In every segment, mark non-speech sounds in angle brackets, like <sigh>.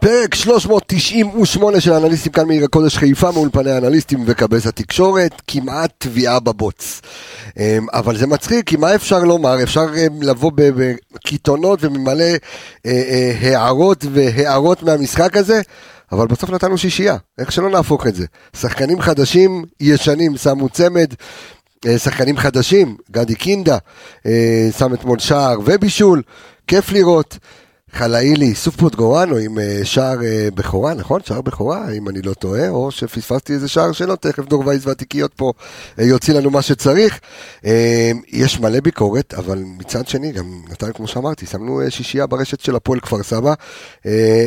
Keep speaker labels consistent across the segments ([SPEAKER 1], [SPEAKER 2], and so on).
[SPEAKER 1] פרק 398 של האנליסטים כאן מעיר הקודש חיפה מאולפני האנליסטים וכבש התקשורת, כמעט תביעה בבוץ. אמ, אבל זה מצחיק, כי מה אפשר לומר? אפשר אמ, לבוא בקיתונות וממלא אה, אה, הערות והערות מהמשחק הזה, אבל בסוף נתנו שישייה, איך שלא נהפוך את זה. שחקנים חדשים, ישנים, שמו צמד. אה, שחקנים חדשים, גדי קינדה, שם אתמול שער ובישול, כיף לראות. חלאילי, סוף פוטגורנו עם אה, שער אה, בכורה, נכון? שער בכורה, אם אני לא טועה, או שפספסתי איזה שער שלו, תכף דור וייס והתיקיות פה אה, יוציא לנו מה שצריך. יש מלא ביקורת, אבל מצד שני, גם נתן, כמו שאמרתי, שמנו שישייה ברשת של הפועל כפר סבא.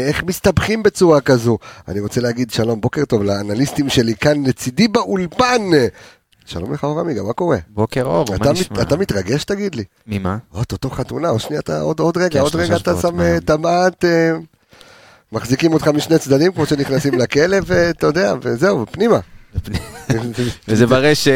[SPEAKER 1] איך מסתבכים בצורה כזו? אני רוצה להגיד שלום, בוקר טוב לאנליסטים שלי כאן לצידי באולפן. שלום לך אור עמיגה, מה קורה?
[SPEAKER 2] בוקר אור,
[SPEAKER 1] מה נשמע? אתה מתרגש תגיד לי?
[SPEAKER 2] ממה?
[SPEAKER 1] אוטוטו חתונה, או שנייה, אתה עוד, עוד רגע, עוד רגע אתה שם טבעת, אה, מחזיקים אותך משני צדדים כמו שנכנסים לכלא, <laughs> ואתה יודע, וזהו, פנימה. <laughs> <laughs>
[SPEAKER 2] וזה ברשת,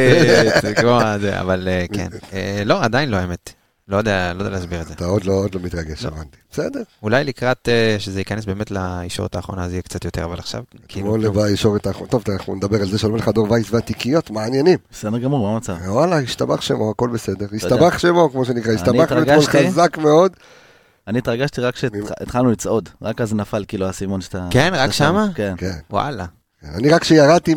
[SPEAKER 2] זה, אבל אה, כן. אה, לא, עדיין לא האמת. לא יודע, לא יודע להסביר את זה.
[SPEAKER 1] אתה עוד לא, עוד לא מתרגש, לא. הבנתי. בסדר.
[SPEAKER 2] אולי לקראת uh, שזה ייכנס באמת לישורת האחרונה, זה יהיה קצת יותר, אבל עכשיו...
[SPEAKER 1] כאילו... כמו לישורת האחרונה. טוב, אנחנו נדבר על זה, שלום לך דור וייס והתיקיות, מעניינים.
[SPEAKER 3] בסדר גמור, מה המצב?
[SPEAKER 1] וואלה, השתבח שמו, הכל בסדר. השתבח שמו, כמו שנקרא, השתבחנו אתמול חזק מאוד.
[SPEAKER 3] אני התרגשתי רק כשהתחלנו לצעוד, רק אז נפל כאילו האסימון שאתה...
[SPEAKER 2] כן, רק שמה?
[SPEAKER 3] כן.
[SPEAKER 2] כן. וואלה.
[SPEAKER 1] אני רק כשירדתי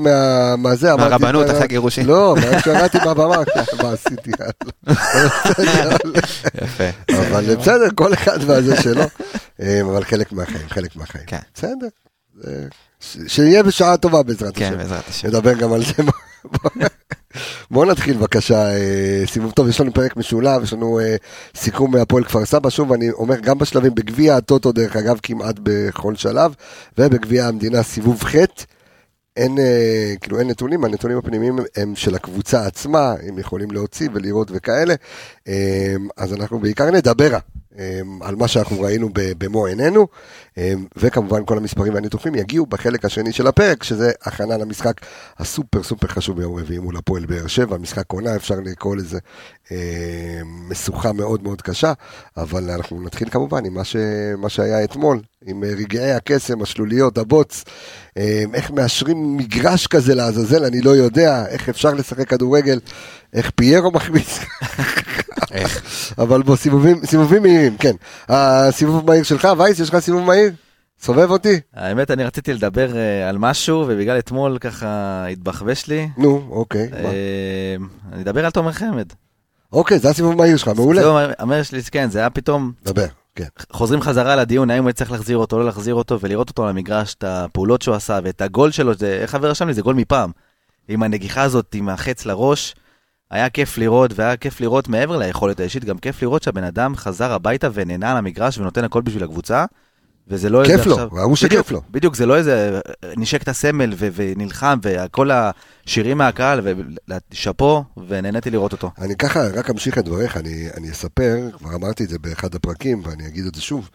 [SPEAKER 1] מהזה,
[SPEAKER 2] אמרתי... מהרבנות אחרי גירושין.
[SPEAKER 1] לא, כשירדתי מהבמה, מה עשיתי? <laughs>
[SPEAKER 2] יפה.
[SPEAKER 1] אבל בסדר, כל אחד והזה שלו. אה, אבל חלק מהחיים, חלק מהחיים.
[SPEAKER 2] כן.
[SPEAKER 1] בסדר. שיהיה בשעה טובה בעזרת
[SPEAKER 2] כן, השם. כן, בעזרת השם.
[SPEAKER 1] נדבר גם על זה. <laughs> בואו נתחיל בבקשה, אה, סיבוב טוב, יש לנו פרק משולב, יש לנו אה, סיכום מהפועל כפר סבא, שוב אני אומר גם בשלבים, בגביע הטוטו דרך אגב כמעט בכל שלב, ובגביע המדינה סיבוב ח'. אין, אה, כאילו אין נתונים, הנתונים הפנימיים הם של הקבוצה עצמה, הם יכולים להוציא ולראות וכאלה, אה, אז אנחנו בעיקר נדבר על מה שאנחנו ראינו במו עינינו, וכמובן כל המספרים והניתוחים יגיעו בחלק השני של הפרק, שזה הכנה למשחק הסופר סופר חשוב ביום רביעי מול הפועל באר שבע, משחק עונה, אפשר לקרוא לזה משוכה מאוד מאוד קשה, אבל אנחנו נתחיל כמובן עם מה, ש... מה שהיה אתמול, עם רגעי הקסם, השלוליות, הבוץ, איך מאשרים מגרש כזה לעזאזל, אני לא יודע, איך אפשר לשחק כדורגל, איך פיירו מחמיץ. אבל בוא, סיבובים, סיבובים מהירים, כן. הסיבוב מהיר שלך, וייס, יש לך סיבוב מהיר? סובב אותי?
[SPEAKER 3] האמת, אני רציתי לדבר uh, על משהו, ובגלל אתמול ככה התבחבש לי.
[SPEAKER 1] נו, אוקיי. Uh,
[SPEAKER 3] אני אדבר על תומר חמד.
[SPEAKER 1] אוקיי, זה הסיבוב מהיר שלך, מעולה.
[SPEAKER 3] הסיבוב המהיר שלי, כן, זה היה פתאום...
[SPEAKER 1] דבר. כן.
[SPEAKER 3] חוזרים חזרה לדיון, האם הוא יצטרך להחזיר אותו, לא להחזיר אותו, ולראות אותו על המגרש, את הפעולות שהוא עשה, ואת הגול שלו, זה, איך חבר רשם לי, זה גול מפעם. עם הנגיחה הזאת, עם החץ לראש, היה כיף לראות, והיה כיף לראות מעבר ליכולת האישית, גם כיף לראות שהבן אדם חזר הביתה ונהנה על המגרש ונותן הכל בשביל הקבוצה. וזה לא
[SPEAKER 1] איזה עכשיו... כיף לו, ראו שכיף לו.
[SPEAKER 3] בדיוק, זה לא איזה נשק את הסמל ו- ונלחם, וכל השירים מהקהל, ושאפו, ונהניתי לראות אותו.
[SPEAKER 1] אני ככה רק אמשיך את דבריך, אני, אני אספר, כבר אמרתי את זה באחד הפרקים, ואני אגיד את זה שוב,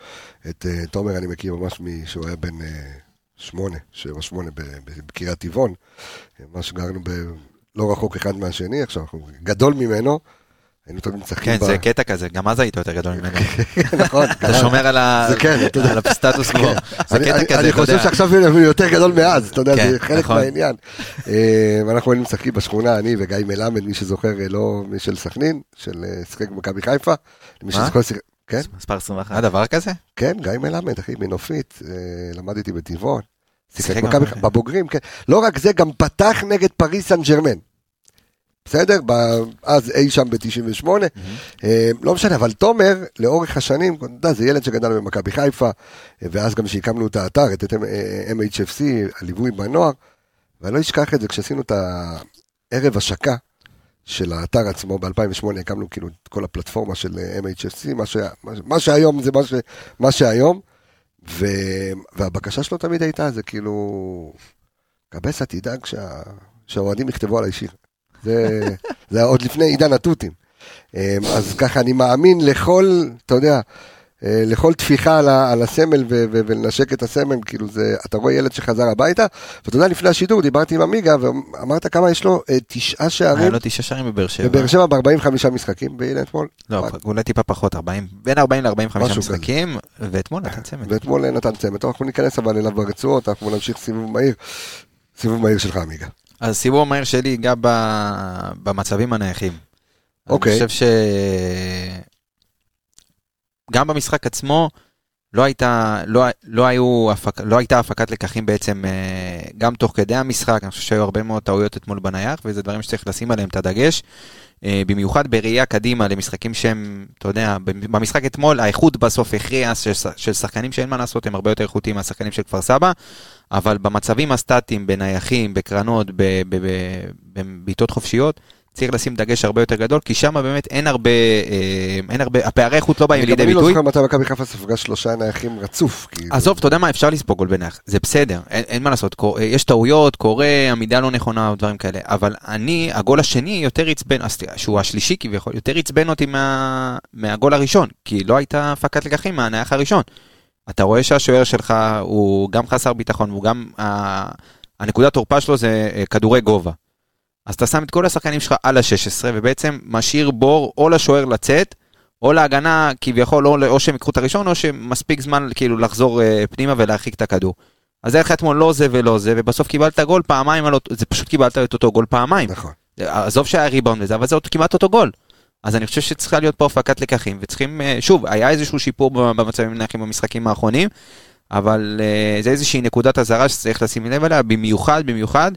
[SPEAKER 1] את uh, תומר אני מכיר ממש משהוא היה בן uh, שמונה, שבע שמונה בקריית טבעון, ממש גרנו ב... לא רחוק אחד מהשני, עכשיו אנחנו גדול ממנו. היינו תמיד משחקים
[SPEAKER 2] כן, זה קטע כזה, גם אז היית יותר גדול ממנו. <laughs>
[SPEAKER 1] נכון.
[SPEAKER 2] אתה שומר על הסטטוס קוו. זה קטע כזה,
[SPEAKER 1] אני חושב שעכשיו הוא יותר גדול מאז, אתה יודע, זה חלק נכון. מהעניין. אה, אנחנו היינו משחקים בשכונה, אני וגיא מלמד, מי שזוכר, אה, לא מי של סכנין, של אה, שיחק במכבי חיפה. מי שזוכר, כן?
[SPEAKER 3] מספר 21.
[SPEAKER 2] היה דבר כזה?
[SPEAKER 1] כן, גיא מלמד, אחי, מנופית, למד איתי בטבעון. שיחק במכבי בבוגרים, כן. לא רק זה, גם פתח נגד פריס סן ג'רמן. בסדר? אז אי שם ב-98. אה, לא משנה, אבל תומר, לאורך השנים, אתה יודע, זה ילד שגדל במכבי חיפה, ואז גם כשהקמנו את האתר, את MHFC, הליווי בנוער, ואני לא אשכח את זה, כשעשינו את הערב השקה של האתר עצמו, ב-2008 הקמנו כאילו את כל הפלטפורמה של MHFC, מה, ש... מה שהיום זה מה, ש... מה שהיום, ו... והבקשה שלו תמיד הייתה, זה כאילו, קבסה תדאג שה... שהאוהדים יכתבו עליי שיר. זה, זה עוד לפני עידן התותים. אמ, אז ככה אני מאמין לכל, אתה יודע, לכל טפיחה על, על הסמל ו, ו, ולנשק את הסמל, כאילו זה, אתה רואה ילד שחזר הביתה, ואתה יודע, לפני השידור דיברתי עם עמיגה, ואמרת כמה יש לו, אה, תשעה שערים.
[SPEAKER 2] היה לו תשעה שערים בבאר שבע.
[SPEAKER 1] בבאר שבע ב-45 משחקים, והנה אתמול.
[SPEAKER 2] לא, אולי טיפה פחות, 40, בין 40 ל-45 משחקים, ואתמול נתן צמד.
[SPEAKER 1] ואתמול נתן צמד. טוב, אנחנו ניכנס אבל אליו ברצועות, אנחנו נמשיך סיבוב מהיר. סיבוב מהיר שלך, עמיגה.
[SPEAKER 2] אז סיבוב המהיר שלי ייגע במצבים הנייחים.
[SPEAKER 1] אוקיי.
[SPEAKER 2] אני חושב ש... גם במשחק עצמו לא הייתה, לא, לא, היו הפק, לא הייתה הפקת לקחים בעצם אה, גם תוך כדי המשחק, אני חושב שהיו הרבה מאוד טעויות אתמול בנייח, וזה דברים שצריך לשים עליהם את הדגש. אה, במיוחד בראייה קדימה למשחקים שהם, אתה יודע, במשחק אתמול האיכות בסוף הכריעה של, של שחקנים שאין מה לעשות, הם הרבה יותר איכותיים מהשחקנים של כפר סבא, אבל במצבים הסטטיים, בנייחים, בקרנות, בבעיטות חופשיות, צריך לשים דגש הרבה יותר גדול, כי שם באמת אין הרבה, אה, אין הרבה, הפערי איכות לא באים לידי ביטוי.
[SPEAKER 1] אני לא זוכר מתי מכבי חיפה ספגה שלושה נייחים רצוף. כאילו.
[SPEAKER 2] עזוב, אתה יודע מה, אפשר לספוג גול בנייח, זה בסדר, אין, מה לעשות, קור, יש טעויות, קורה, עמידה לא נכונה ודברים כאלה, אבל אני, הגול השני יותר עצבן, שהוא השלישי כביכול, יותר עצבן אותי מה, מהגול הראשון, כי לא הייתה הפקת לקחים מהנייח הראשון. אתה רואה שהשוער שלך הוא גם חסר ביטחון, והוא גם, הנקודת תורפה שלו זה אה, כדורי גובה. אז אתה שם את כל השחקנים שלך על ה-16, ובעצם משאיר בור או לשוער לצאת, או להגנה כביכול, או, או שהם ייקחו את הראשון, או שמספיק זמן כאילו לחזור אה, פנימה ולהרחיק את הכדור. אז היה לך אתמול לא זה ולא זה, ובסוף קיבלת גול פעמיים, על אותו, זה פשוט קיבלת את אותו גול פעמיים.
[SPEAKER 1] נכון.
[SPEAKER 2] עזוב שהיה ריבאונד וזה, אבל זה כמעט אותו גול. אז אני חושב שצריכה להיות פה הפקת לקחים, וצריכים, אה, שוב, היה איזשהו שיפור במצבים נחים במשחקים האחרונים, אבל אה, זה איזושהי נקודת אזהרה שצריך לשים לב אליה, במיוחד, במיוחד,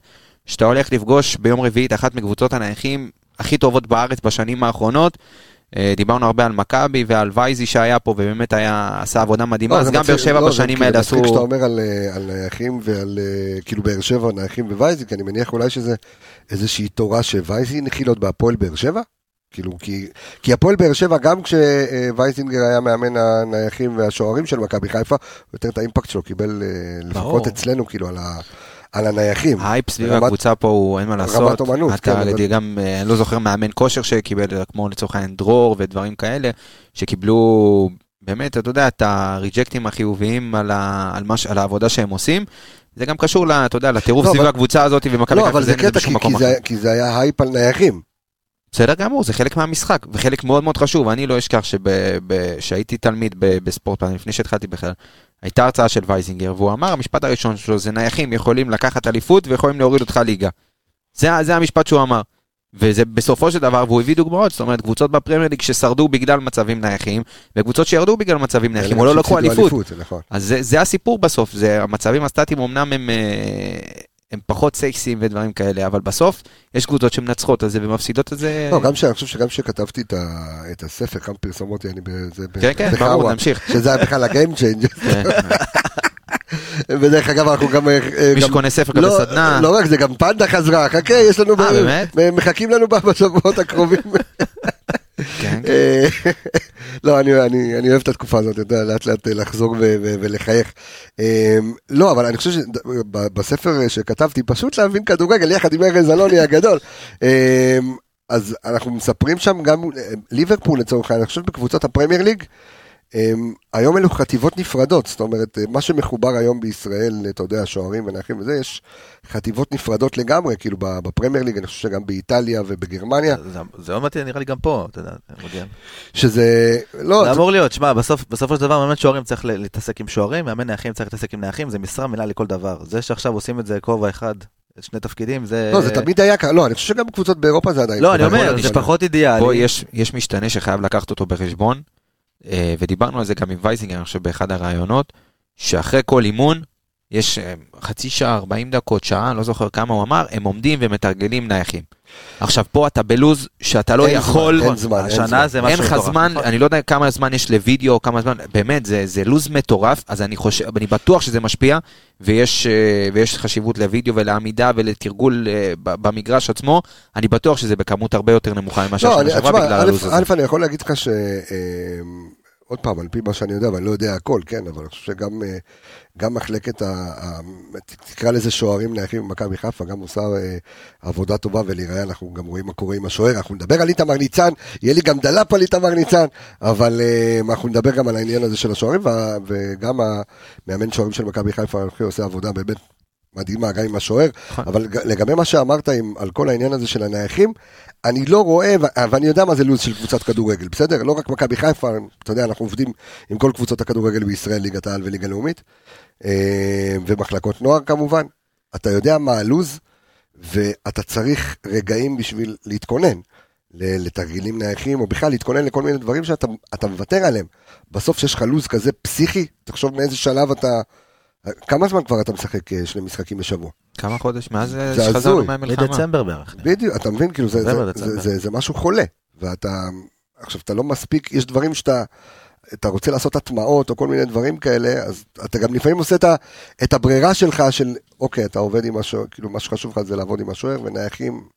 [SPEAKER 2] שאתה הולך לפגוש ביום רביעי את אחת מקבוצות הנייחים הכי טובות בארץ בשנים האחרונות. אה, דיברנו הרבה על מכבי ועל וייזי שהיה פה, ובאמת היה, עשה עבודה מדהימה, לא, אז גם באר שבע לא, בשנים האלה עשו...
[SPEAKER 1] זה מצחיק שאתה אומר על, אה, על נייחים ועל, אה, כאילו באר שבע, נייחים ווייזי, כי אני מניח אולי שזה איזושהי תורה שווייזי נחיל עוד בהפועל באר שבע? כאילו, כי, כי הפועל באר שבע, גם כשווייזינגר היה מאמן הנייחים והשוערים של מכבי חיפה, יותר את האימפקט שלו קיבל לפחות אצלנו, כאילו, על ה... על הנייחים.
[SPEAKER 2] האייפ סביב הקבוצה פה הוא אין מה לעשות.
[SPEAKER 1] רמת אומנות.
[SPEAKER 2] אתה כן, אבל... גם, אה, אני לא זוכר מאמן כושר שקיבל, כמו לצורך העניין דרור ודברים כאלה, שקיבלו באמת, אתה יודע, את הריג'קטים החיוביים על, ה, על, מש, על העבודה שהם עושים. זה גם קשור, לה, אתה יודע, לטירוף לא, סביב אבל... הקבוצה הזאת ומכבי
[SPEAKER 1] לא, אבל זה קטע, כי, כי, זה, כי זה היה הייפ על נייחים.
[SPEAKER 2] בסדר גמור, זה חלק מהמשחק, וחלק מאוד מאוד חשוב. אני לא אשכח שהייתי תלמיד בספורט, לפני שהתחלתי בכלל, הייתה הרצאה של וייזינגר, והוא אמר, המשפט הראשון שלו זה נייחים יכולים לקחת אליפות ויכולים להוריד אותך ליגה. זה, זה המשפט שהוא אמר. וזה בסופו של דבר, והוא הביא דוגמאות, זאת אומרת, קבוצות בפרמייר ליג ששרדו בגלל מצבים נייחים, וקבוצות שירדו בגלל מצבים נייחים, או לא לקחו אליפות. נכון. אז זה, זה הסיפור בסוף, זה, המצבים הסטטיים אמנם הם, אה, הם פחות סקסיים ודברים כאלה, אבל בסוף יש קבוצות שמנצחות על זה ומפסידות על זה.
[SPEAKER 1] לא, גם שאני חושב שגם כשכתבתי את, את הספר, כמה פרסומות אני בזה,
[SPEAKER 2] כן, כן, ברור, נמשיך.
[SPEAKER 1] שזה היה בכלל הגיים צ'יינג'. <laughs> ודרך אגב אנחנו גם...
[SPEAKER 2] אה, מי שקונה ספר גם
[SPEAKER 1] לא,
[SPEAKER 2] בסדנה.
[SPEAKER 1] לא רק זה, גם פנדה חזרה, חכה, יש לנו...
[SPEAKER 2] אה, באמת?
[SPEAKER 1] מחכים לנו בשבועות הקרובים. <laughs> כן, אה, <laughs> לא, אני, אני, אני אוהב את התקופה הזאת, אתה יודע, לאט לאט לחזור ו- ו- ולחייך. אה, לא, אבל אני חושב שבספר שכתבתי, פשוט להבין כדורגל יחד עם ארז אלוני הגדול. <laughs> אה, אז אנחנו מספרים שם גם, ליברפול לצורך העניין, אני חושב בקבוצות הפרמייר ליג, היום אלו חטיבות נפרדות, זאת אומרת, מה שמחובר היום בישראל, אתה יודע, שוערים ונחים וזה, יש חטיבות נפרדות לגמרי, כאילו בפרמייר ליג, אני חושב שגם באיטליה ובגרמניה.
[SPEAKER 3] זה, זה עוד מעט נראה לי גם פה, אתה יודע.
[SPEAKER 1] שזה, לא...
[SPEAKER 3] זה אמור להיות, שמע, בסוף, בסופו של דבר, מאמן שוערים צריך להתעסק עם שוערים, מאמן נחים צריך להתעסק עם נחים, זה משרה מלאה לכל דבר. זה שעכשיו עושים את זה כובע אחד, שני תפקידים, זה...
[SPEAKER 1] לא, זה תמיד היה ככה, לא, אני חושב שגם בקבוצות באירופה זה עדיין...
[SPEAKER 3] לא, אני אומר, זה פחות אידיאלי.
[SPEAKER 2] פה יש, יש משתנה שחייב לקחת אותו בחשבון. אה, ודיברנו על זה גם עם וייזינגר, אני חושב, באחד הראיונות, שאחרי כל אימון, יש אה, חצי שעה, 40 דקות, שעה, לא זוכר כמה הוא אמר, הם עומדים ומתרגלים נייחים. עכשיו פה אתה בלוז שאתה לא
[SPEAKER 1] אין
[SPEAKER 2] יכול,
[SPEAKER 1] זמן, אין זמן,
[SPEAKER 3] השנה אין זמן.
[SPEAKER 2] זה משהו אין לך זמן. אני לא יודע כמה זמן יש לוידאו, כמה זמן, באמת, זה, זה לוז מטורף, אז אני חושב, אני בטוח שזה משפיע, ויש, אה, ויש חשיבות לוידאו ולעמידה ולתרגול במגרש עצמו, אני בטוח שזה בכמות הרבה יותר נמוכה ממה
[SPEAKER 1] לא, שהשנה שעברה בגלל הלוז הזה. א', אני יכול להגיד לך ש... עוד פעם, על פי מה שאני יודע, ואני לא יודע הכל, כן, אבל אני חושב שגם אה, מחלקת, ה, ה, תקרא לזה שוערים נייחים במכבי חיפה, גם עושה אה, עבודה טובה, ולראה, אנחנו גם רואים מה קורה עם השוער, אנחנו נדבר על איתמר ניצן, יהיה לי גם דלאפ על איתמר ניצן, אבל אה, אנחנו נדבר גם על העניין הזה של השוערים, וגם המאמן שוערים של מכבי חיפה עושה עבודה באמת מדהימה, גם עם השוער,
[SPEAKER 2] נכון.
[SPEAKER 1] אבל לגבי מה שאמרת עם, על כל העניין הזה של הנייחים, אני לא רואה, ו- ואני יודע מה זה לו"ז של קבוצת כדורגל, בסדר? לא רק מכבי חיפה, אתה יודע, אנחנו עובדים עם כל קבוצות הכדורגל בישראל, ליגת העל וליגה לאומית, אה, ומחלקות נוער כמובן. אתה יודע מה הלו"ז, ואתה צריך רגעים בשביל להתכונן. לתרגילים נייחים, או בכלל להתכונן לכל מיני דברים שאתה אתה מוותר עליהם. בסוף שיש לך לו"ז כזה פסיכי, תחשוב מאיזה שלב אתה... כמה זמן כבר אתה משחק אה, שני משחקים בשבוע?
[SPEAKER 2] כמה חודש מאז
[SPEAKER 1] זה
[SPEAKER 2] שחזרנו. מהמלחמה.
[SPEAKER 3] מדצמבר בערך.
[SPEAKER 1] בדיוק, אתה מבין? כאילו זה, זה, זה. זה, זה משהו חולה. ואתה, עכשיו אתה לא מספיק, יש דברים שאתה, אתה רוצה לעשות הטמעות או כל מיני דברים כאלה, אז אתה גם לפעמים עושה את, ה, את הברירה שלך של, אוקיי, אתה עובד עם השוער, כאילו מה שחשוב לך זה לעבוד עם השוער, ונייחים,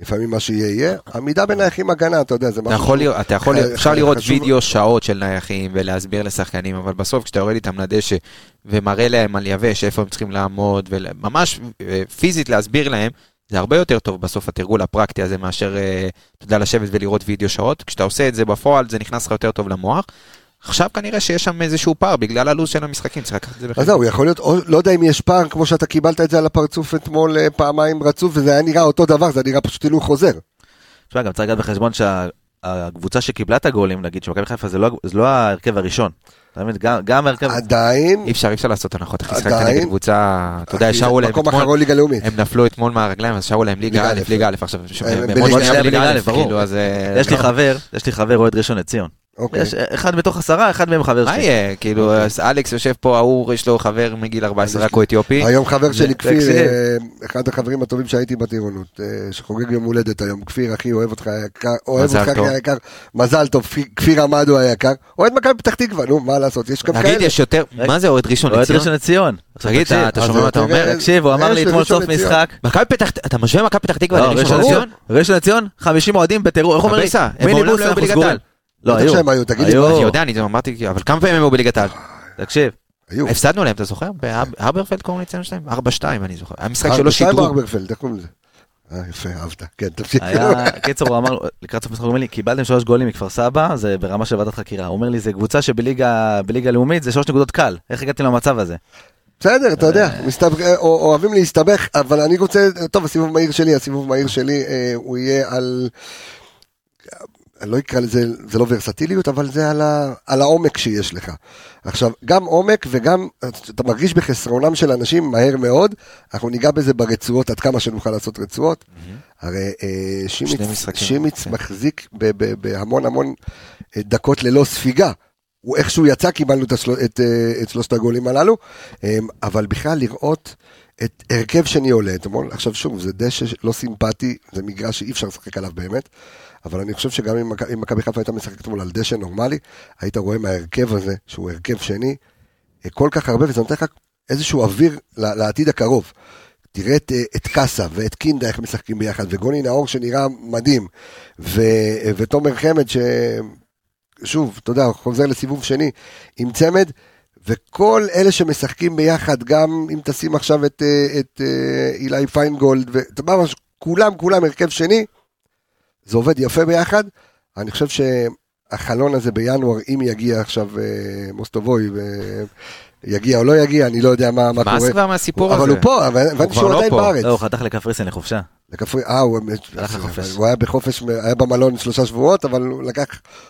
[SPEAKER 1] לפעמים מה שיהיה יהיה. עמידה בנייחים הגנה, אתה יודע, זה
[SPEAKER 2] אתה
[SPEAKER 1] משהו...
[SPEAKER 2] יכול אתה יכול, אפשר לראות וידאו שעות של נייחים ולהסביר לשחקנים, אבל בסוף כשאתה יורד איתם לדשא ומראה להם על יבש איפה הם צריכים לעמוד, וממש אה, פיזית להסביר להם, זה הרבה יותר טוב בסוף התרגול הפרקטי הזה מאשר, אה, אתה יודע, לשבת ולראות וידאו שעות. כשאתה עושה את זה בפועל זה נכנס לך יותר טוב למוח. עכשיו כנראה שיש שם איזשהו פער בגלל הלו"ז של המשחקים, צריך לקחת את זה
[SPEAKER 1] אז
[SPEAKER 2] בחשבון.
[SPEAKER 1] זהו, יכול להיות, לא יודע אם יש פער, כמו שאתה קיבלת את זה על הפרצוף אתמול אה, פעמיים רצוף, וזה היה נראה אותו דבר, זה נראה פשוט הילוך חוזר.
[SPEAKER 3] תשמע, גם צריך לקחת בחשבון שהקבוצה שקיבלה את הגולים, נגיד שמכבי חיפה זה לא- זה לא ההרכב הראשון. אתה מבין? גם- גם ההרכב...
[SPEAKER 1] עדיין,
[SPEAKER 2] אי אפשר, אי אפשר לעשות הנחות, אחי,
[SPEAKER 1] עדיין.
[SPEAKER 2] נגד קבוצה, אתה יודע, שרו להם
[SPEAKER 1] מקום
[SPEAKER 2] אתמול,
[SPEAKER 1] אחרון ליגה לאומית.
[SPEAKER 2] הם נפלו אתמול מהרגליים, אז שרו להם ליגה א'. ליגה א', עכשיו, אז... אה,
[SPEAKER 3] יש לי
[SPEAKER 2] לא.
[SPEAKER 3] חבר, יש לי חבר אוהד ראשון לציון.
[SPEAKER 1] אוקיי.
[SPEAKER 3] יש אחד מתוך עשרה, אחד מהם חבר
[SPEAKER 2] מה
[SPEAKER 3] שלי.
[SPEAKER 2] יהיה, כאילו, אז אלכס יושב פה, ההוא, יש לו חבר מגיל 14, רק הוא אתיופי.
[SPEAKER 1] היום חבר שלי, כפיר. אה, אחד החברים הטובים שהייתי בטירונות, אה, שחוגג יום הולדת היום, כפיר אחי, אוהב אותך יקר, אוהב אותך היקר, מזל טוב, כפיר- עמדו היקר, אוהד מכבי פתח תקווה, נו, מה לעשות, יש גם
[SPEAKER 2] תגיד,
[SPEAKER 1] כאלה.
[SPEAKER 2] יש יותר, מה זה אוהד ראשון
[SPEAKER 3] אוהד
[SPEAKER 2] לציון?
[SPEAKER 3] ראשון לציון.
[SPEAKER 2] תגיד, אתה- שומע מה אתה אומר?
[SPEAKER 3] תקשיב, הוא אמר לי אתמול סוף. משחק.
[SPEAKER 2] מכבי פתח, אתה משווה מכבי פתח תקווה
[SPEAKER 3] לא,
[SPEAKER 2] לראשון
[SPEAKER 3] ראשון
[SPEAKER 2] לציון?
[SPEAKER 3] ראשון לציון, 50 אוהדים בטירוף, איך אומר לי?
[SPEAKER 2] הבייסה, הם מעולם
[SPEAKER 3] מיניבוס,
[SPEAKER 2] לא
[SPEAKER 3] אנחנו סגורים. לא,
[SPEAKER 1] בטח
[SPEAKER 3] היו.
[SPEAKER 1] שהם היו, תגיד לי,
[SPEAKER 3] היו.
[SPEAKER 2] אני יודע, אני אמרתי, אבל כמה פעמים הם היו בליגת העל?
[SPEAKER 3] תקשיב,
[SPEAKER 1] היו.
[SPEAKER 2] הפסדנו להם, אתה זוכר? בהברפלד קוראים לציון שלהם? 4-2, אני זוכר. היה משחק
[SPEAKER 1] אה,
[SPEAKER 2] שלא שידרו.
[SPEAKER 1] ארברפלד, איך קוראים לזה? אה, יפה, אהבת, כן, תמשיך.
[SPEAKER 3] היה, קיצור, הוא אמר, לקראת סוף המשחק, הוא אומר לי, קיבלתם שלוש גולים מכפר סבא, זה ברמה של ועדת חקירה. הוא אומר לי, זה קבוצה שבליגה בליגה לאומית זה שלוש נקודות קל. איך הגעתם למצב הזה?
[SPEAKER 1] בסדר, אתה יודע, אה, או- אוהבים להסתבך, אבל אני רוצה, טוב, הסיבוב מהיר שלי, הסיבוב מהיר שלי, אה, הוא יהיה על, אני לא אקרא לזה, זה לא ורסטיליות, אבל זה על, ה, על העומק שיש לך. עכשיו, גם עומק וגם, אתה מרגיש בחסרונם של אנשים מהר מאוד, אנחנו ניגע בזה ברצועות, עד כמה שנוכל לעשות רצועות. הרי אה, שימיץ,
[SPEAKER 2] משחקים,
[SPEAKER 1] שימיץ
[SPEAKER 2] כן.
[SPEAKER 1] מחזיק ב- ב- בהמון המון אה, דקות ללא ספיגה. הוא איכשהו יצא, קיבלנו את, השל... את, אה, את שלושת הגולים הללו, אה, אבל בכלל לראות את הרכב שני עולה אתמול, עכשיו שוב, זה דשא לא סימפטי, זה מגרש שאי אפשר לשחק עליו באמת, אבל אני חושב שגם אם מכ- אם מכבי חיפה הייתה משחקת אתמול על דשא נורמלי, היית רואה מההרכב הזה, שהוא הרכב שני, אה, כל כך הרבה, וזה נותן לך איזשהו אוויר לעתיד הקרוב. תראה את, אה, את קאסה ואת קינדה איך משחקים ביחד, וגוני נאור שנראה מדהים, ו, אה, ותומר חמד ש... שוב, אתה יודע, חוזר לסיבוב שני עם צמד, וכל אלה שמשחקים ביחד, גם אם תשים עכשיו את, את אה, אילי פיינגולד, ואתה מה, כולם, כולם הרכב שני, זה עובד יפה ביחד. אני חושב שהחלון הזה בינואר, אם יגיע עכשיו אה, מוסטובוי, יגיע או לא יגיע, אני לא יודע מה, מה
[SPEAKER 2] מה
[SPEAKER 1] קורה.
[SPEAKER 2] כבר מהסיפור הזה?
[SPEAKER 1] אבל הוא פה, אבל הבנתי
[SPEAKER 2] כבר
[SPEAKER 1] שהוא
[SPEAKER 2] לא
[SPEAKER 1] עדיין
[SPEAKER 2] פה.
[SPEAKER 1] בארץ.
[SPEAKER 3] לא, הוא חתך לקפריסין לחופשה.
[SPEAKER 1] לכפרי, אה, הוא,
[SPEAKER 3] הלך לחופש.
[SPEAKER 1] הוא היה בחופש, היה במלון שלושה שבועות, אבל הוא לקח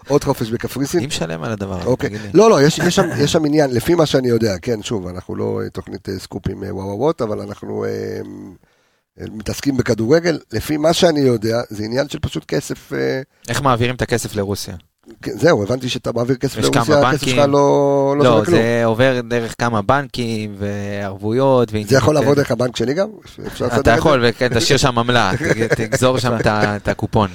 [SPEAKER 1] עוד חופש בקפריסין.
[SPEAKER 2] מי משלם על הדבר הזה?
[SPEAKER 1] אוקיי.
[SPEAKER 2] תגיד לי?
[SPEAKER 1] לא, לא, יש, יש, שם, יש שם עניין, לפי מה שאני יודע, כן, שוב, אנחנו לא אה, תוכנית אה, סקופים אה, וואו אבל אנחנו אה, אה, מתעסקים בכדורגל. לפי מה שאני יודע, זה עניין של פשוט כסף. אה,
[SPEAKER 2] איך מעבירים את הכסף לרוסיה?
[SPEAKER 1] כן, זהו, הבנתי שאתה מעביר כסף
[SPEAKER 2] יש כמה
[SPEAKER 1] לרוסיה, הכסף
[SPEAKER 2] בנקים.
[SPEAKER 1] שלך לא, לא,
[SPEAKER 2] לא,
[SPEAKER 1] שווה כלום.
[SPEAKER 2] זה עובר דרך כמה בנקים וערבויות.
[SPEAKER 1] זה יכול לעבוד דרך הבנק שלי גם?
[SPEAKER 2] אתה? יכול, וכן, תשאיר שם עמלה, תגזור שם את הקופון.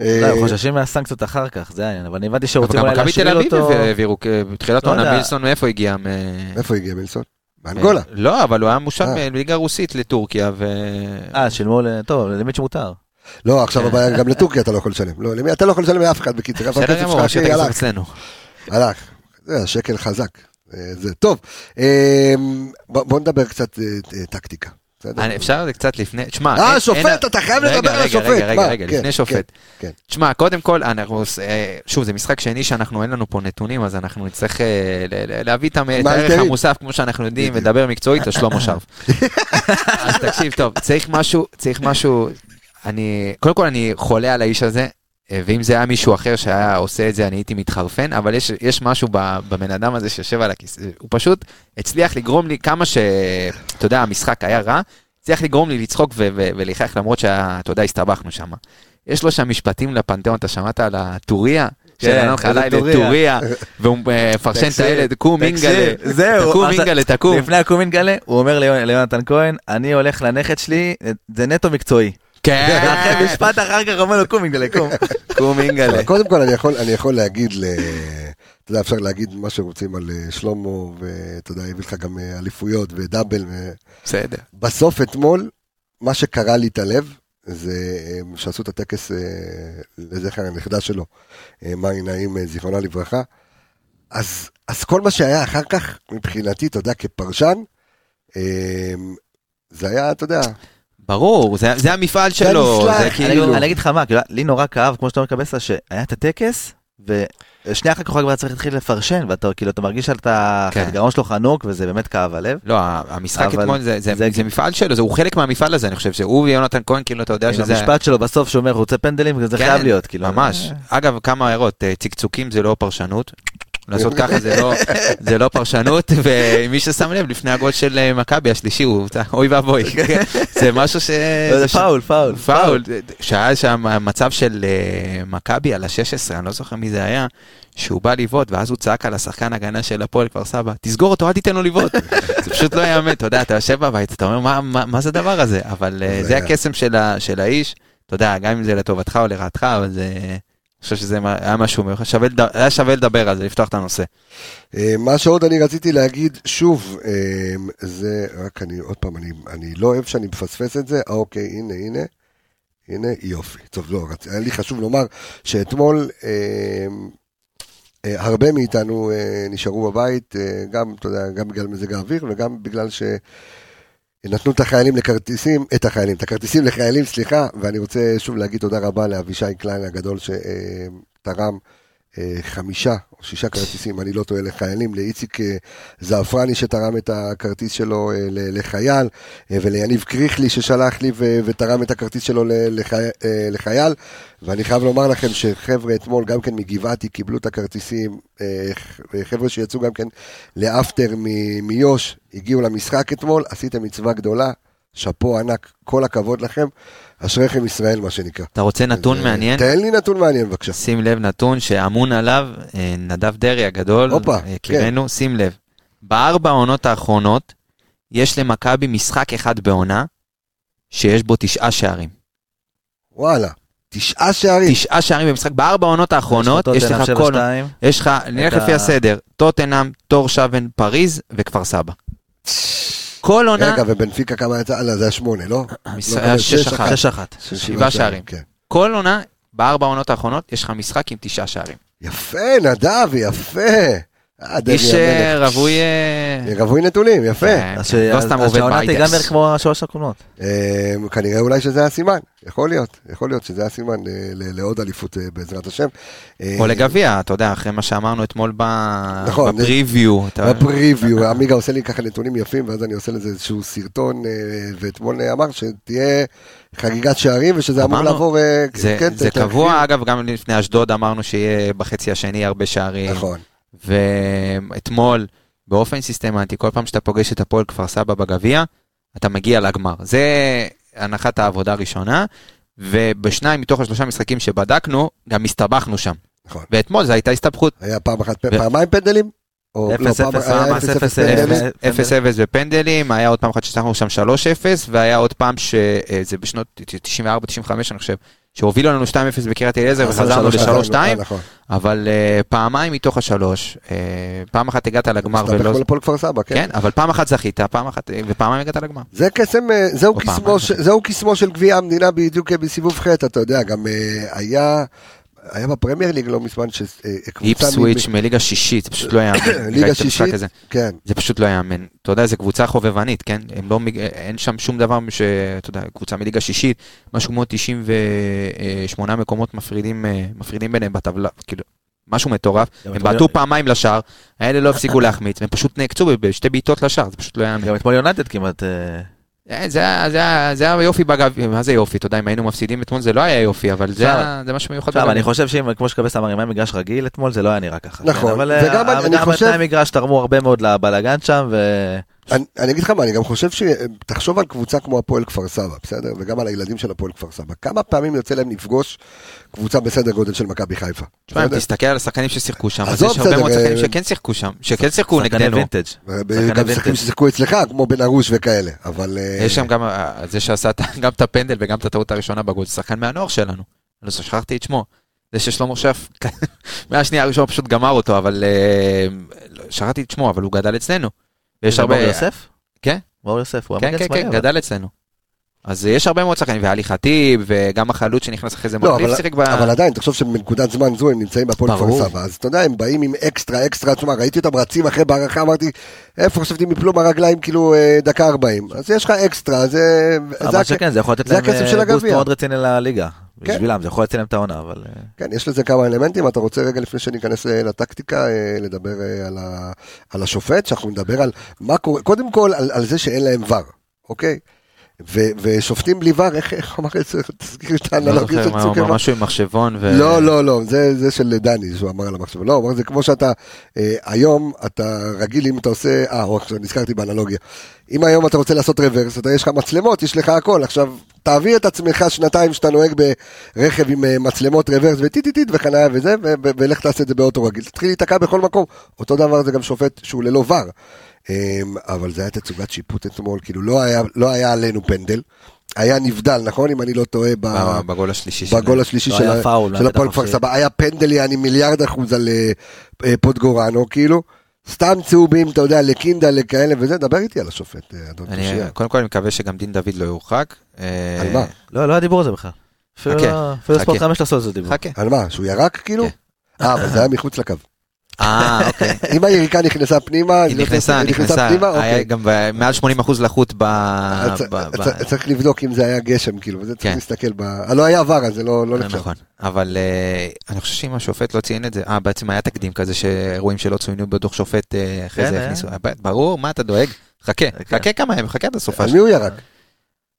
[SPEAKER 1] אה,
[SPEAKER 3] לא, חוששים מהסנקציות אחר כך, זה העניין. אבל אני הבנתי
[SPEAKER 2] אבל
[SPEAKER 3] שרוצים
[SPEAKER 2] גם
[SPEAKER 3] אולי
[SPEAKER 2] מכבי תל
[SPEAKER 3] להשאיר
[SPEAKER 2] אביב
[SPEAKER 3] אותו...
[SPEAKER 2] העבירו, בתחילת
[SPEAKER 3] לא
[SPEAKER 2] העונה
[SPEAKER 3] יודע.
[SPEAKER 2] מילסון מאיפה הגיע? מ-
[SPEAKER 1] איפה הגיע מילסון? באנגולה.
[SPEAKER 2] לא, אבל הוא היה מושב
[SPEAKER 1] אה.
[SPEAKER 2] בליגה רוסית לטורקיה, ו...
[SPEAKER 3] אה, שילמו, ל- טוב, למי שמותר.
[SPEAKER 1] לא, עכשיו אבל גם לטורקיה אתה לא יכול לשלם. לא, למי אתה לא יכול לשלם לאף אחד בקיצר. אבל
[SPEAKER 2] בסדר גמור, כסף
[SPEAKER 1] הלך,
[SPEAKER 2] אצלנו.
[SPEAKER 1] הלך. זה השקל חזק. אה, זה טוב, אה, בוא נדבר קצת אה, אה, טקטיקה. בסדר?
[SPEAKER 2] אני- אפשר קצת לפני, תשמע,
[SPEAKER 1] אה, שופט,
[SPEAKER 2] אין-
[SPEAKER 1] אתה חייב
[SPEAKER 2] רגע,
[SPEAKER 1] לדבר על השופט.
[SPEAKER 2] רגע, רגע? רגע,
[SPEAKER 1] כן,
[SPEAKER 2] לפני שופט.
[SPEAKER 1] כן, כן.
[SPEAKER 2] תשמע, קודם כל, אנחנו, אה, שוב, זה משחק שני שאנחנו, אין לנו פה נתונים, אז אנחנו נצטרך אה, להביא את הערך. המוסף, כמו שאנחנו יודעים. ולדבר מקצועית, אז שלמה שב. <laughs> אז תקשיב טוב, צריך משהו, צריך משהו, אני, קודם כל אני חולה על האיש הזה, ואם זה היה מישהו אחר שהיה עושה את זה, אני הייתי מתחרפן, אבל יש, יש משהו בבן אדם הזה שיושב על הכיסא, הוא פשוט הצליח לגרום לי כמה ש... אתה יודע, המשחק היה רע, הצליח לגרום לי לצחוק ו- ו- ולחייך למרות שאתה יודע, הסתבכנו שם. יש לו שם משפטים לפנתיאון, אתה שמעת על הטוריה?
[SPEAKER 3] כן,
[SPEAKER 2] שנתן לך לילה
[SPEAKER 3] טוריה.
[SPEAKER 2] והוא אה, מפרשן את הילד, קום אינגלה,
[SPEAKER 3] זהו,
[SPEAKER 2] תקום אינגלה, תקום.
[SPEAKER 3] לפני הקום אינגלה, הוא אומר ליונ- ליונתן כהן, אני הולך לנכד שלי, זה נטו מקצועי.
[SPEAKER 2] כן, <laughs>
[SPEAKER 3] אחרי משפט אחר כך אומר לו, קום אינגלה, קום. <laughs>
[SPEAKER 2] קום אינגלה.
[SPEAKER 1] קודם כל אני יכול, להגיד, ל... אתה יודע, אפשר להגיד מה שרוצים על אה, שלמה, ואתה יודע, הביא לך גם אה, אליפויות ודאבל.
[SPEAKER 2] בסדר.
[SPEAKER 1] בסוף אתמול, מה שקרע לי את הלב, זה אה, שעשו את הטקס לזכר הנכדה שלו, מאי נעים, זיכרונה לברכה. אז, אז כל מה שהיה אחר כך, מבחינתי, אתה יודע, כפרשן, זה היה, אתה יודע,
[SPEAKER 2] ברור, זה, זה המפעל שלו, זה
[SPEAKER 3] אני
[SPEAKER 2] כאילו...
[SPEAKER 3] אגיד- אני אגיד לך מה, כאילו, לי נורא כאב, כמו שאתה אומר קבסה, שהיה את הטקס, ושנייה אחר כך הוא כבר צריך להתחיל לפרשן, ואתה כאילו, אתה מרגיש שאתה,
[SPEAKER 2] כן.
[SPEAKER 3] הגרון שלו חנוק, וזה באמת כאב הלב.
[SPEAKER 2] לא, המשחק
[SPEAKER 3] אבל
[SPEAKER 2] אתמול זה, זה,
[SPEAKER 3] זה-
[SPEAKER 2] זה מפעל שלו, זה, הוא חלק מהמפעל הזה, אני חושב שהוא ויונתן כהן, כאילו, אתה יודע
[SPEAKER 3] עם
[SPEAKER 2] שזה...
[SPEAKER 3] המשפט שלו בסוף שאומר, הוא רוצה פנדלים, זה
[SPEAKER 2] כן,
[SPEAKER 3] חייב להיות, כאילו.
[SPEAKER 2] ממש. אגב, כמה הערות, אה, צקצוקים זה לא פרשנות. לעשות ככה זה לא, זה לא פרשנות, ומי ששם לב, לפני הגול של אה, מכבי השלישי, הוא, אוי ואבוי, <laughs> זה משהו ש...
[SPEAKER 3] לא, זה
[SPEAKER 2] ש-
[SPEAKER 3] פאול, פאול.
[SPEAKER 2] פאול, שהיה שם מצב של אה, מכבי על ה-16, אני לא זוכר מי זה היה, שהוא בא לבעוט, ואז הוא צעק על השחקן הגנה של הפועל כפר סבא, תסגור אותו, אל תיתן לו לבעוט. <laughs> זה פשוט לא יאמן, אתה יודע, אתה יושב בבית, אתה אומר, "מה- מה מה זה הדבר הזה? אבל אה,
[SPEAKER 1] זה.
[SPEAKER 2] הקסם של ה- של האיש, אתה יודע, גם אם זה לטובתך או לרעתך, אבל זה... חושב שזה היה משהו, מיוחד, שווה היה שווה לדבר על זה, לפתוח את הנושא.
[SPEAKER 1] אה, מה שעוד אני רציתי להגיד, שוב, אה, זה רק אני, עוד פעם, אני, אני לא אוהב שאני מפספס את זה, אה, אוקיי, הנה, הנה, הנה, יופי. טוב, לא, רצ... היה לי חשוב לומר שאתמול הרבה מאיתנו נשארו בבית, גם, אתה יודע, גם בגלל מזג האוויר וגם בגלל ש... נתנו את החיילים לכרטיסים, את החיילים, את הכרטיסים לחיילים, סליחה, ואני רוצה שוב להגיד תודה רבה לאבישי קליין הגדול שתרם אה, חמישה או שישה כרטיסים, אני לא טועה, לחיילים, לאיציק אה, זעפרני שתרם את הכרטיס שלו אה, לחייל, אה, וליניב קריכלי ששלח לי ותרם את הכרטיס שלו אה, לחייל, ואני חייב לומר לכם שחבר'ה אתמול גם כן מגבעתי קיבלו את הכרטיסים, אה, חבר'ה שיצאו גם כן לאפטר מיו"ש, הגיעו למשחק אתמול, עשיתם מצווה גדולה, שאפו ענק, כל הכבוד לכם, אשריכם ישראל מה שנקרא.
[SPEAKER 2] אתה רוצה נתון
[SPEAKER 1] אז,
[SPEAKER 2] מעניין?
[SPEAKER 1] תן לי נתון מעניין בבקשה.
[SPEAKER 2] שים לב נתון שאמון עליו אה, נדב דרעי הגדול,
[SPEAKER 1] הופה,
[SPEAKER 2] אה, יקירנו, שים לב. בארבע העונות האחרונות יש למכבי משחק אחד בעונה שיש בו תשעה שערים.
[SPEAKER 1] וואלה, תשעה שערים.
[SPEAKER 2] תשעה שערים במשחק, בארבע העונות האחרונות יש לך כל... יש לך, נלך לפי הסדר, טוטנאם, תור שבן, פריז וכפר סבא. כל עונה,
[SPEAKER 1] רגע, ובנפיקה כמה יצא? לא, זה היה שמונה, לא? לא,
[SPEAKER 2] היה שש
[SPEAKER 1] שש
[SPEAKER 2] אחת.
[SPEAKER 3] שש אחת.
[SPEAKER 2] שבעה שערים.
[SPEAKER 1] כן.
[SPEAKER 2] כל עונה, בארבע העונות האחרונות יש לך משחק עם תשעה שערים.
[SPEAKER 1] יפה, נדב, יפה. אה,
[SPEAKER 2] איש. אה, רווי... אה,
[SPEAKER 1] רווי נתונים, יפה.
[SPEAKER 2] כן,
[SPEAKER 3] אז
[SPEAKER 2] כן, לא סתם עובד
[SPEAKER 3] שהעונה תיגמר. כמו השלוש הקודמות.
[SPEAKER 1] אה, כנראה אולי שזה הסימן, יכול להיות, יכול להיות שזה הסימן אה, לעוד אליפות אה, בעזרת השם. אה,
[SPEAKER 2] או לגביע, אתה יודע, אחרי מה שאמרנו אתמול
[SPEAKER 1] נכון,
[SPEAKER 2] בפריוויו.
[SPEAKER 1] בפריוויו, עמיגה עושה לי ככה נתונים יפים, ואז אני עושה לזה איזשהו סרטון, אה, ואתמול אה, אמר שתהיה חגיגת שערים, ושזה אמור לעבור... אה,
[SPEAKER 2] זה
[SPEAKER 1] כן,
[SPEAKER 2] קבוע. אגב, גם לפני אשדוד אמרנו שיהיה בחצי השני הרבה שערים.
[SPEAKER 1] נכון.
[SPEAKER 2] ואתמול, באופן סיסטמטי, כל פעם שאתה פוגש את הפועל כפר סבא בגביע, אתה מגיע לגמר. זה הנחת העבודה הראשונה, ובשניים מתוך השלושה משחקים שבדקנו, גם הסתבכנו שם.
[SPEAKER 1] נכון.
[SPEAKER 2] ואתמול זו הייתה הסתבכות.
[SPEAKER 1] היה פעם אחת,
[SPEAKER 2] ו-
[SPEAKER 1] פעמים פנדלים? או- לא.
[SPEAKER 2] 0-0 בפנדלים, היה עוד פעם אחת ששחקנו שם 3-0, והיה עוד פעם שזה בשנות 94-95 אני חושב, שהובילו לנו 2-0 בקריית אליעזר וחזרנו
[SPEAKER 1] שלוש,
[SPEAKER 2] ל-3-2,
[SPEAKER 1] אה, נכון.
[SPEAKER 2] אבל אה, פעמיים מתוך השלוש, אה, פעם אחת הגעת לגמר
[SPEAKER 1] הסתבך
[SPEAKER 2] ולא...
[SPEAKER 1] מול הפועל כפר סבא, כן.
[SPEAKER 2] כן, אבל פעם אחת זכית, פעם אחת, ופעמיים הגעת לגמר.
[SPEAKER 1] זה קסם, אה, זהו קסמו, של גביע המדינה בדיוק אה, בסיבוב ח', אתה יודע, גם אה, היה, היה בפרמייר ליג לא מזמן שקבוצה...
[SPEAKER 2] איפסוויץ' מליגה שישית, זה פשוט לא יאמן. <coughs>
[SPEAKER 1] ליגה שישית, כן.
[SPEAKER 2] זה פשוט לא יאמן. אתה יודע, זו קבוצה חובבנית, כן? הם לא, אין שם שום דבר שאתה יודע, קבוצה מליגה שישית, משהו כמו 98 מקומות מפרידים, מפרידים ביניהם בטבלה, כאילו, משהו מטורף. הם בעטו פעמיים לשער, האלה לא הפסיקו להחמיץ, והם פשוט נעקצו בשתי בעיטות לשער, זה פשוט לא יאמן.
[SPEAKER 3] גם אתמול יונתד כמעט...
[SPEAKER 2] אה, זה היה יופי בגביע, מה זה יופי, אתה יודע, אם היינו מפסידים אתמול זה לא היה יופי, אבל זה מה שמיוחד
[SPEAKER 3] בגביע. אני חושב שאם, כמו שקבס אמר, אם היה מגרש רגיל אתמול, זה לא היה נראה ככה.
[SPEAKER 1] נכון,
[SPEAKER 3] אבל גם בתנאי המגרש תרמו הרבה מאוד לבלאגן שם, ו...
[SPEAKER 1] אני אגיד לך מה, אני גם חושב שתחשוב על קבוצה כמו הפועל כפר סבא, בסדר? וגם על הילדים של הפועל כפר סבא. כמה פעמים יוצא להם לפגוש קבוצה בסדר גודל של מכבי חיפה?
[SPEAKER 2] תשמע, אם תסתכל על השחקנים ששיחקו שם, אז יש הרבה מאוד שחקנים שכן שיחקו שם, שכן שיחקו נגדנו.
[SPEAKER 1] גם שחקנים ששיחקו אצלך, כמו בן ארוש וכאלה, אבל...
[SPEAKER 2] יש שם גם זה שעשה <laughs> גם את הפנדל וגם את הטעות הראשונה בגול, זה שחקן מהנוער שלנו. לא שכחתי את שמו. זה ששלמה שף, <laughs> מהשנייה הראשונה פשוט גמר אותו, אבל שכחתי את שמו, אבל הוא גדל אצלנו.
[SPEAKER 3] ויש הרבה... מאור יוסף?
[SPEAKER 2] כן.
[SPEAKER 3] מאור יוסף, הוא
[SPEAKER 2] כן, כן, כן, גדל אצלנו. אז יש הרבה מאוד שחקנים, ואלי חטיב, וגם החלוץ שנכנס אחרי זה
[SPEAKER 1] מחליף שיחק ב... אבל עדיין, תחשוב שבנקודת זמן זו הם נמצאים בהפועל כפר סבא, אז אתה יודע, הם באים עם אקסטרה, אקסטרה, תשמע, ראיתי אותם רצים אחרי בהערכה, אמרתי, איפה חשבתי הם יפלו מהרגליים כאילו אה, דקה 40, אז יש לך אקסטרה, זה...
[SPEAKER 3] אבל שכן, זה יכול לתת להם בוסט מאוד רציני לליגה. כן. בשבילם, זה יכול לציין להם את העונה, אבל... אה,
[SPEAKER 1] כן, יש לזה כמה אלמנטים, אתה רוצה רגע לפני שניכנס אה, לטקטיקה, לדבר על, ה... על השופט, שאנחנו נדבר על מה קורה, קודם כל על, על זה שאין להם ור, אוקיי? ו- ושופטים בלי ור, איך, איך אמר את זה? תזכיר את האנלוגיה
[SPEAKER 2] של צוקרמן. משהו עם מחשבון ו...
[SPEAKER 1] לא, לא, לא, זה, זה של דני, שהוא אמר על המחשבון. לא, הוא אמר, זה כמו שאתה, אה, היום אתה רגיל אם אתה עושה, אה, עכשיו נזכרתי באנלוגיה. אם היום אתה רוצה לעשות רוורס, אתה יש לך מצלמות, יש לך הכל. עכשיו, תעביר את עצמך שנתיים שאתה נוהג ברכב עם אה, מצלמות רוורס וטיטיטיט וחניה וזה, ולך תעשה את זה באוטו רגיל. תתחיל להיתקע בכל מקום. אותו דבר זה גם שופט שהוא ללא ור. אמ, אבל זה היה תצוגת שיפוט אתמול, כאילו לא היה, לא היה עלינו פנדל. היה נבדל, נכון? אם אני לא טועה,
[SPEAKER 2] בגול השלישי
[SPEAKER 1] בגול השלישי לא של, פאול, של הפועל כפר סבא. היה פנדל יעני מיליארד אחוז על אה, אה, פוטגורנו, כאילו. סתם צהובים, אתה יודע, לקינדה, לכאלה וזה, דבר איתי על השופט, אה, אדון
[SPEAKER 2] תושייה. קודם כל אני מקווה שגם דין דוד לא יורחק.
[SPEAKER 1] על מה?
[SPEAKER 3] לא, לא היה דיבור על זה בכלל. אפילו ספורט חמש לעשות את זה דיבור.
[SPEAKER 2] חכה.
[SPEAKER 1] על מה? שהוא ירק כאילו? כן. אה, אבל זה היה מחוץ לקו.
[SPEAKER 2] אה, אוקיי.
[SPEAKER 1] אם היריקה נכנסה פנימה,
[SPEAKER 2] היא נכנסה, נכנסה, היה גם מעל 80 אחוז לחות ב...
[SPEAKER 1] צריך לבדוק אם זה היה גשם, כאילו, וזה צריך כן. להסתכל ב... לא היה עבר, אז זה לא, לא נחשב.
[SPEAKER 2] נכון, אבל אה, אני חושב שאם השופט לא ציין את זה, אה, בעצם היה תקדים כזה שאירועים שלא צוינו בדוח שופט, אה, אחרי זה הכניסו, ברור, מה אתה דואג? חכה, חכה כמה ימים, חכה עד הסופה.
[SPEAKER 1] על מי הוא ירק?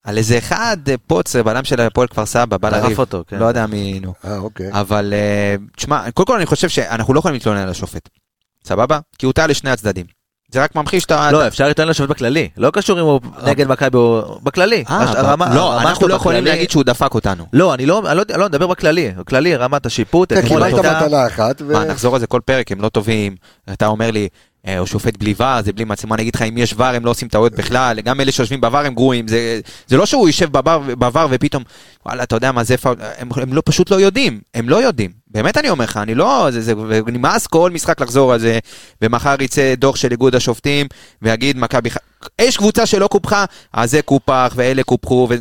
[SPEAKER 2] על איזה אחד אה, פוץ, בלם של הפועל כפר סבא, בא לריב,
[SPEAKER 3] אותו, כן.
[SPEAKER 2] לא יודע מי, נו.
[SPEAKER 1] אה, אוקיי.
[SPEAKER 2] אבל, תשמע, קודם כל אני חושב שאנחנו לא יכולים להתלונן על השופט. סבבה? כי הוא טעה לשני הצדדים. זה רק ממחיש את ה...
[SPEAKER 3] לא, אפשר לטעון לשופט בכללי, לא קשור אם הוא נגד מכבי או... בכללי.
[SPEAKER 2] אה, לא, אנחנו לא יכולים להגיד שהוא דפק אותנו.
[SPEAKER 3] לא, אני לא, לא מדבר בכללי, בכללי, רמת השיפוט.
[SPEAKER 1] כן, קיבלת מתנה אחת.
[SPEAKER 2] מה, נחזור על זה כל פרק, הם לא טובים, אתה אומר לי, אה, או שופט בלי ור, זה בלי מצלמה, אני אגיד לך, אם יש ור הם לא עושים טעויות בכלל, גם אלה שיושבים בוואר הם גרועים, זה, זה לא שהוא יושב בוואר ופתאום, וואלה, אתה יודע מה זה הם, הם לא, פשוט לא יודעים, הם לא יודעים, באמת אני אומר לך, אני לא, זה, זה נמאס כל משחק לחזור על זה, ומחר יצא דוח של איגוד השופטים, ויגיד מכבי יש קבוצה שלא קופחה, אז זה קופח ואלה קופחו, ו...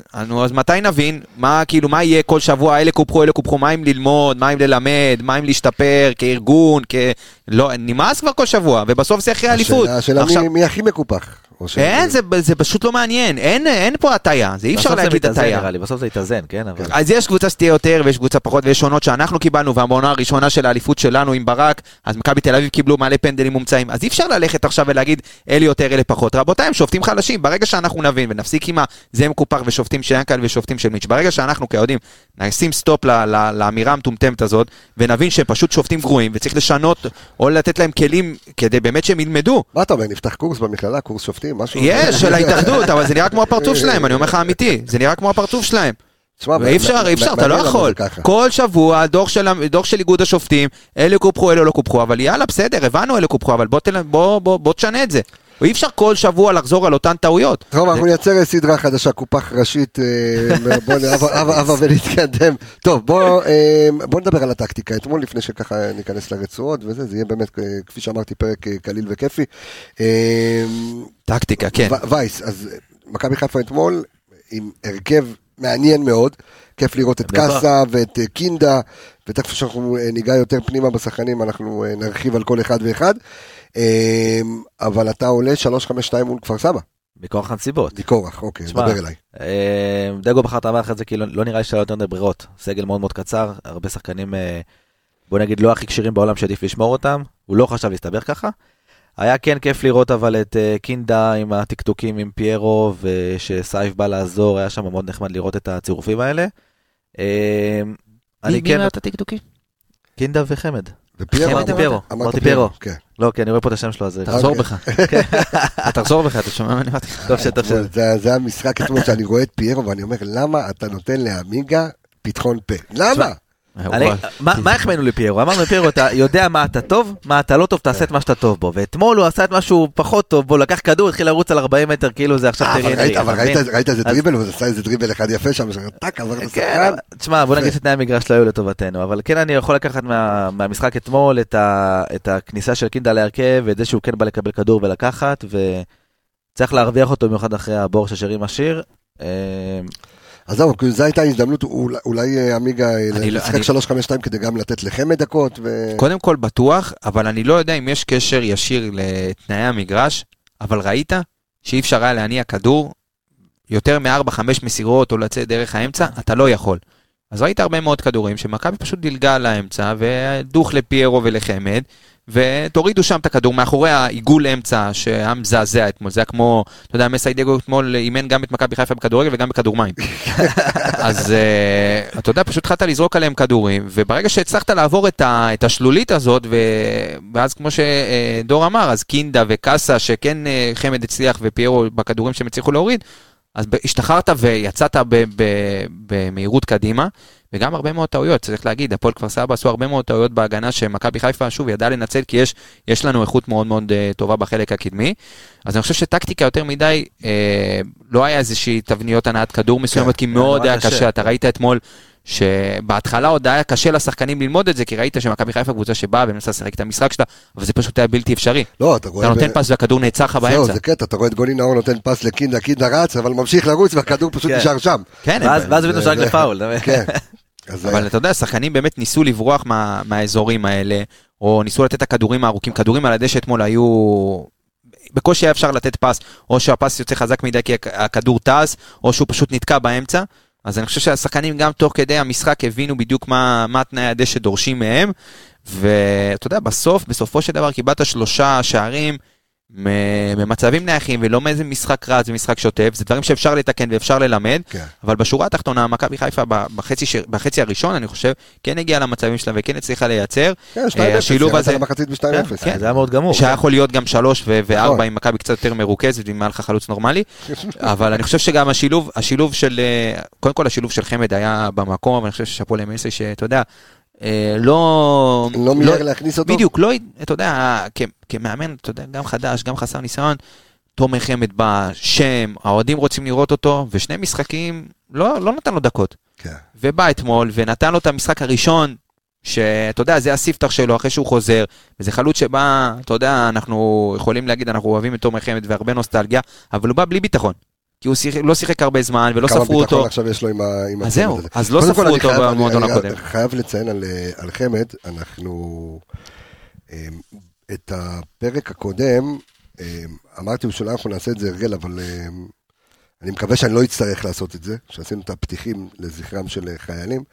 [SPEAKER 2] אז מתי נבין? מה כאילו, מה יהיה כל שבוע, אלה קופחו, אלה קופחו, מה אם ללמוד, מה אם ללמד, מה אם להשתפר כארגון, כ... לא, נמאס כבר כל שבוע, ובסוף זה אחרי אליפות.
[SPEAKER 1] השאלה עכשיו... מי, מי הכי מקופח.
[SPEAKER 2] אין, זה, זה פשוט לא מעניין, אין, אין פה הטיה, זה אי אפשר להגיד הטיה.
[SPEAKER 3] בסוף זה יתאזן, כן? אבל...
[SPEAKER 2] אז יש קבוצה שתהיה יותר ויש קבוצה פחות ויש שונות שאנחנו קיבלנו, ומהעונה הראשונה של האליפות שלנו עם ברק, אז מכבי תל אביב קיבלו מלא פנדלים מומצאים, אז אי אפשר ללכת עכשיו ולהגיד אלה יותר אלה פחות. רבותיי, הם שופטים חלשים, ברגע שאנחנו נבין ונפסיק עם זה מקופח ושופטים של ינקל ושופטים של מיץ', ברגע שאנחנו כאוהדים נשים stop לאמירה המטומטמת הזאת, ונבין שהם פשוט שופטים גרועים וצריך לשנות או לתת להם כלים כדי באמת שהם ילמדו.
[SPEAKER 1] מה אתה אומר, נפתח קורס במכללה, קורס שופטים, משהו?
[SPEAKER 2] יש, של ההתאחדות, אבל זה נראה כמו הפרצוף <laughs> שלהם, אני אומר לך אמיתי, זה נראה כמו הפרצוף שלהם. אי אפשר, אי אפשר, אתה לא יכול. כל שבוע דוח של איגוד השופטים, אלה קופחו, אלה לא קופחו, אבל יאללה, בסדר, הבנו אלה קופחו, אבל בוא תשנה את זה. אי אפשר כל שבוע לחזור על אותן טעויות.
[SPEAKER 1] טוב, אנחנו נייצר סדרה חדשה, קופח ראשית, אה, בוא <laughs> ונתקדם. טוב, אה, בוא נדבר על הטקטיקה. אתמול, לפני שככה ניכנס לרצועות וזה, זה יהיה באמת, אה, כפי שאמרתי, פרק קליל וכיפי.
[SPEAKER 2] טקטיקה, כן.
[SPEAKER 1] וייס, אז מכבי חיפה אתמול, עם הרכב מעניין מאוד. כיף לראות את. קאסה ואת אה, קינדה, ותכף כשאנחנו אה, ניגע יותר פנימה בשחקנים, אנחנו אה, נרחיב על כל אחד ואחד. אה, אבל אתה עולה 3-5-2 מול כפר סבא,
[SPEAKER 3] מכוח הנסיבות.
[SPEAKER 1] דיקורח, אוקיי,
[SPEAKER 3] תשמע,
[SPEAKER 1] דבר אליי.
[SPEAKER 3] אה, דגו בחר את המערכת הזה כי לא, לא נראה לי שהיה יותר מדי ברירות. סגל מאוד מאוד קצר, הרבה שחקנים, בוא נגיד, לא הכי כשירים בעולם שעדיף לשמור אותם. הוא לא חשב להסתבר ככה. היה כן כיף לראות אבל את קינדה עם הטקטוקים עם פיירו, ושסייף בא לעזור, היה שם מאוד נחמד לראות את הצירופים האלה. אה, אני כן,
[SPEAKER 2] את הטקטוקים?
[SPEAKER 3] קינדה וחמד.
[SPEAKER 1] ופיירו,
[SPEAKER 2] חמד
[SPEAKER 1] אמרת?
[SPEAKER 2] פיירו.
[SPEAKER 1] אמרת
[SPEAKER 3] אמרתי פיירו.
[SPEAKER 1] כן.
[SPEAKER 3] לא, כי אני רואה פה את השם שלו, אז...
[SPEAKER 2] תחזור
[SPEAKER 1] אוקיי.
[SPEAKER 2] בך. <laughs> תחזור בך, אתה שומע מה אני אמרתי?
[SPEAKER 3] טוב שטוב ש...
[SPEAKER 1] זה- זה המשחק אתמול שאני רואה את פיירו ואני אומר, למה אתה נותן לעמיגה פתחון פה? למה?
[SPEAKER 3] אני- מה מה החמאנו לפיירו? אמרנו לפיירו, אתה יודע מה אתה טוב, מה אתה לא טוב, תעשה את מה שאתה טוב בו. ואתמול הוא עשה את משהו פחות טוב בו, לקח כדור, התחיל לרוץ על 40 מטר, כאילו זה עכשיו
[SPEAKER 1] אה, אבל ראית- אבל איזה דריבל, הוא עשה איזה דריבל אחד יפה שם, טאק, עבר את
[SPEAKER 3] כן,
[SPEAKER 1] השחקן.
[SPEAKER 3] תשמע, בוא נגיד. שתנאי המגרש לא היו לטובתנו, אבל כן אני יכול לקחת מה- מהמשחק אתמול את הכניסה של קינדה להרכב, ואת זה שהוא כן בא לקבל כדור ולקחת, וצריך להרוויח אותו במיוחד אחרי הבור של שרים השיר.
[SPEAKER 1] אז זהו, זו הייתה הזדמנות, אולי- אולי אה, עמיגה אה,
[SPEAKER 2] לא-
[SPEAKER 1] לשחק
[SPEAKER 2] אני-
[SPEAKER 1] 3-5-2 כדי גם לתת לחמד דקות, ו...
[SPEAKER 2] קודם כל בטוח, אבל אני לא יודע אם יש קשר ישיר לתנאי המגרש, אבל ראית שאי אפשר היה להניע כדור יותר מ-4-5 מסירות או לצאת דרך האמצע, אתה לא יכול. אז ראית הרבה מאוד כדורים שמכבי פשוט דילגה לאמצע ודוך לפיירו ולחמד, ותורידו שם את הכדור מאחורי העיגול אמצע שהיה מזעזע אתמול, זה היה כמו, אתה יודע, מסיידגו אתמול אימן גם את מכבי חיפה בכדורגל וגם בכדור מים. <laughs> אז uh, אתה יודע, פשוט התחלת לזרוק עליהם כדורים, וברגע שהצלחת לעבור את, ה, את השלולית הזאת, ו, ואז כמו שדור אמר, אז קינדה וקאסה, שכן אה, חמד הצליח ופיירו בכדורים שהם הצליחו להוריד, אז השתחררת ויצאת במהירות קדימה, וגם הרבה מאוד טעויות, צריך להגיד, הפועל כפר סבא עשו הרבה מאוד טעויות בהגנה שמכבי חיפה, שוב, ידעה לנצל, כי יש, יש לנו איכות מאוד מאוד uh, טובה בחלק הקדמי. אז אני חושב שטקטיקה יותר מדי, אה, לא היה איזושהי תבניות הנעת כדור מסוימות, כי מאוד היה.
[SPEAKER 3] קשה,
[SPEAKER 2] אתה ראית אתמול. שבהתחלה עוד היה קשה לשחקנים ללמוד את זה, כי ראית שמכבי חיפה קבוצה שבאה ומנסה לשחק את המשחק שלה, אבל זה פשוט היה בלתי אפשרי.
[SPEAKER 1] לא, אתה רואה...
[SPEAKER 2] אתה נותן
[SPEAKER 1] ב-
[SPEAKER 2] פס והכדור נעצר לך
[SPEAKER 1] זהו,
[SPEAKER 2] באמצע.
[SPEAKER 1] זה קטע, אתה רואה את גולי נאור נותן פס לקינדה, קינדה רץ, אבל ממשיך לרוץ והכדור פשוט
[SPEAKER 3] כן.
[SPEAKER 1] נשאר שם.
[SPEAKER 2] כן,
[SPEAKER 3] ואז ואז הבאנו
[SPEAKER 1] זה-
[SPEAKER 3] שרק
[SPEAKER 1] זה-
[SPEAKER 3] לפאול. אתה מבין?
[SPEAKER 1] כן. <laughs>
[SPEAKER 2] אבל אתה יודע, שחקנים באמת ניסו לברוח מה- מהאזורים האלה, או ניסו לתת את הכדורים הארוכים. כדורים על הדשא אתמול היו... בקושי היה אפשר לתת פס, או שהפס יוצא חזק מדי כי הכ- הכדור טס, או שהוא פשוט נתקע באמצע. אז אני חושב שהשחקנים גם תוך כדי המשחק הבינו בדיוק מה, מה תנאי הדשא דורשים מהם. ואתה יודע, בסוף, בסופו של דבר קיבלת שלושה שערים ממצבים נייחים, ולא מאיזה משחק רץ ומשחק שוטף. זה דברים שאפשר לתקן ואפשר ללמד.
[SPEAKER 1] כן.
[SPEAKER 2] אבל בשורה התחתונה, מכבי חיפה ב- בחצי, ש... בחצי הראשון, אני חושב, כן הגיעה למצבים שלה וכן הצליחה לייצר.
[SPEAKER 1] כן, 2-0,
[SPEAKER 2] אה, השילוב הזה-
[SPEAKER 1] למחצית ב-2-0.
[SPEAKER 2] כן.
[SPEAKER 3] זה היה מאוד גמור.
[SPEAKER 2] שהיה יכול להיות גם שלוש ו- וארבע
[SPEAKER 1] נכון.
[SPEAKER 2] עם מכבי קצת יותר מרוכזת ואם היה לך חלוץ נורמלי. <laughs> אבל אני חושב שגם השילוב, השילוב של, אה, קודם כל השילוב של חמד היה במקום, ואני חושב ששאפו למסי שאתה יודע, לא...
[SPEAKER 1] לא מיהר להכניס אותו?
[SPEAKER 2] בדיוק, לא, אתה יודע, כ- כמאמן, אתה יודע, גם חדש, גם חסר ניסיון, תומר חמד בא, שם, האוהדים רוצים לראות אותו, ושני משחקים, לא, לא נתן לו דקות.
[SPEAKER 1] כן.
[SPEAKER 2] ובא אתמול ונתן לו את המשחק הראשון, שאתה יודע, זה הספתח שלו אחרי שהוא חוזר, וזה חלוץ שבא, אתה יודע, אנחנו יכולים להגיד, אנחנו אוהבים את תומר חמד והרבה נוסטלגיה, אבל הוא בא בלי ביטחון. כי הוא שיחק, לא שיחק הרבה זמן ולא
[SPEAKER 1] כמה
[SPEAKER 2] ספרו
[SPEAKER 1] ביטחון
[SPEAKER 2] אותו.
[SPEAKER 1] עכשיו יש לו עם ה- עם
[SPEAKER 2] אז זהו,
[SPEAKER 1] הזה.
[SPEAKER 2] אז לא ספרו
[SPEAKER 1] אני
[SPEAKER 2] אותו
[SPEAKER 1] אני-
[SPEAKER 2] במועדון
[SPEAKER 1] אני
[SPEAKER 2] הקודם.
[SPEAKER 1] חייב לציין על, אה, על חמד, אנחנו... אה, את הפרק הקודם, אה, אמרתי שאולי אנחנו נעשה את זה הרגל, אבל אני מקווה שאני לא אצטרך לעשות את זה, שעשינו את הפתיחים לזכרם של חיילים,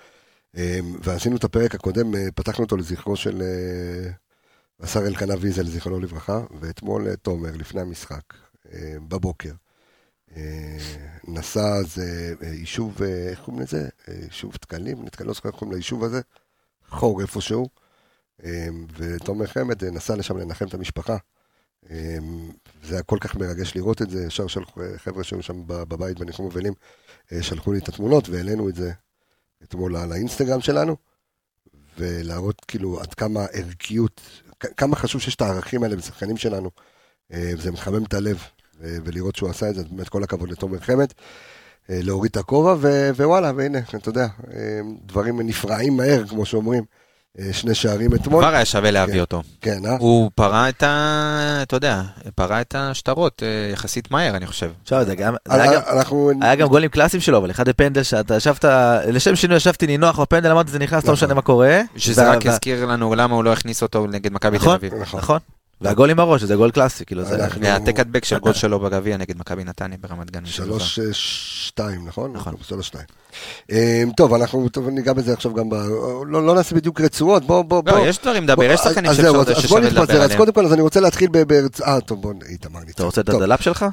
[SPEAKER 1] ועשינו את הפרק הקודם, פתחנו אותו לזכרו של השר אלקנה ויזל, זיכרונו לברכה, ואתמול תומר, לפני המשחק, בבוקר, נסע אז אה, אה, יישוב, אה, איך קוראים לזה? אה, יישוב תקלים, נתקל, לא זוכר איך קוראים ליישוב הזה, חור איפשהו, אה, ותומר חמד אה, נסע לשם לנחם את המשפחה. אה, זה היה כל כך מרגש לראות את זה, ישר שלחו, אה, חבר'ה שהיו שם בב- בבית בניחום אבלים, אה, שלחו לי את התמונות והעלינו את זה אתמול על האינסטגרם שלנו, ולהראות כאילו עד כמה ערכיות, כמה חשוב שיש את הערכים האלה בשחקנים שלנו, אה, וזה מחמם את הלב, ולראות שהוא עשה את זה, באמת כל הכבוד לתומר חמד. אה, להוריד את הכובע, ו- ווואלה, והנה, אתה יודע, אה, דברים נפרעים מהר, כמו שאומרים. אה, שני שערים אתמול.
[SPEAKER 2] כבר היה שווה להביא
[SPEAKER 1] כן.
[SPEAKER 2] אותו.
[SPEAKER 1] כן, אה?
[SPEAKER 2] הוא פרע את ה... אתה יודע, פרע את השטרות אה, יחסית מהר, אני חושב.
[SPEAKER 3] עכשיו, זה גם, זה היה גם-
[SPEAKER 1] אה, אנחנו...
[SPEAKER 3] היה גם גולים קלאסיים שלו, אבל אחד בפנדל שאתה ישבת, לשם שינוי ישבתי נינוח בפנדל, אמרתי זה נכנס, לא
[SPEAKER 1] נכון.
[SPEAKER 3] משנה מה קורה.
[SPEAKER 2] שזה רק הזכיר לנו למה הוא לא הכניס אותו נגד מכבי תל
[SPEAKER 3] נכון,
[SPEAKER 2] אביב.
[SPEAKER 1] נכון.
[SPEAKER 3] נכון. והגול עם הראש, זה גול קלאסי, כאילו זה...
[SPEAKER 2] והעתק הדבק של גול שלו בגביע נגד מכבי נתניה ברמת גן.
[SPEAKER 1] שלוש אה, שתיים, נכון?
[SPEAKER 2] נכון.
[SPEAKER 1] שלוש שתיים. אה, טוב, אנחנו ניגע בזה עכשיו גם ב... לא לא נעשה בדיוק רצועות, בוא, בוא,
[SPEAKER 2] לא,
[SPEAKER 1] בוא.
[SPEAKER 2] יש דברים לדבר, יש שחקנים
[SPEAKER 1] אז זהו,
[SPEAKER 2] שאפשר-
[SPEAKER 1] אז- בוא
[SPEAKER 2] לדבר
[SPEAKER 1] נתפזר, אז
[SPEAKER 2] עליהם.
[SPEAKER 1] קודם כל, אז אני רוצה להתחיל בארץ... אה, טוב, בוא, איתמר ניצן.
[SPEAKER 3] אתה רוצה את הדלאפ שלך?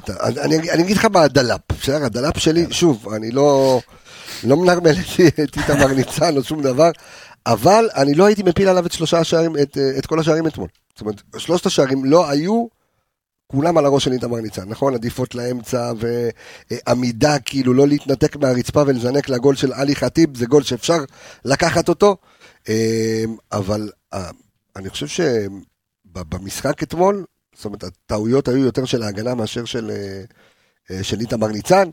[SPEAKER 1] אני אגיד לך בדלאפ, בסדר? הדלאפ שלי, שוב, אני לא לא מנרמל את איתמר ניצן או שום דבר, אבל אני לא הייתי מפיל עליו את שלושה השערים, את, אה, את כל השערים אתמול. זאת אומרת, שלושת השערים לא היו כולם על הראש של איתמר ניצן, נכון? עדיפות לאמצע ועמידה, כאילו לא להתנתק מהרצפה ולזנק לגול של עלי חטיב, זה גול שאפשר לקחת אותו, אה, אבל אה, אני חושב שבמשחק אתמול, זאת אומרת, הטעויות היו יותר של ההגנה מאשר של, אה, אה, של איתמר ניצן,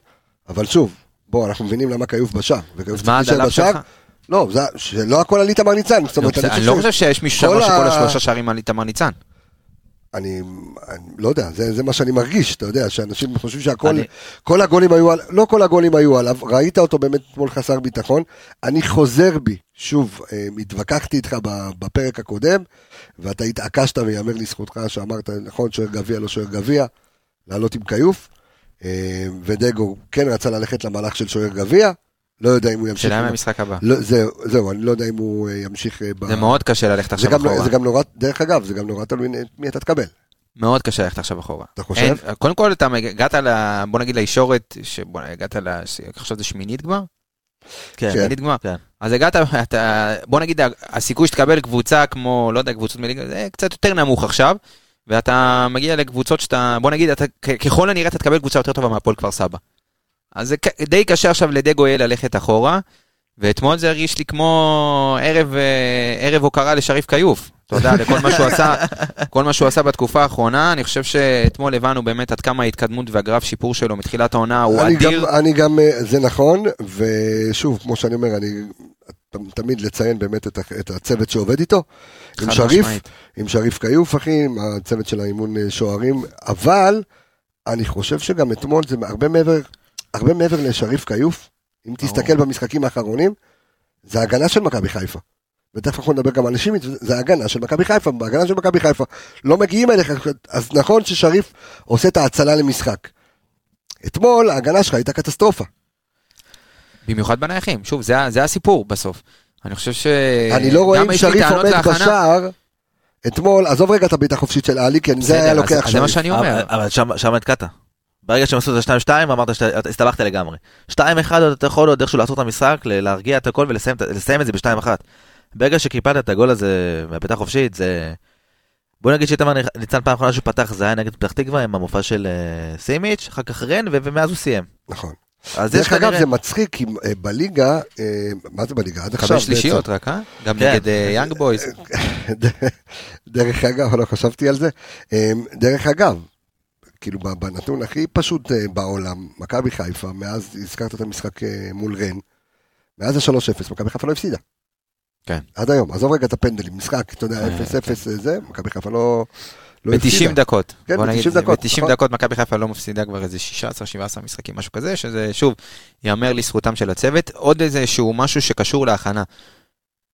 [SPEAKER 1] אבל שוב, בוא, אנחנו מבינים למה כיוף בשער. וכיוף צריך להישאר בשער. לא, זה, שלא הכל על איתמר ניצן,
[SPEAKER 2] לא,
[SPEAKER 1] אני
[SPEAKER 2] לא
[SPEAKER 1] חושב
[SPEAKER 2] שיש מישהו שאמר שכל השלושה שערים על איתמר ניצן.
[SPEAKER 1] אני, אני לא יודע, זה, זה מה שאני מרגיש, אתה יודע, שאנשים חושבים שהכל,
[SPEAKER 3] אני-
[SPEAKER 1] כל הגולים היו, על- לא כל הגולים היו עליו, ראית אותו באמת אתמול חסר ביטחון, אני חוזר בי, שוב, אה, התווכחתי איתך בפרק הקודם, ואתה התעקשת ויאמר לזכותך שאמרת, נכון, שוער גביע, לא שוער גביע, לעלות עם כיוף, אה, ודגו כן רצה ללכת למהלך של שוער גביע, לא יודע אם הוא ימשיך,
[SPEAKER 2] שאלה
[SPEAKER 1] עם-
[SPEAKER 2] מהמשחק הבא.
[SPEAKER 1] לא, זהו, זהו, אני לא יודע אם הוא אה, ימשיך אה, ב...
[SPEAKER 2] זה מאוד קשה ללכת עכשיו
[SPEAKER 1] גם,
[SPEAKER 2] אחורה.
[SPEAKER 1] זה גם נורא, דרך אגב, זה גם נורא תלוי את מי אתה תקבל.
[SPEAKER 2] מאוד קשה ללכת עכשיו אחורה.
[SPEAKER 1] אתה חושב?
[SPEAKER 2] אין, קודם כל אתה הגעת ל... בוא נגיד לישורת, שבוא הגעת ל... עכשיו זה שמינית גמר?
[SPEAKER 3] כן.
[SPEAKER 1] כן.
[SPEAKER 2] שמינית גמר.
[SPEAKER 3] כן.
[SPEAKER 2] אז הגעת, אתה, בוא נגיד הסיכוי שתקבל קבוצה כמו, לא יודע, קבוצות מליגה, זה קצת יותר נמוך עכשיו. ואתה מגיע לקבוצות שאתה, בוא נגיד, אתה, ככל הנראה אתה תקבל קבוצה יותר טובה מהפועל כפר סבא. אז זה די קשה עכשיו לדגו יהיה ללכת אחורה, ואתמול זה הרגיש לי כמו ערב, אה, ערב הוקרה לשריף כיוף. יודע, לכל מה שהוא עשה, <laughs> כל מה שהוא עשה בתקופה האחרונה, אני חושב שאתמול הבנו באמת עד כמה ההתקדמות והגרף שיפור שלו מתחילת העונה הוא
[SPEAKER 1] אני
[SPEAKER 2] אדיר.
[SPEAKER 1] גם, אני גם, אה, זה נכון, ושוב, כמו שאני אומר, אני תמיד לציין באמת את, את הצוות שעובד איתו, עם שריף,
[SPEAKER 2] משמעית.
[SPEAKER 1] עם שריף כיוף, אחי, עם הצוות של האימון אה, שוערים, אבל אני חושב שגם אתמול זה הרבה מעבר, הרבה מעבר לשריף כיוף, אם
[SPEAKER 2] ברור.
[SPEAKER 1] תסתכל במשחקים האחרונים, זה הגנה של מכבי חיפה. ותכף אנחנו נדבר גם על שימית, זה הגנה של מכבי חיפה, בהגנה של מכבי חיפה. לא מגיעים אליך, אז נכון ששריף עושה את ההצלה למשחק. אתמול ההגנה שלך הייתה קטסטרופה.
[SPEAKER 2] במיוחד בנייחים, שוב, זה, זה הסיפור בסוף. אני חושב ש...
[SPEAKER 1] אני לא רואה אם שריף עומד
[SPEAKER 2] להכנה.
[SPEAKER 1] בשער. אתמול, עזוב רגע את הבעיטה החופשית של עלי, כן, זה היה
[SPEAKER 2] אז-
[SPEAKER 1] לוקח
[SPEAKER 2] אז זה מה
[SPEAKER 1] שריף.
[SPEAKER 2] שאני אומר.
[SPEAKER 3] אבל- אבל שם- נתקעת. ברגע שהם עשו את ה-2-2, אמרת שהסתבכת לגמרי. 2-1 עוד אתה יכול עוד איכשהו לעצור את המשחק, ל- להרגיע את הכל ולסיים את- זה ב-2-1. ברגע שקיפלת את הגול הזה מהביתה חופשית, זה... בוא נגיד שאיתמר ניצן פעם אחרונה שהוא פתח, זה היה נגד פתח תקווה עם המופע של אה, סימיץ', אחר כך רן, ומאז הוא סיים.
[SPEAKER 1] נכון.
[SPEAKER 3] אז יש
[SPEAKER 1] דרך אגב,
[SPEAKER 3] כנראה...
[SPEAKER 1] זה מצחיק, כי אה, בליגה, אה, מה זה בליגה? עד עכשיו
[SPEAKER 2] חמש שלישיות רק, אה? גם
[SPEAKER 3] כן.
[SPEAKER 2] נגד יאנג בויז. <laughs>
[SPEAKER 1] דרך אגב, לא חשבתי על זה. דרך אגב, כאילו בנתון הכי פשוט אה, בעולם, מכבי חיפה, מאז הזכרת את המשחק אה, מול רן, מאז ה-3-0, מכבי חיפה לא הפסידה.
[SPEAKER 2] כן.
[SPEAKER 1] עד היום, עזוב רגע את הפנדלים, משחק, אתה יודע,
[SPEAKER 2] אה,
[SPEAKER 1] 0-0 זה, מכבי חיפה לא לא
[SPEAKER 2] ב-90
[SPEAKER 1] הפסידה.
[SPEAKER 2] דקות.
[SPEAKER 1] כן,
[SPEAKER 2] בוא נגיד,
[SPEAKER 1] ב-90 דקות,
[SPEAKER 2] ב-90
[SPEAKER 1] נכון.
[SPEAKER 2] דקות מכבי חיפה לא מפסידה כבר איזה 16-17 משחקים, משהו כזה, שזה שוב, ייאמר לזכותם של הצוות. עוד איזה שהוא משהו שקשור להכנה.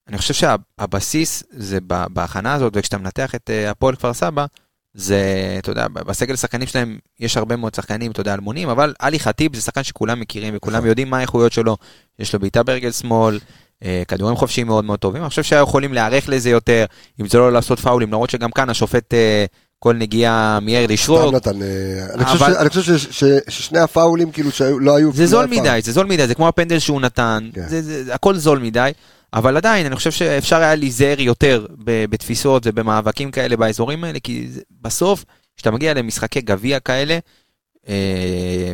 [SPEAKER 2] אני חושב שהבסיס זה בהכנה הזאת, וכשאתה מנתח את הפועל כפר סבא, זה, אתה יודע, בסגל השחקנים שלהם יש הרבה מאוד שחקנים, אתה יודע, אלמונים, אבל עלי חטיב זה שחקן שכולם מכירים וכולם
[SPEAKER 1] נכון.
[SPEAKER 2] יודעים מה האיכויות שלו. יש לו בעיטה ברגל שמאל, אה, כדורים חופשיים מאוד מאוד טובים. אני חושב שהיו יכולים להיערך לזה יותר, אם זה לא לעשות פאולים, למרות שגם כאן השופט אה, כל נגיעה מיהר לשרוק.
[SPEAKER 1] סתם נתן, אה, אני חושב ששני הפאולים כאילו שהיו, לא היו...
[SPEAKER 2] זה זול. מדי, זה זול מדי, זה כמו הפנדל שהוא נתן,
[SPEAKER 1] כן.
[SPEAKER 2] זה, זה, זה הכל זול מדי, אבל עדיין אני חושב שאפשר היה להיזהר יותר ב- בתפיסות ובמאבקים כאלה באזורים האלה, כי זה, בסוף, כשאתה מגיע למשחקי גביע כאלה, אה,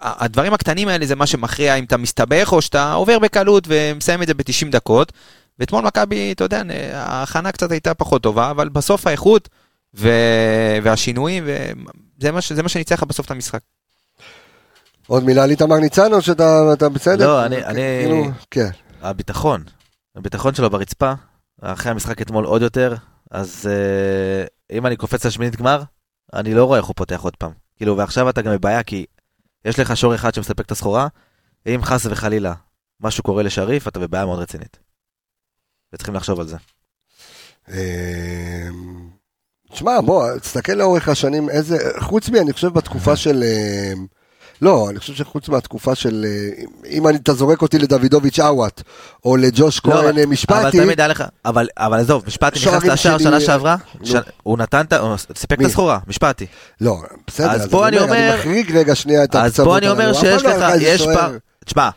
[SPEAKER 2] הדברים הקטנים האלה זה מה שמכריע אם אתה מסתבך או שאתה עובר בקלות ומסיים את זה ב-90 דקות. ואתמול מכבי, אתה יודע, ההכנה קצת הייתה פחות טובה, אבל בסוף האיכות ו... והשינויים, וזה מה, ש... זה מה שניצח לך בסוף את המשחק.
[SPEAKER 1] עוד מילה על איתמר ניצן או שאתה אתה בסדר?
[SPEAKER 3] לא, אני- אני-
[SPEAKER 1] כאילו, כן.
[SPEAKER 3] הביטחון, הביטחון שלו ברצפה, אחרי המשחק אתמול עוד יותר, אז אה, אם אני קופץ לשמינית גמר, אני לא רואה איך הוא פותח עוד פעם. כאילו, ועכשיו אתה גם בבעיה, כי יש לך שור אחד שמספק את הסחורה, אם חס וחלילה משהו קורה לשריף, אתה בבעיה מאוד רצינית. וצריכים לחשוב על זה.
[SPEAKER 1] אה, תשמע, בוא, תסתכל לאורך השנים, איזה, חוץ מי, אני חושב בתקופה של... לא, אני חושב שחוץ מהתקופה של... אה, אם אני- אתה זורק אותי לדוידוביץ' עוואט, או לג'וש
[SPEAKER 3] לא,
[SPEAKER 1] כהן
[SPEAKER 3] אבל-
[SPEAKER 1] אה,
[SPEAKER 3] אבל
[SPEAKER 1] משפטי,
[SPEAKER 3] תמיד היה לך, אבל, אבל עזוב, משפטי נכנס לשער שנה שעברה. ש... הוא נתן את ה... הוא סיפק את? הסחורה, משפטי.
[SPEAKER 1] לא, בסדר,
[SPEAKER 3] אז פה אני
[SPEAKER 1] אני
[SPEAKER 3] אומר-
[SPEAKER 1] מחריג רגע שנייה את
[SPEAKER 3] אז פה אני אומר שיש
[SPEAKER 1] לא
[SPEAKER 3] לך, יש. פער, תשמע,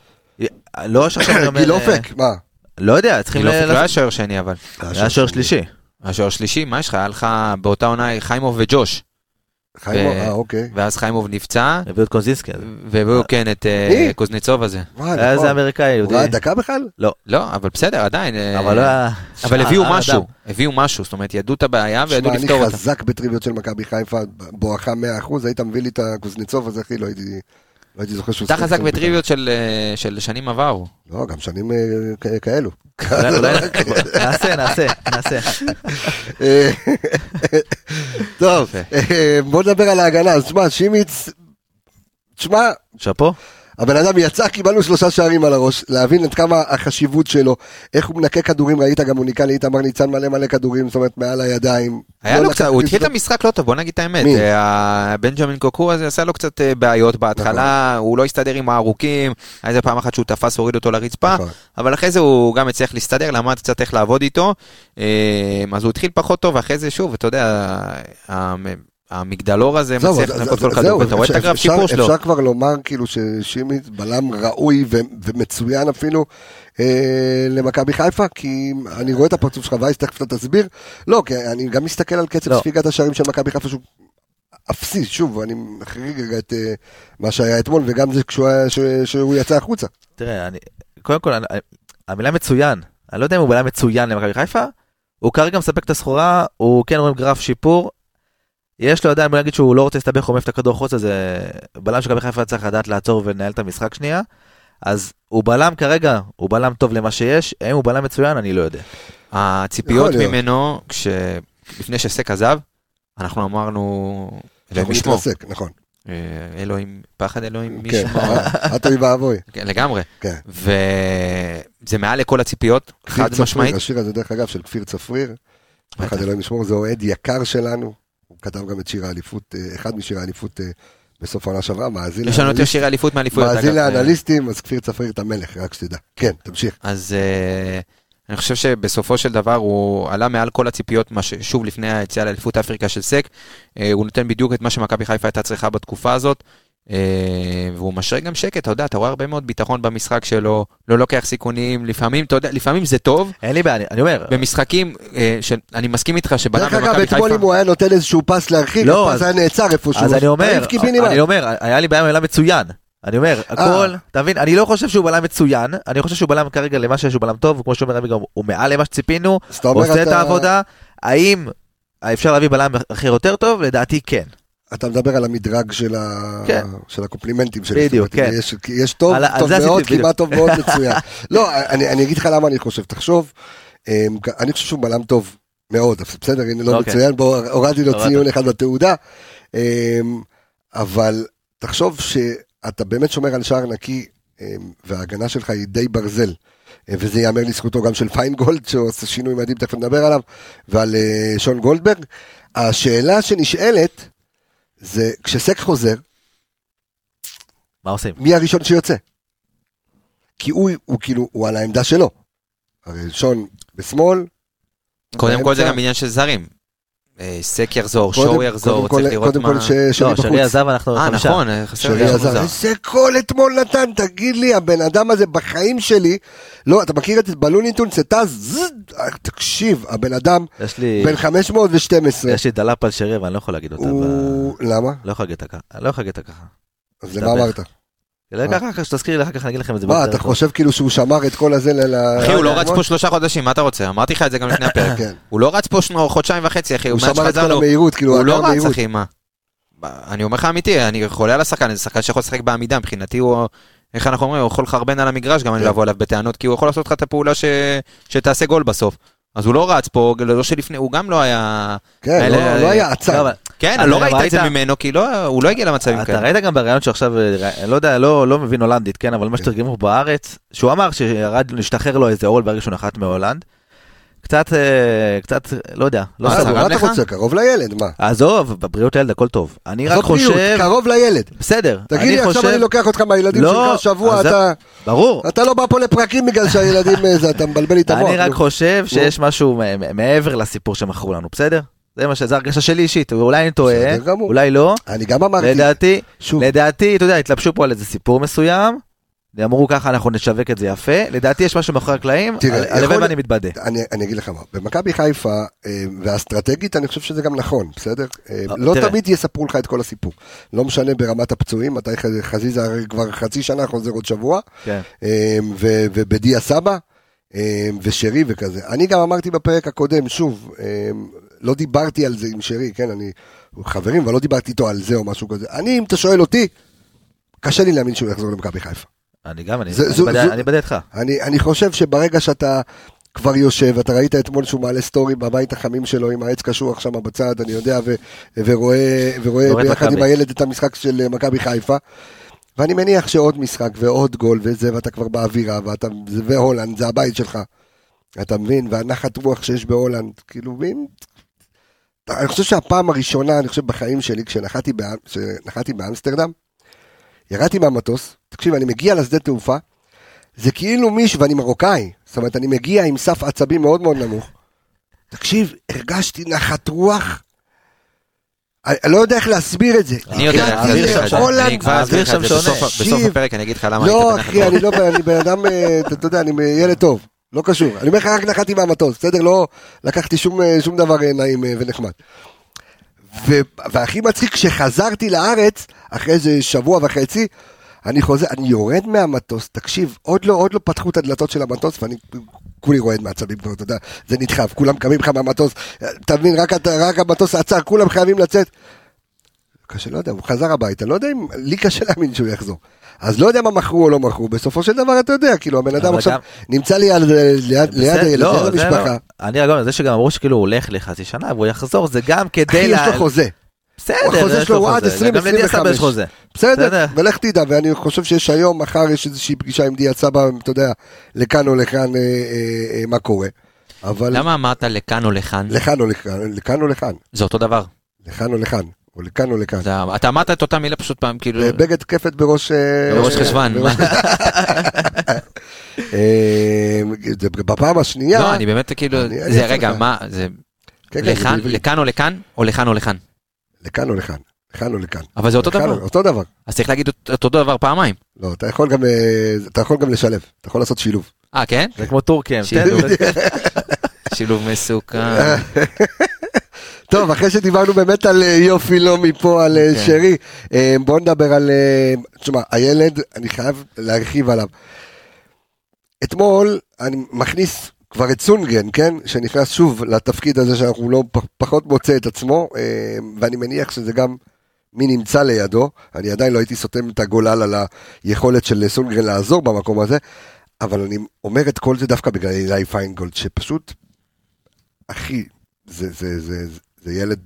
[SPEAKER 3] לא שעכשיו אני <coughs> אומר,
[SPEAKER 1] גיל
[SPEAKER 3] אה,
[SPEAKER 1] אופק, מה?
[SPEAKER 3] לא יודע, צריכים
[SPEAKER 2] כאילו,
[SPEAKER 3] ל...
[SPEAKER 2] לא היה שוער שני אבל.
[SPEAKER 3] היה שוער שלישי.
[SPEAKER 2] השוער שלישי, מה יש לך? היה לך באותה עונה חיימוב וג'וש.
[SPEAKER 1] חיים,
[SPEAKER 2] ו-
[SPEAKER 1] אה, אוקיי.
[SPEAKER 2] ואז חיימוב נפצע,
[SPEAKER 3] הביאו את קונזינסקי.
[SPEAKER 2] והביאו כן את אה? קוזניצוב הזה.
[SPEAKER 1] וואי,
[SPEAKER 3] היה
[SPEAKER 1] נכון.
[SPEAKER 3] איזה אמריקאי
[SPEAKER 1] הוא. ראה דקה בכלל?
[SPEAKER 2] לא, אבל בסדר, עדיין. אה,
[SPEAKER 3] אבל לא אה,
[SPEAKER 2] הביאו
[SPEAKER 3] אה,
[SPEAKER 2] משהו. הביאו משהו, זאת אומרת, ידעו את הבעיה
[SPEAKER 1] שמע,
[SPEAKER 2] וידעו
[SPEAKER 1] אני
[SPEAKER 2] לפתור אותה.
[SPEAKER 1] חזק בטריוויות של מכבי חיפה, בואכה 100%, היית מביא לי את הקוזניצוב הזה, אחי, לא הייתי... לא הייתי זוכר שהוא...
[SPEAKER 2] אתה
[SPEAKER 1] שיחק
[SPEAKER 2] חזק. בטריוויות של אה, של שנים עברו.
[SPEAKER 1] לא, גם שנים אה, כאלו.
[SPEAKER 3] אולי- <laughs> נעשה, נעשה, נעשה.
[SPEAKER 1] אה, <laughs> טוב, בוא נדבר על ההגנה, אז תשמע, שימיץ, תשמע,
[SPEAKER 3] שאפו.
[SPEAKER 1] הבן אדם יצא, קיבלנו שלושה שערים על הראש, להבין עד כמה החשיבות שלו, איך הוא מנקה כדורים, ראית גם הוא ניקה לאיתמר ניצן מלא מלא כדורים, זאת אומרת מעל הידיים.
[SPEAKER 2] היה
[SPEAKER 1] לא
[SPEAKER 2] לו קצת, הוא התחיל את המשחק לא טוב, בוא נגיד את האמת.
[SPEAKER 1] מי?
[SPEAKER 2] אה, בנג'מין קוקו הזה עשה לו קצת אה, בעיות בהתחלה,
[SPEAKER 1] נכון.
[SPEAKER 2] הוא לא הסתדר עם הארוכים, היה איזה פעם אחת שהוא תפס, הוריד אותו לרצפה,
[SPEAKER 1] נכון.
[SPEAKER 2] אבל אחרי זה הוא גם הצליח להסתדר, למד קצת איך לעבוד איתו, אה, אז הוא התחיל פחות טוב, ואחרי זה שוב, אתה יודע, המגדלור הזה מצליח לנקות כל כדור, ואתה רואה את הגרף שיפור שלו.
[SPEAKER 1] אפשר כבר לומר כאילו ששימיץ בלם ראוי ומצוין אפילו אה, למכבי חיפה, כי אני רואה את הפרצוף שלך, וייס, תכף אתה תסביר. לא, כי אני גם מסתכל על קצב
[SPEAKER 3] לא.
[SPEAKER 1] ספיגת השערים של מכבי חיפה שהוא אפסי, שוב, אני מחריג רגע את אה, מה שהיה אתמול, וגם זה כשהוא יצא החוצה.
[SPEAKER 3] תראה, אני, קודם כל, המילה מצוין, אני לא יודע אם הוא בלם מצוין למכבי חיפה, הוא כרגע מספק את הסחורה, הוא כן רואים גרף שיפור. יש לו עדיין, בוא נגיד שהוא לא רוצה להסתבך, הוא מעיף את הכדור החוצה, זה בלם של מכבי חיפה צריך לדעת לעצור ולנהל את המשחק שנייה. אז הוא בלם כרגע, הוא בלם טוב למה שיש, האם הוא בלם מצוין, אני לא יודע.
[SPEAKER 2] הציפיות. ממנו, כש- לפני שסק עזב, אנחנו אמרנו, אלוהים ישמור,
[SPEAKER 1] נכון.
[SPEAKER 2] אה, אלוהים, פחד אלוהים
[SPEAKER 1] כן,
[SPEAKER 2] ישמור,
[SPEAKER 1] את אוי ואבוי. <laughs>
[SPEAKER 2] כן, לגמרי,
[SPEAKER 1] כן.
[SPEAKER 2] וזה מעל לכל הציפיות, חד משמעית,
[SPEAKER 1] השיר הזה דרך אגב של כפיר צפריר. אחד אלוהים ישמור, זה אוהד יקר שלנו, הוא כתב גם את שיר האליפות, אה, אחד משירי האליפות אה, בסוף העונה שעברה, מאזין
[SPEAKER 2] יש לנו יותר שירי אליפות מאליפויות,
[SPEAKER 1] מאזין
[SPEAKER 2] אגב.
[SPEAKER 1] לאנליסטים, אז כפיר צפריר את המלך, רק שתדע. כן, תמשיך.
[SPEAKER 2] אז אה, אני חושב שבסופו של דבר הוא עלה מעל כל הציפיות, שוב לפני היציאה לאליפות אפריקה של סק, אה, הוא נותן בדיוק את מה שמכבי חיפה הייתה צריכה בתקופה הזאת, אה, והוא משרה גם שקט, אתה יודע, אתה רואה הרבה מאוד ביטחון במשחק שלו, לא לוקח סיכונים, לפעמים, אתה יודע, לפעמים זה טוב,
[SPEAKER 3] אין לי בעיה, אני, אני אומר,
[SPEAKER 2] במשחקים, אה, שאני מסכים איתך שבלם
[SPEAKER 1] דרך אגב,
[SPEAKER 2] במכבי
[SPEAKER 1] אתמול
[SPEAKER 2] חיפה,
[SPEAKER 1] אם הוא היה נותן איזשהו פס להרחיק,
[SPEAKER 3] לא,
[SPEAKER 1] הפס
[SPEAKER 3] אז-
[SPEAKER 1] היה נעצר איפשהו.
[SPEAKER 3] אז אני אומר,
[SPEAKER 1] קיבינימט.
[SPEAKER 3] אני אומר, היה לי בעיה עם מצוין. אני אומר, הכל, אתה מבין, אני לא חושב שהוא בלם מצוין, אני חושב שהוא בלם כרגע למה שיש הוא בלם טוב, וכמו שאומר רבי גם, הוא מעל למה שציפינו,
[SPEAKER 1] אומר,
[SPEAKER 3] עושה את העבודה, האם אפשר להביא בלם אחר יותר טוב? לדעתי כן.
[SPEAKER 1] אתה מדבר על המדרג של ה-
[SPEAKER 3] כן.
[SPEAKER 1] של הקומפלימנטים שלי.
[SPEAKER 3] בדיוק, כן.
[SPEAKER 1] יש- יש טוב,
[SPEAKER 3] על על
[SPEAKER 1] טוב
[SPEAKER 3] עשיתי,
[SPEAKER 1] מאוד. כמעט טוב מאוד, מצוין. <laughs> לא, אני אני אגיד לך למה אני חושב. תחשוב, אמ, אני חושב שהוא בלם טוב מאוד, בסדר, הנה לא
[SPEAKER 3] אוקיי.
[SPEAKER 1] מצוין, בוא, הורדתי לו. ציון אחד בתעודה. אמ, אבל תחשוב שאתה באמת שומר על שער נקי, אמ, וההגנה שלך היא די ברזל. אה, וזה ייאמר לזכותו גם של פיינגולד, שעושה שינוי מדהים, תכף נדבר עליו, ועל אה, שון גולדברג. השאלה שנשאלת, זה כשסק חוזר,
[SPEAKER 3] מה עושים?
[SPEAKER 1] מי הראשון שיוצא? כי הוא, הוא כאילו, הוא על העמדה שלו. הרי שון בשמאל.
[SPEAKER 2] קודם כל זה. גם עניין של זרים. אה, סק יחזור, שור יחזור, צריך לראות
[SPEAKER 1] קודם כל
[SPEAKER 2] מה...
[SPEAKER 1] ש- שרי
[SPEAKER 3] לא,
[SPEAKER 1] בחוץ.
[SPEAKER 3] שרי עזב, אנחנו
[SPEAKER 2] אה,
[SPEAKER 3] חמישה.
[SPEAKER 2] נכון, אה, חסר לי
[SPEAKER 1] שרי
[SPEAKER 2] היה
[SPEAKER 1] עזר.
[SPEAKER 2] מוזר.
[SPEAKER 1] איזה גול אתמול נתן, תגיד לי, הבן אדם הזה בחיים שלי, לא, אתה מכיר את בלוניטון, זה אה, תקשיב, הבן אדם
[SPEAKER 3] יש לי,
[SPEAKER 1] בן 512,
[SPEAKER 3] יש לי דלאפ על שרי, ואני לא יכול להגיד אותה.
[SPEAKER 1] למה?
[SPEAKER 3] לא יכול להגיד אותה ככה. לא ככה.
[SPEAKER 1] אז למה. אמרת?
[SPEAKER 3] לא, ככה, ככה, שתזכירי לי אחר כך, אני אגיד לכם את זה.
[SPEAKER 1] מה, אתה. חושב כאילו שהוא שמר את כל הזה ל...
[SPEAKER 2] אחי, הוא לא רץ פה שלושה חודשים, מה אתה רוצה? אמרתי לך את זה גם לפני הפרק.
[SPEAKER 1] כן.
[SPEAKER 2] הוא לא רץ פה חודשיים וחצי, אחי,
[SPEAKER 1] הוא שמר את כל
[SPEAKER 2] לו.
[SPEAKER 1] המהירות, כאילו,
[SPEAKER 2] הוא לא רץ. אחי, מה? אני אומר לך אמיתי, אני חולה על השחקן, זה שחקן שיכול לשחק בעמידה, מבחינתי הוא, איך אנחנו אומרים, הוא יכול לחרבן על המגרש, גם אני
[SPEAKER 1] כן.
[SPEAKER 2] לבוא אליו בטענות, כי הוא יכול לעשות לך את הפעולה ש- שתעשה גול בסוף. אז הוא לא רץ פה, לא שלפני, הוא גם לא היה...
[SPEAKER 1] כן, לא- לא היה עצר.
[SPEAKER 2] כן,
[SPEAKER 3] אתה
[SPEAKER 2] לא ראית את זה ממנו, כי לא- הוא לא הגיע למצבים
[SPEAKER 3] אתה
[SPEAKER 2] כאלה.
[SPEAKER 3] ראית גם בריאיון שעכשיו, אני לא יודע, לא לא מבין הולנדית, כן, אבל מה שתרגמו פה בארץ, שהוא אמר שירד, השתחרר לו איזה עול ברגע שהוא נחת מהולנד. קצת, אה, קצת, לא יודע, לא
[SPEAKER 2] אה,
[SPEAKER 3] סגור.
[SPEAKER 1] מה אתה? רוצה? קרוב לילד, מה?
[SPEAKER 3] עזוב, בבריאות הילד הכל טוב. אני רק
[SPEAKER 1] עזוב בריאות,
[SPEAKER 3] חושב,
[SPEAKER 1] קרוב לילד.
[SPEAKER 3] בסדר,
[SPEAKER 1] תגיד
[SPEAKER 3] אני
[SPEAKER 1] לי, עכשיו
[SPEAKER 3] חושב,
[SPEAKER 1] אני לוקח אותך מהילדים
[SPEAKER 3] לא,
[SPEAKER 1] שלך שבוע,
[SPEAKER 3] אז זה-
[SPEAKER 1] אתה...
[SPEAKER 3] ברור,
[SPEAKER 1] אתה לא בא פה לפרקים בגלל שהילדים, אה, זה, אתה מבלבל לי את המוח.
[SPEAKER 3] אני רק. חושב שיש משהו מ- מ- מעבר לסיפור שמכרו לנו, בסדר? זה מה ש... זה הרגשה שלי אישית, אולי אני טועה. אולי לא,
[SPEAKER 1] אני גם אמרתי,
[SPEAKER 3] לדעתי,
[SPEAKER 1] שוב,
[SPEAKER 3] לדעתי, אתה יודע, התלבשו פה על איזה סיפור מסוים, אמרו ככה אנחנו נשווק את זה יפה, לדעתי יש משהו מאחורי הקלעים, הלוואי ואני מתבדה.
[SPEAKER 1] אני, אני אגיד לך מה, במכבי חיפה, אה, והאסטרטגית, אני חושב שזה גם נכון, בסדר? אה,
[SPEAKER 3] אה,
[SPEAKER 1] לא
[SPEAKER 3] תראה.
[SPEAKER 1] תמיד יספרו לך את כל הסיפור. לא משנה ברמת הפצועים, מתי חזיזה כבר חצי שנה חוזר עוד שבוע,
[SPEAKER 3] כן.
[SPEAKER 1] ו- ובדיה סבא, ושרי וכזה. אני גם אמרתי בפרק הקודם, שוב, לא דיברתי על זה עם שרי, כן, אני חברים, אבל לא דיברתי איתו על זה או משהו כזה. אני, אם אתה שואל אותי, קשה לי להאמין שהוא יחזור למכבי חיפה.
[SPEAKER 3] אני גם, אני
[SPEAKER 1] זה-
[SPEAKER 3] אני
[SPEAKER 1] זו-
[SPEAKER 3] אני איתך.
[SPEAKER 1] אני, אני חושב שברגע שאתה כבר יושב, אתה ראית אתמול שהוא מעלה סטורי בבית החמים שלו עם העץ קשוח שם בצד, אני יודע, ו, ורואה, ורואה ביחד עם
[SPEAKER 3] מכבי.
[SPEAKER 1] הילד את המשחק של אה, מכבי חיפה. ואני מניח שעוד משחק ועוד גול וזה, ואתה כבר באווירה, ואתה, והולנד, זה הבית שלך. אתה מבין? והנחת רוח שיש בהולנד, כאילו, ואם... אני חושב שהפעם הראשונה, אני חושב בחיים שלי, כשנחתי, באמ- כשנחתי באמסטרדם, ירדתי מהמטוס, תקשיב, אני מגיע לשדה תעופה, זה כאילו מישהו, ואני מרוקאי, זאת אומרת, אני מגיע עם סף עצבים מאוד מאוד נמוך. תקשיב, הרגשתי נחת רוח, אני לא יודע איך להסביר את זה.
[SPEAKER 2] אני יודע, אני כבר אסביר
[SPEAKER 3] שם
[SPEAKER 1] שונה.
[SPEAKER 2] בסוף. הפרק, אני אגיד לך למה
[SPEAKER 1] לא,
[SPEAKER 2] היית
[SPEAKER 1] אחי,
[SPEAKER 2] בנחת
[SPEAKER 1] אני לא, אני בן אדם, אה, אתה אתה יודע, אני ילד טוב, לא קשור. אני אומר לך, רק נחתי מהמטוס, בסדר? לא לקחתי שום, אה, שום דבר אה, נעים אה, ונחמד. ו- והכי מצחיק, כשחזרתי לארץ, אחרי איזה שבוע וחצי, אני חוזר, אני יורד מהמטוס, תקשיב, עוד לא, עוד לא פתחו את הדלתות של המטוס, ואני כולי רועד מעצבים כבר, אתה יודע, זה נדחף, כולם קמים לך מהמטוס, אתה מבין, רק, רק המטוס עצר, כולם חייבים לצאת. קשה, לא יודע, הוא חזר הביתה, לא יודע אם, לי קשה להאמין שהוא יחזור. אז לא יודע מה מכרו או לא מכרו, בסופו של דבר אתה יודע, כאילו הבן אדם עכשיו
[SPEAKER 3] גם-
[SPEAKER 1] נמצא לי על- ליד הילד,
[SPEAKER 3] לא,
[SPEAKER 1] ליד
[SPEAKER 3] זה
[SPEAKER 1] המשפחה.
[SPEAKER 3] לא. אני אגב, זה שגם אמרו שכאילו הוא הולך לחצי שנה והוא יחזור, זה גם
[SPEAKER 1] אחי,
[SPEAKER 3] כדי...
[SPEAKER 1] יש
[SPEAKER 3] לה-
[SPEAKER 1] לו חוזה.
[SPEAKER 3] בסדר,
[SPEAKER 1] החוזה
[SPEAKER 3] יש
[SPEAKER 1] שלו
[SPEAKER 3] לו
[SPEAKER 1] הוא עד
[SPEAKER 3] חוזה. גם לדיה סבא
[SPEAKER 1] 2025.
[SPEAKER 3] יש חוזה.
[SPEAKER 1] בסדר. ולך תדע, ואני חושב שיש היום, מחר יש איזושהי פגישה עם דיה סבא, אתה יודע, לכאן או לכאן, אה, אה, אה, מה קורה. אבל
[SPEAKER 2] למה אמרת לכאן או לכאן?
[SPEAKER 1] לכאן או לכאן, לכאן או לכאן,
[SPEAKER 2] זה אותו דבר.
[SPEAKER 1] לכאן או לכאן, או לכאן או לכאן.
[SPEAKER 2] אתה אמרת את אותה מילה פשוט פעם, כאילו...
[SPEAKER 1] בגד כפת בראש... אה,
[SPEAKER 2] בראש
[SPEAKER 1] אה,
[SPEAKER 2] חשוון. <laughs>
[SPEAKER 1] אה, זה בפעם השנייה,
[SPEAKER 2] לא, אני באמת כאילו... זה רגע. מה, זה
[SPEAKER 1] כן, כן,
[SPEAKER 2] לכאן, או לכאן, או לכאן או לכאן.
[SPEAKER 1] לכאן או לכאן, לכאן או לכאן.
[SPEAKER 2] אבל זה אותו דבר.
[SPEAKER 1] אותו דבר.
[SPEAKER 2] אז צריך להגיד אותו דבר פעמיים.
[SPEAKER 1] לא, אתה יכול גם, אתה יכול גם לשלב, אתה יכול לעשות שילוב.
[SPEAKER 2] אה, כן?
[SPEAKER 3] זה כמו טורקיה. כן,
[SPEAKER 2] שילוב מסוכן. <laughs>
[SPEAKER 1] טוב, אחרי שדיברנו באמת על אה, יופי לא מפה, על אה,
[SPEAKER 2] כן.
[SPEAKER 1] שרי, אה, בוא נדבר על... תשמע, הילד, אני חייב להרחיב עליו. אתמול אני מכניס כבר את סונגרן, כן? שנכנס שוב לתפקיד הזה שאנחנו לא פחות מוצא את עצמו, ואני מניח שזה גם מי נמצא לידו. אני עדיין לא הייתי סותם את הגולל על היכולת של סונגרן לעזור במקום הזה, אבל אני אומר את כל זה דווקא בגלל אילי פיינגולד, שפשוט, אחי, זה, זה, זה, זה, זה ילד,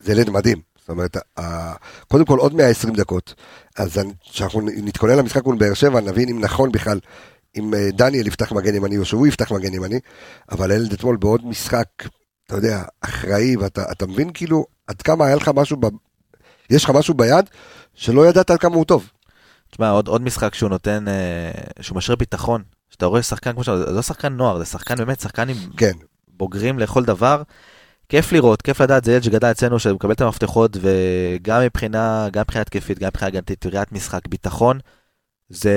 [SPEAKER 1] זה ילד מדהים. זאת אומרת, ה- קודם כל עוד 120 דקות, אז כשאנחנו נתכונן למשחק מול באר שבע, נבין אם נכון בכלל, אם אה, דניאל יפתח מגן ימני או שהוא יפתח מגן ימני, אבל הילד אתמול בעוד משחק, אתה יודע, אחראי, ואתה אתה מבין כאילו עד כמה היה לך משהו, ב, יש לך משהו ביד, שלא ידעת על כמה הוא טוב.
[SPEAKER 3] תשמע, עוד, עוד משחק שהוא נותן, אה, שהוא משאיר ביטחון. שאתה רואה שחקן כמו שאתה, זה לא שחקן נוער, זה שחקן באמת, שחקן עם
[SPEAKER 1] כן,
[SPEAKER 3] בוגרים לכל דבר. כיף לראות, כיף לדעת, זה ילד שגדל אצלנו, שמקבל את המפתחות, וגם מבחינה, גם מבחינה התקפית, גם מבחינה הגנתית, ראיית משחק, ביטחון. זה,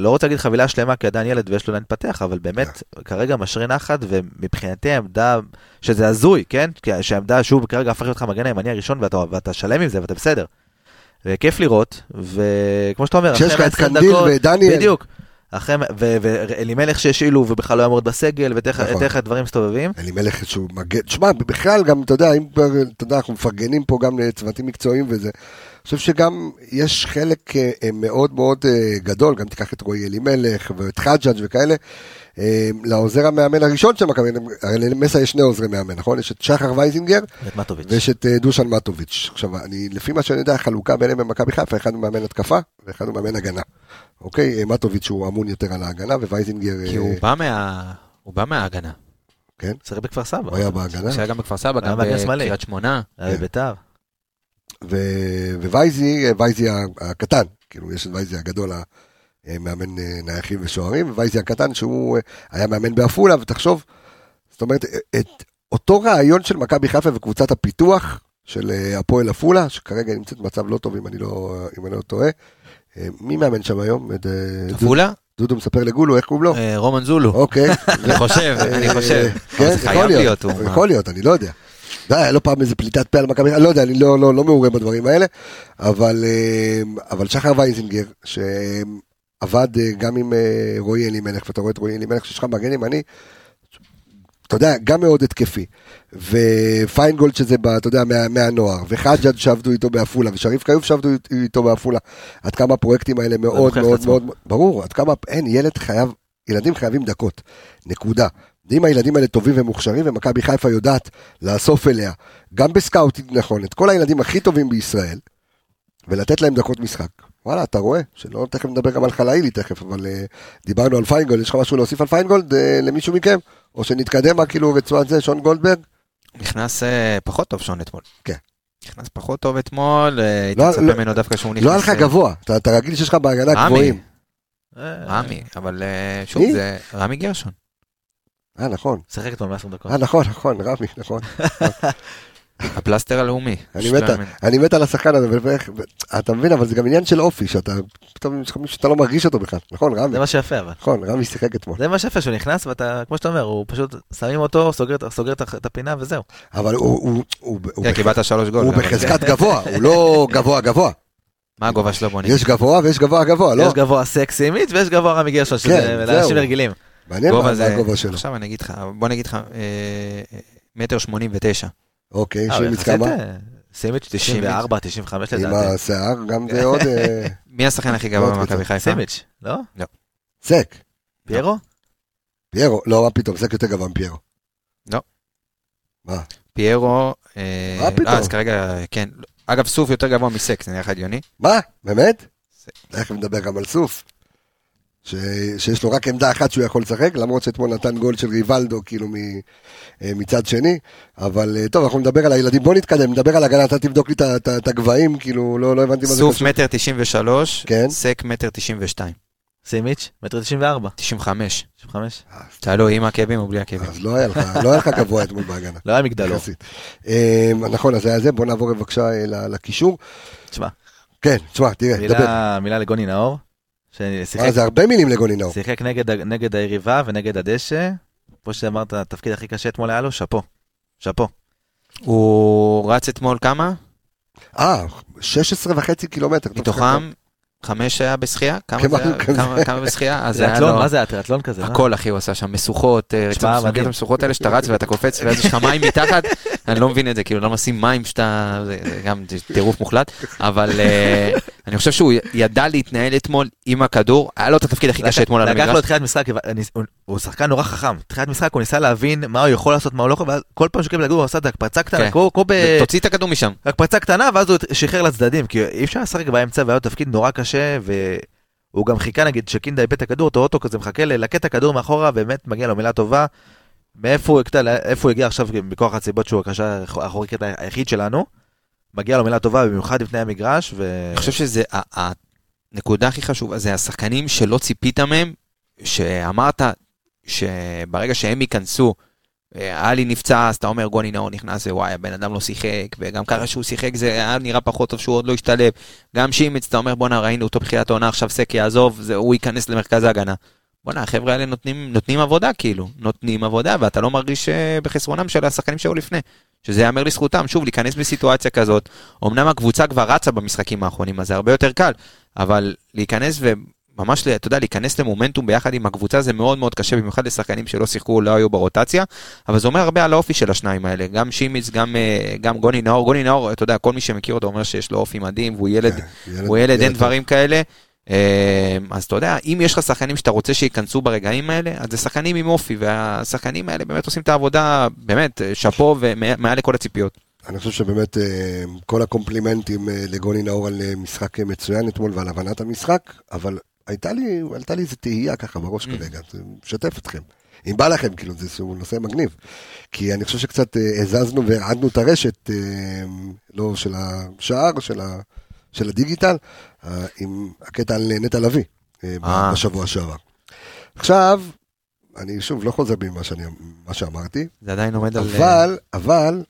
[SPEAKER 3] לא רוצה להגיד חבילה שלמה, כי עדיין ילד ויש לו לאן להתפתח, אבל באמת, כרגע משרה נחת, ומבחינתי העמדה, שזה הזוי, כן? שהעמדה, שהוא כרגע הפך להיות לך המגן הימני הראשון, ואתה, ואתה שלם עם זה, ואתה בסדר. וכיף לראות, וכמו שאתה אומר,
[SPEAKER 1] כשיש לך את
[SPEAKER 3] 120
[SPEAKER 1] קנדיל ודניאל,
[SPEAKER 3] בדיוק. אחרי, ואלימלך שהשאילו ובכלל לא היה מאוד בסגל, ותראה
[SPEAKER 1] נכון.
[SPEAKER 3] איך הדברים מסתובבים.
[SPEAKER 1] אלימלך שהוא מגן, תשמע, בכלל גם, אתה יודע, אם אתה יודע, אנחנו מפרגנים פה גם לצוותים מקצועיים וזה. אני חושב שגם יש חלק אה, אה, מאוד מאוד אה, גדול, גם תיקח את רועי אלימלך ואת חג'אג' וכאלה, לעוזר המאמן הראשון של מכבי, הרי למסאי יש שני עוזרי מאמן, נכון? יש את שחר וייזינגר. ויש את אה, דושן מטוביץ'. עכשיו, אני, לפי מה שאני יודע, החלוקה ביניהם במכבי חיפה, אחד הוא מאמן התקפה ואחד הוא מאמן הגנה. אוקיי? אה, מטוביץ' הוא אמון יותר על ההגנה, ווייזינגר...
[SPEAKER 2] כי
[SPEAKER 1] אה,
[SPEAKER 2] הוא בא מה... הוא בא מההגנה.
[SPEAKER 1] כן,
[SPEAKER 3] שיחק בכפר סבא.
[SPEAKER 1] הוא היה בהגנה.
[SPEAKER 2] שהיה גם בכפר סבא, גם. בקריית שמונה.
[SPEAKER 3] היה בביתר.
[SPEAKER 1] ו- ווייזי, וייזי הקטן, כאילו יש את וייזי הגדול, המאמן אה, נייחים ושוערים, ווייזי הקטן שהוא אה, היה מאמן בעפולה, ותחשוב, זאת אומרת, את אותו רעיון של מכבי חיפה וקבוצת הפיתוח של אה, הפועל עפולה, שכרגע נמצאת במצב לא טוב אם אני לא, אם אני לא טועה. אה, מי מאמן שם היום? אה,
[SPEAKER 2] עפולה?
[SPEAKER 1] דודו מספר לגולו, איך קוראים לו?
[SPEAKER 2] אה, רומן זולו.
[SPEAKER 1] אוקיי. <laughs>
[SPEAKER 2] אני חושב, אני חושב.
[SPEAKER 1] כן, יכול להיות, יכול להיות, אני לא יודע. לא, היה לו פעם איזה פליטת פה על מכבי, אני לא יודע, אני לא, לא, לא מעורה בדברים האלה, אבל, אה, אבל שחר וייזינגר, שעבד אה, גם עם אה, רועי אלימלך, ואתה רואה את רועי אלימלך, שיש לך מגן ימני, אתה יודע, גם מאוד התקפי, ופיינגולד שזה, ב- אתה יודע, מה, מהנוער, וחג'אג' שעבדו איתו בעפולה, ושריף כיוף שעבדו אית- איתו בעפולה, עד כמה הפרויקטים האלה מאוד מאוד. מאוד, ברור, עד כמה, אין, ילד חייב, ילדים חייבים דקות, נקודה. ואם הילדים האלה טובים ומוכשרים, ומכבי חיפה יודעת לאסוף אליה, גם ב scouting נכון, את כל הילדים הכי טובים בישראל, ולתת להם דקות משחק. וואלה, אתה רואה, שלא תכף נדבר גם על חלאילי תכף, אבל אה, דיברנו על פיינגולד, יש לך משהו להוסיף על פיינגולד אה, למישהו מכם? או שנתקדם כאילו רצועת זה, שון גולדברג?
[SPEAKER 2] נכנס אה, פחות טוב שון אתמול.
[SPEAKER 1] כן.
[SPEAKER 2] נכנס פחות טוב אתמול, אה, הייתי
[SPEAKER 1] לא-
[SPEAKER 2] מצפה
[SPEAKER 1] לא-
[SPEAKER 2] ממנו דווקא שהוא נכנס...
[SPEAKER 1] לא היה לך
[SPEAKER 2] אה,
[SPEAKER 1] גבוה, אתה, אתה רגיל שיש לך בהגנה
[SPEAKER 2] רמי,
[SPEAKER 1] גבוהים.
[SPEAKER 3] אה,
[SPEAKER 2] רמי, אבל אה, שוב,
[SPEAKER 1] מי?
[SPEAKER 2] זה רמי גרשון.
[SPEAKER 1] אה, נכון.
[SPEAKER 3] שיחק אתמול 120 דקות.
[SPEAKER 1] אה, נכון, נכון, רמי, נכון. <laughs>
[SPEAKER 2] הפלסטר הלאומי.
[SPEAKER 1] אני מת. אני מת על השחקן הזה, אתה מבין, אבל זה גם עניין של אופי, שאתה, פתאום יש לך מישהו שאתה לא מרגיש אותו בכלל, נכון, רמי?
[SPEAKER 3] זה מה שיפה אבל.
[SPEAKER 1] נכון, רמי שיחק אתמול.
[SPEAKER 3] זה מה שיפה שהוא נכנס ואתה, כמו שאתה אומר, הוא פשוט, שמים אותו, סוגר את- הפינה וזהו.
[SPEAKER 1] אבל הוא-
[SPEAKER 2] כן, קיבלת שלוש גול.
[SPEAKER 1] הוא. בחזקת גבוה, הוא לא גבוה גבוה.
[SPEAKER 2] מה הגובה שלו בוא נגיד?
[SPEAKER 1] יש גבוה ויש גבוה גבוה, לא?
[SPEAKER 3] יש גבוה סקסי מיץ' ויש גבוה רמי גרשון, שזה
[SPEAKER 1] כן,
[SPEAKER 3] לאנשים. רגילים.
[SPEAKER 1] מעניין מה. הגובה שלו.
[SPEAKER 2] עכשיו אני אגיד לך, בוא נגיד לך, אה, מטר שמונים ותשע.
[SPEAKER 1] אוקיי, כמה?
[SPEAKER 3] אה, סימיץ' 94, 95
[SPEAKER 1] עם
[SPEAKER 3] לדעתי.
[SPEAKER 1] השיער, גם זה עוד... אה, <laughs>
[SPEAKER 2] מי השחקן הכי גבוה במכבי. חיפה?
[SPEAKER 3] סימיץ', לא?
[SPEAKER 1] סק,
[SPEAKER 3] פיירו?
[SPEAKER 1] פיירו, לא, מה פתאום, סק יותר גבוה מפיירו.
[SPEAKER 2] פיירו... אה,
[SPEAKER 1] מה פתאום?
[SPEAKER 2] אה, אז כרגע, כן. אגב, סוף יותר גבוה מסק, זה נראה לך הגיוני?
[SPEAKER 1] מה? באמת? תכף נדבר גם על סוף. ש... שיש לו רק עמדה אחת שהוא יכול לשחק, למרות שאתמול נתן גול של ריבלדו, כאילו מ... אה, מצד שני. אבל אה, טוב, אנחנו נדבר על הילדים, בוא נתקדם, נדבר על הגנה, אתה תבדוק לי את הגבהים, כאילו, לא, לא הבנתי מה זה
[SPEAKER 2] סוף
[SPEAKER 1] קשור.
[SPEAKER 2] מטר תשעים ושלוש,
[SPEAKER 1] כן.
[SPEAKER 2] סק מטר תשעים ושתיים.
[SPEAKER 3] סימיץ'? מטר 94.
[SPEAKER 2] תשעים וחמש.
[SPEAKER 3] 95.
[SPEAKER 2] תעלו עם עקבים או בלי עקבים.
[SPEAKER 1] אז לא היה לך, לא היה לך גבוה אתמול בהגנה.
[SPEAKER 3] לא היה.
[SPEAKER 1] יחסית. אה, נכון, אז היה זה, בוא נעבור בבקשה אה, ל- לקישור.
[SPEAKER 3] תשמע,
[SPEAKER 1] כן, תשמע, תראה, דבר.
[SPEAKER 3] מילה מילה לגוני נאור. ששיחק
[SPEAKER 1] אה, זה הרבה מילים לגוני נאור.
[SPEAKER 3] שיחק נגד, נגד היריבה ונגד הדשא. כמו שאמרת, התפקיד הכי קשה אתמול היה לו, שאפו. שאפו.
[SPEAKER 2] הוא רץ אתמול כמה?
[SPEAKER 1] אה, 16 וחצי קילומטר.
[SPEAKER 2] מתוכם חמש היה בשחייה? כמה זה היה? בשחייה? אז היה
[SPEAKER 3] טריאטלון,
[SPEAKER 2] לו...
[SPEAKER 3] מה זה הטריאטלון כזה? מה?
[SPEAKER 2] הכל אחי הוא עשה שם משוכות, אה. את המשוכות האלה שאתה רץ ואתה קופץ ואז יש לך מים מתחת, <laughs> אני לא מבין את זה, כאילו לא נשים מים שאתה, זה זה גם טירוף מוחלט, אבל אה, אני חושב שהוא ידע להתנהל אתמול עם הכדור, היה לו את התפקיד הכי קשה אתמול על
[SPEAKER 3] לקח לו
[SPEAKER 2] המגרש,
[SPEAKER 3] תחילת משחק, אני- הוא- שחקן נורא חכם. תחילת משחק הוא ניסה להבין מה הוא יכול לעשות, מה הוא לא יכול, ואז כל פעם שהוא קיבל לגור הוא עשה את הקפצה קטנה,
[SPEAKER 2] כן.
[SPEAKER 3] כמו כמו ב...
[SPEAKER 2] תוציא את הכדור משם,
[SPEAKER 3] הקפצה קטנה, ואז הוא שחרר לצדדים, כי אי אפשר לשחק באמצע, והיה לו תפקיד נורא קשה, והוא גם חיכה נגיד שקינדה איבד את הכדור, אותו אוטו כזה מחכה ללקט את הכדור מאחורה, באמת מגיע לו מילה טובה. מאיפה הוא, איפה הוא הגיע עכשיו מכוח הסיבות שהוא הקשר האחורי קטע היחיד שלנו. מגיע לו מילה טובה במיוחד לפני המגרש, ו...
[SPEAKER 2] אני חושב שזה הנקודה הכי חשובה, זה השחקנים שלא ציפית מהם, שאמרת שברגע שהם ייכנסו, עלי נפצע, אז אתה אומר גוני נאור נכנס, ווואי, הבן אדם לא שיחק, וגם ככה שהוא שיחק זה היה נראה פחות טוב שהוא עוד לא השתלב. גם שימץ, אתה אומר בואנה, ראינו אותו בתחילת העונה, עכשיו סק יעזוב, זה, הוא ייכנס למרכז ההגנה. בואנה, החבר'ה האלה נותנים, נותנים עבודה כאילו, נותנים עבודה, ואתה לא מרגיש אה, בחסרונם של השחקנים שהיו לפני. שזה ייאמר לזכותם, שוב, להיכנס בסיטואציה כזאת, אמנם הקבוצה כבר רצה במשחקים האחרונים, אז זה הרבה יותר קל, אבל להיכנס ממש, אתה יודע, להיכנס למומנטום ביחד עם הקבוצה זה מאוד מאוד קשה, במיוחד לשחקנים שלא שיחקו, לא היו ברוטציה, אבל זה אומר הרבה על האופי של השניים האלה, גם שימיץ, גם, אה, גם גוני נאור, גוני נאור, אתה יודע, כל מי שמכיר אותו אומר שיש לו אופי מדהים, והוא ילד, הוא ילד, אין
[SPEAKER 1] טוב.
[SPEAKER 2] דברים כאלה. אה, אז אתה יודע, אם יש לך שחקנים שאתה רוצה שייכנסו ברגעים האלה, אז זה שחקנים עם אופי, והשחקנים האלה באמת עושים את העבודה, באמת, אה, שאפו ומעל לכל הציפיות.
[SPEAKER 1] אני חושב שבאמת כל הקומפלימנטים לגוני נאור על משחק מצוין אתמול ועל הבנת המשחק, אבל הייתה לי, עלתה לי איזה תהייה ככה בראש
[SPEAKER 2] Mm.
[SPEAKER 1] כרגע, זה משתף אתכם. אם בא לכם, כאילו, זה איזשהו נושא מגניב. כי אני חושב שקצת אה, הזזנו והרעדנו את הרשת, אה, לא של השער, של, ה, של הדיגיטל, אה, עם הקטע על נטע לביא. בשבוע שעבר. עכשיו, אני שוב לא חוזר בי ממה שאני- מה שאמרתי,
[SPEAKER 2] זה עדיין עומד על...
[SPEAKER 1] אבל, אבל,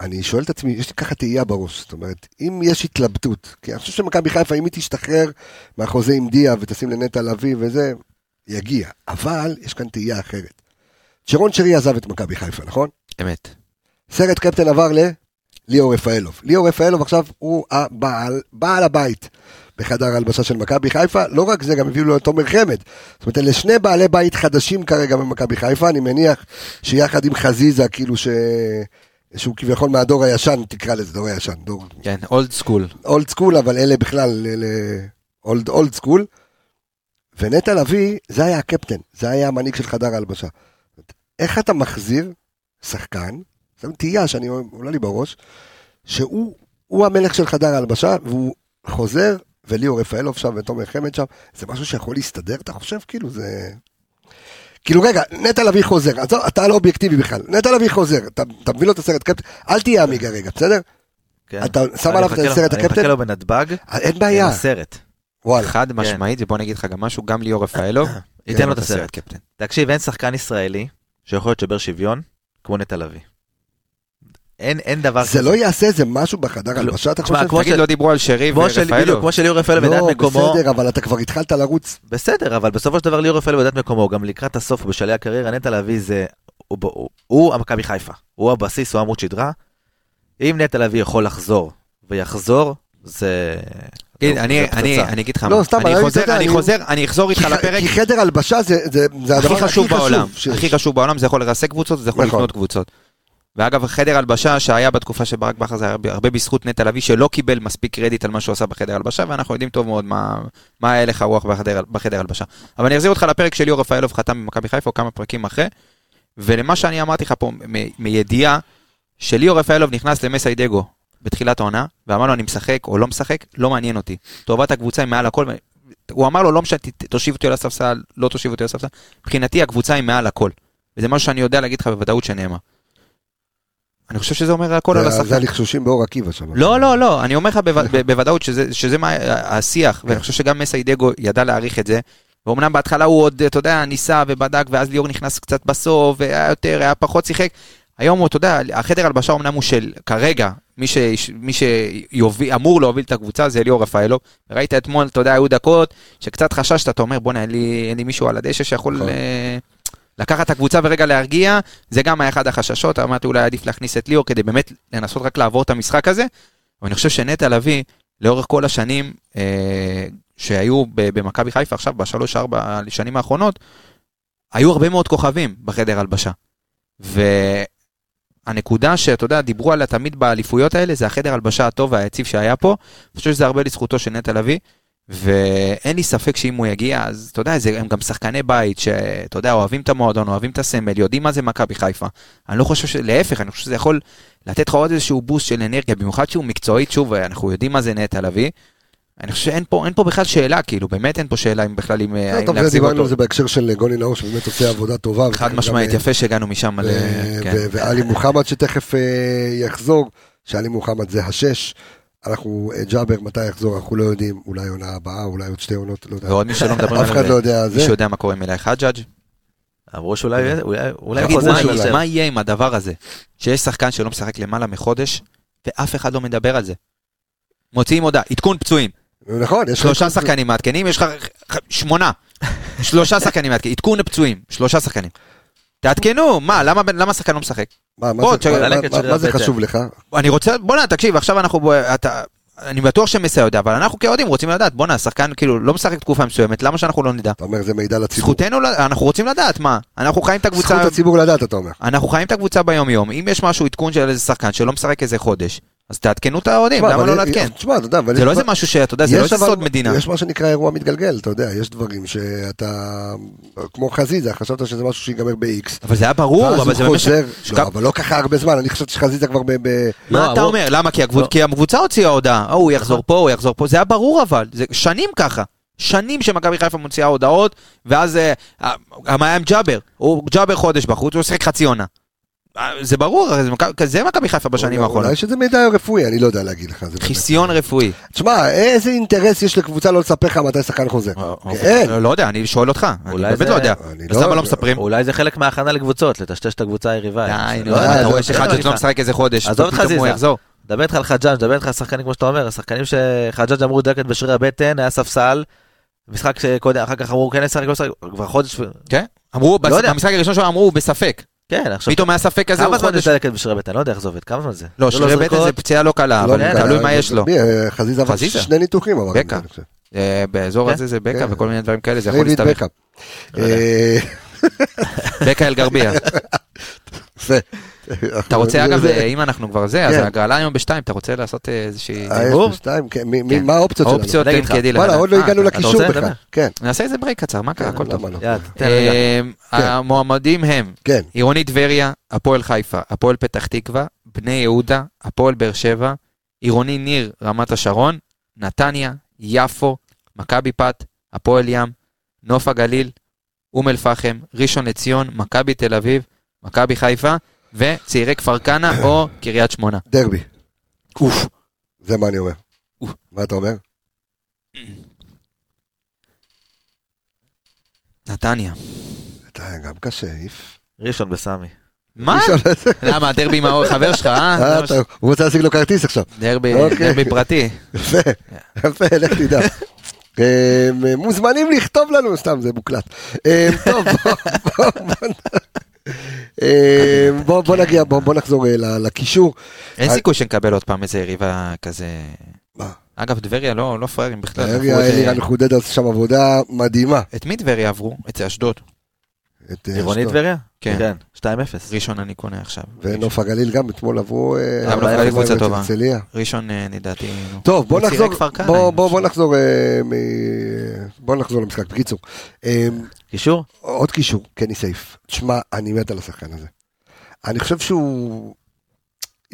[SPEAKER 1] אני שואל את עצמי, יש לי ככה תהייה בראש, זאת אומרת, אם יש התלבטות, כי אני חושב שמכבי חיפה, אם היא תשתחרר מהחוזה עם דיה ותשים לנטע לביא וזה, יגיע. אבל יש כאן תהייה אחרת. שרון שרי עזב את מכבי חיפה, נכון?
[SPEAKER 2] אמת.
[SPEAKER 1] סרט קפטן עבר לליאור רפאלוב. ליאור רפאלוב עכשיו הוא הבעל, בעל הבית בחדר ההלבשה של מכבי חיפה. לא רק זה, גם הביאו לו את תומר חמד. זאת אומרת, אלה שני בעלי בית חדשים כרגע במכבי חיפה. אני מניח שיחד עם חזיזה, כאילו ש... שהוא כביכול מהדור הישן, תקרא לזה דור הישן, דור
[SPEAKER 2] כן, old school.
[SPEAKER 1] old school, אבל אלה בכלל, אלה old old school. ונטע לביא, זה היה הקפטן, זה היה המנהיג של חדר ההלבשה. איך אתה מחזיר שחקן, זו תהייה שאני עולה לי בראש, שהוא הוא המלך של חדר ההלבשה, והוא חוזר, וליאור רפאלוב שם ותומר חמד שם, זה משהו שיכול להסתדר, אתה חושב? כאילו זה... כאילו רגע, נטע לביא חוזר, עזוב, אתה לא אובייקטיבי בכלל, נטע לביא חוזר, אתה, אתה מביא לו את הסרט קפטן, אל תהיה עמיגה רגע, בסדר?
[SPEAKER 3] כן.
[SPEAKER 1] אתה שם
[SPEAKER 3] אני
[SPEAKER 1] עליו את הסרט
[SPEAKER 3] אני
[SPEAKER 1] הקפטן?
[SPEAKER 3] מחכה לו בנתב"ג,
[SPEAKER 1] אין בעיה,
[SPEAKER 3] עם הסרט.
[SPEAKER 1] וואלה.
[SPEAKER 2] חד משמעית, ובוא נגיד לך גם משהו, גם ליאור רפאלוב, <coughs>
[SPEAKER 3] ייתן לו את הסרט.
[SPEAKER 2] קפטן.
[SPEAKER 3] תקשיב, אין שחקן ישראלי שיכול להיות שובר שוויון כמו נטע לביא. אין, אין דבר
[SPEAKER 1] זה לא יעשה איזה משהו בחדר הלבשה, אתה חושב?
[SPEAKER 2] תגיד,
[SPEAKER 3] ש-
[SPEAKER 2] לא דיברו על שרי
[SPEAKER 3] של- בדיוק? כמו שליאור רפאלוב ידע
[SPEAKER 1] לא,
[SPEAKER 3] את מקומו,
[SPEAKER 1] בסדר, אבל אתה כבר התחלת לרוץ.
[SPEAKER 3] בסדר, אבל בסופו של דבר ליאור רפאלוב ידע את מקומו, גם לקראת הסוף בשלהי הקריירה, נטע לביא זה, הוא, הוא, הוא המכבי חיפה, הוא הבסיס, הוא עמוד שדרה. אם נטע לביא יכול לחזור, ויחזור, זה... זה
[SPEAKER 2] אני-
[SPEAKER 3] פצצה.
[SPEAKER 2] אני אני אגיד לך
[SPEAKER 1] לא,
[SPEAKER 2] מה,
[SPEAKER 1] סתם,
[SPEAKER 2] אני
[SPEAKER 1] אני-
[SPEAKER 2] חוזר,
[SPEAKER 1] אתה יודע,
[SPEAKER 2] אני
[SPEAKER 1] אני-
[SPEAKER 2] חוזר, אני אחזור איתך
[SPEAKER 1] כי-
[SPEAKER 2] לפרק
[SPEAKER 1] כי חדר הלבשה זה זה- זה הדבר
[SPEAKER 2] הכי חשוב בעולם. הכי חשוב בעולם, זה יכול לרסק קבוצות, זה יכול
[SPEAKER 1] נכון.
[SPEAKER 2] לקנות קבוצות. ואגב, חדר הלבשה שהיה בתקופה של ברק בכר זה הרבה- הרבה בזכות נטע לביא, שלא קיבל מספיק קרדיט על מה שהוא עשה בחדר הלבשה, ואנחנו יודעים טוב מאוד מה היה הלך הרוח בחדר בחדר הלבשה. אבל אני אחזיר אותך לפרק של ליאור רפאלוב חתם במכבי חיפה, או כמה פרקים אחרי, ולמה שאני אמרתי לך פה, מ- מידיעה, שליאור רפאלוב נכנס למסיידגו בתחילת העונה, ואמר לו אני משחק או לא משחק, לא מעניין אותי. טובת הקבוצה היא מעל הכל. הוא אמר לו לא משנה, תושיב אותי על הספסל, לא תושיב אותי על הספסל. מבחינתי הקבוצה היא מעל הכל. וזה משהו שאני יודע להגיד לך בוודאות שנאמר. אני חושב שזה אומר הכל על
[SPEAKER 1] זה- זה
[SPEAKER 2] השחקן.
[SPEAKER 1] הלחשושים באור עקיבא שם.
[SPEAKER 2] לא, לא, לא, אני אומר לך בוודאות שזה, מה השיח, ואני חושב שגם מסיידגו ידע להעריך את זה. ואומנם בהתחלה הוא עוד, אתה יודע, ניסה ובדק, ואז ליאור נכנס קצת בסוף, והיה יותר, היה פחות שיחק. היום הוא, אתה יודע, החדר הלבשה אמנם הוא של, כרגע, מי, ש, מי שאמור להוביל את הקבוצה זה ליאור רפאלוב. ראית אתמול, אתה יודע, היו דקות שקצת חששת, אתה אומר, בוא'נה, אין לי, אין לי מישהו על הדשא שיכול
[SPEAKER 1] נכון.
[SPEAKER 2] אה, לקחת את הקבוצה ורגע להרגיע, זה גם היה אחד החששות, אמרתי אולי עדיף להכניס את ליאור כדי באמת לנסות רק לעבור את המשחק הזה. אבל אני חושב שנטע לביא, לאורך כל השנים אה, שהיו במכבי חיפה עכשיו, בשלוש-ארבע שנים האחרונות, היו הרבה מאוד כוכבים בחדר הלבשה. והנקודה שאתה יודע, דיברו עליה תמיד באליפויות האלה, זה החדר הלבשה הטוב והיציב שהיה פה. אני חושב שזה הרבה לזכותו של נטע לביא. ואין לי ספק שאם הוא יגיע, אז אתה יודע, זה, הם גם שחקני בית, שאתה יודע, אוהבים את המועדון, אוהבים את הסמל, יודעים מה זה מכבי חיפה. אני לא חושב ש... להפך, אני חושב שזה יכול לתת לך עוד איזשהו בוסט של אנרגיה, במיוחד שהוא מקצועית, שוב, אנחנו יודעים מה זה נטע לביא. אני חושב שאין פה, פה בכלל שאלה, כאילו, באמת אין פה שאלה אם בכלל אם,
[SPEAKER 1] לא,
[SPEAKER 2] אם
[SPEAKER 1] טוב,
[SPEAKER 2] להחזיר
[SPEAKER 1] דיברנו על
[SPEAKER 2] אותו.
[SPEAKER 1] זה בהקשר של גוני נאור, שבאמת עושה עבודה טובה.
[SPEAKER 2] חד משמעית,
[SPEAKER 1] אה,
[SPEAKER 2] יפה שהגענו משם. כן.
[SPEAKER 1] ו- ואלי מוחמד שתכף אה, יחזור, שאלי מוחמד זה השש. אנחנו, אה, ג'אבר, מתי יחזור, אנחנו לא יודעים, אולי עונה הבאה, אולי עוד שתי עונות, לא יודע.
[SPEAKER 2] ועוד מי שלא מדברים
[SPEAKER 1] אף אחד לא יודע זה.
[SPEAKER 2] מישהו יודע מה קורה עם אלי חג'אג'?
[SPEAKER 3] אמרו שאולי אולי- חוזר
[SPEAKER 2] מה יהיה-
[SPEAKER 3] הסרט.
[SPEAKER 2] מה יהיה עם הדבר הזה? שיש שחקן שלא משחק למעלה מחודש, ואף אחד לא מדבר על זה. מוציאים הודעה, עדכון פצועים,
[SPEAKER 1] נכון, יש.
[SPEAKER 2] שלושה שחקנים מעדכנים, יש לך שמונה. שלושה שחקנים מעדכנים, עדכון פצועים, שלושה שחקנים. תעדכנו, מה, למה למה השחקן לא משחק?
[SPEAKER 1] מה, זה-. חשוב לך?
[SPEAKER 2] אני רוצה, בוא'נה, תקשיב, עכשיו אנחנו, אני בטוח שמסי יודע, אבל אנחנו כאוהדים רוצים לדעת, בואנה, השחקן כאילו לא משחק תקופה מסוימת, למה שאנחנו לא נדע?
[SPEAKER 1] אתה אומר זה מידע לציבור.
[SPEAKER 2] זכותנו, אנחנו רוצים לדעת, מה? אנחנו חיים את הקבוצה,
[SPEAKER 1] זכות הציבור לדעת, אתה אומר.
[SPEAKER 2] אנחנו חיים את הקבוצה ביום יום, אם יש משהו, עדכון של איזה שחקן שלא משחק איזה חודש, אז תעדכנו את האוהדים, למה לא
[SPEAKER 1] יש-
[SPEAKER 2] לעדכן?
[SPEAKER 1] תשמע, אתה יודע, אבל
[SPEAKER 2] זה לא איזה משהו שאתה יודע, זה לא
[SPEAKER 1] יש
[SPEAKER 2] איזה סוד מדינה.
[SPEAKER 1] יש מה שנקרא אירוע מתגלגל, אתה יודע, יש דברים שאתה, כמו חזיזה, חשבת שזה משהו שיגמר ב-X.
[SPEAKER 2] אבל זה היה ברור, אבל זה במשך...
[SPEAKER 1] לא, אבל לא ככה הרבה זמן, אני חשבתי שחזיזה כבר ב...
[SPEAKER 2] מה
[SPEAKER 3] לא,
[SPEAKER 2] אתה אומר? למה? כי
[SPEAKER 3] לא.
[SPEAKER 2] כי הקבוצה הוציאה הודעה, "או, הוא יחזור פה, הוא יחזור פה, זה היה ברור אבל, זה שנים ככה. שנים שמכבי חיפה מוציאה הודעות, ואז אה, אה, גם היה עם ג'אבר, הוא ג'אבר חודש בחוץ, הוא שיחק חצי עונה. אה, זה ברור, זה מכבי- זה מכבי חיפה בשנים האחרונות.
[SPEAKER 1] אולי שזה מידע רפואי, אני לא יודע להגיד לך.
[SPEAKER 2] חיסיון רפואי.
[SPEAKER 1] תשמע, איזה אינטרס יש לקבוצה לא לספר לך מתי שחקן חוזר? אין.
[SPEAKER 2] לא יודע, אני שואל אותך, אני באמת לא יודע. אז
[SPEAKER 1] לא-
[SPEAKER 2] למה לא מספרים?
[SPEAKER 3] אולי זה חלק מההכנה לקבוצות, לטשטש את הקבוצה היריבה.
[SPEAKER 2] די, נו,
[SPEAKER 3] לא
[SPEAKER 2] אתה
[SPEAKER 1] לא,
[SPEAKER 2] רואה
[SPEAKER 1] לא,
[SPEAKER 2] שחג'ג' לא משחק איזה חודש,
[SPEAKER 3] עזוב את
[SPEAKER 2] פתאום הוא
[SPEAKER 3] חזיזה.
[SPEAKER 2] יחזור.
[SPEAKER 3] דבר איתך על חג'אג', דבר איתך על שחקנים כמו שאתה אומר, השחקנים שחג'אג' אמרו דלקת בשריר הבטן, היה ספסל, משחק שקודם, אחר כך אמרו כן לא ישחק, כבר חודש,
[SPEAKER 2] כן? אמרו,
[SPEAKER 3] לא יודע.
[SPEAKER 2] במשחק הראשון שלו אמרו, בספק.
[SPEAKER 3] כן, עכשיו,
[SPEAKER 2] פתאום היה ספק כזה,
[SPEAKER 3] כמה זמן. יש דלקת בשריר הבטן? לא יודע איך זה עובד, כמה זמן זה?
[SPEAKER 2] לא, שרירי בטן זה פציעה לא קלה,
[SPEAKER 1] לא
[SPEAKER 2] אבל
[SPEAKER 1] יודע,
[SPEAKER 2] תלוי מה יש לו.
[SPEAKER 1] אה, חזיזה עבר
[SPEAKER 2] חזיזה.
[SPEAKER 1] שני ניתוחים, אמר.
[SPEAKER 2] בקע. אה, באזור
[SPEAKER 3] כן,
[SPEAKER 2] הזה זה בקע
[SPEAKER 1] כן.
[SPEAKER 2] וכל מיני דברים כאלה, זה יכול להסתבך.
[SPEAKER 1] בקע. אה,
[SPEAKER 2] בקע אלגרביה. <laughs> אתה רוצה, אגב, אה, אם אנחנו כבר זה, אז
[SPEAKER 1] כן.
[SPEAKER 2] ההגרלה היום בשתיים, אתה רוצה לעשות אה, איזושהי...
[SPEAKER 1] אה,
[SPEAKER 3] דיבור?
[SPEAKER 1] בשתיים, כן,
[SPEAKER 2] כן.
[SPEAKER 1] מה האופציות שלנו?
[SPEAKER 2] אופציות
[SPEAKER 3] אני אגיד לך.
[SPEAKER 2] תן קדי
[SPEAKER 1] וואלה. עוד לא הגענו לקישור בכלל. כן.
[SPEAKER 2] נעשה איזה ברייק קצר, מה קרה? הכל טוב.
[SPEAKER 1] לא? כן.
[SPEAKER 2] המועמדים הם. עירוני טבריה, הפועל חיפה, הפועל פתח תקווה, בני יהודה, הפועל באר שבע, עירוני ניר, רמת השרון, נתניה, יפו, מכבי פת, הפועל ים, נוף הגליל, אום אל פחם, ראשון לציון, מכבי תל אביב, מכבי חיפה, וצעירי כפר כנא או קריית שמונה.
[SPEAKER 1] דרבי,
[SPEAKER 2] אוף.
[SPEAKER 1] זה מה אני אומר.
[SPEAKER 2] אוף.
[SPEAKER 1] מה אתה אומר?
[SPEAKER 2] נתניה.
[SPEAKER 1] אתה גם קשה, איף.
[SPEAKER 3] ראשון בסמי.
[SPEAKER 2] מה? למה, הדרבי עם החבר שלך,
[SPEAKER 1] אה,
[SPEAKER 2] אה?
[SPEAKER 1] אתה- הוא רוצה להשיג לו כרטיס עכשיו.
[SPEAKER 2] דרבי
[SPEAKER 1] אוקיי.
[SPEAKER 2] דרבי פרטי.
[SPEAKER 1] יפה, יפה, לך תדע. אה, מוזמנים לכתוב לנו, סתם זה מוקלט. אה, טוב, בוא- בוא- בוא נ- אה, בוא נגיע, בוא בוא נחזור אה, לקישור.
[SPEAKER 2] אין
[SPEAKER 1] אה,
[SPEAKER 2] סיכוי שנקבל עוד פעם איזה יריבה כזה...
[SPEAKER 1] מה?
[SPEAKER 2] אגב, טבריה לא לא פראיירים בכלל.
[SPEAKER 1] טבריה, אלירן חודד עושה שם עבודה מדהימה.
[SPEAKER 2] את מי טבריה עברו? את אשדוד.
[SPEAKER 1] את, אה,
[SPEAKER 3] עירוני
[SPEAKER 1] אשדוד.
[SPEAKER 3] טבריה?
[SPEAKER 2] כן.
[SPEAKER 3] כן, 2-0.
[SPEAKER 2] ראשון אני קונה עכשיו.
[SPEAKER 1] ונוף הגליל גם אתמול עברו... אה,
[SPEAKER 2] גם נוף הגליל קבוצה טובה. ראשון אה, לדעתי... נו.
[SPEAKER 1] טוב, בוא נחזור, בוא. נחזור, אה, בוא נחזור למשחק. בקיצור, אה,
[SPEAKER 3] קישור?
[SPEAKER 1] עוד קישור, קני סייף. תשמע, אני מת על השחקן הזה. אני חושב שהוא...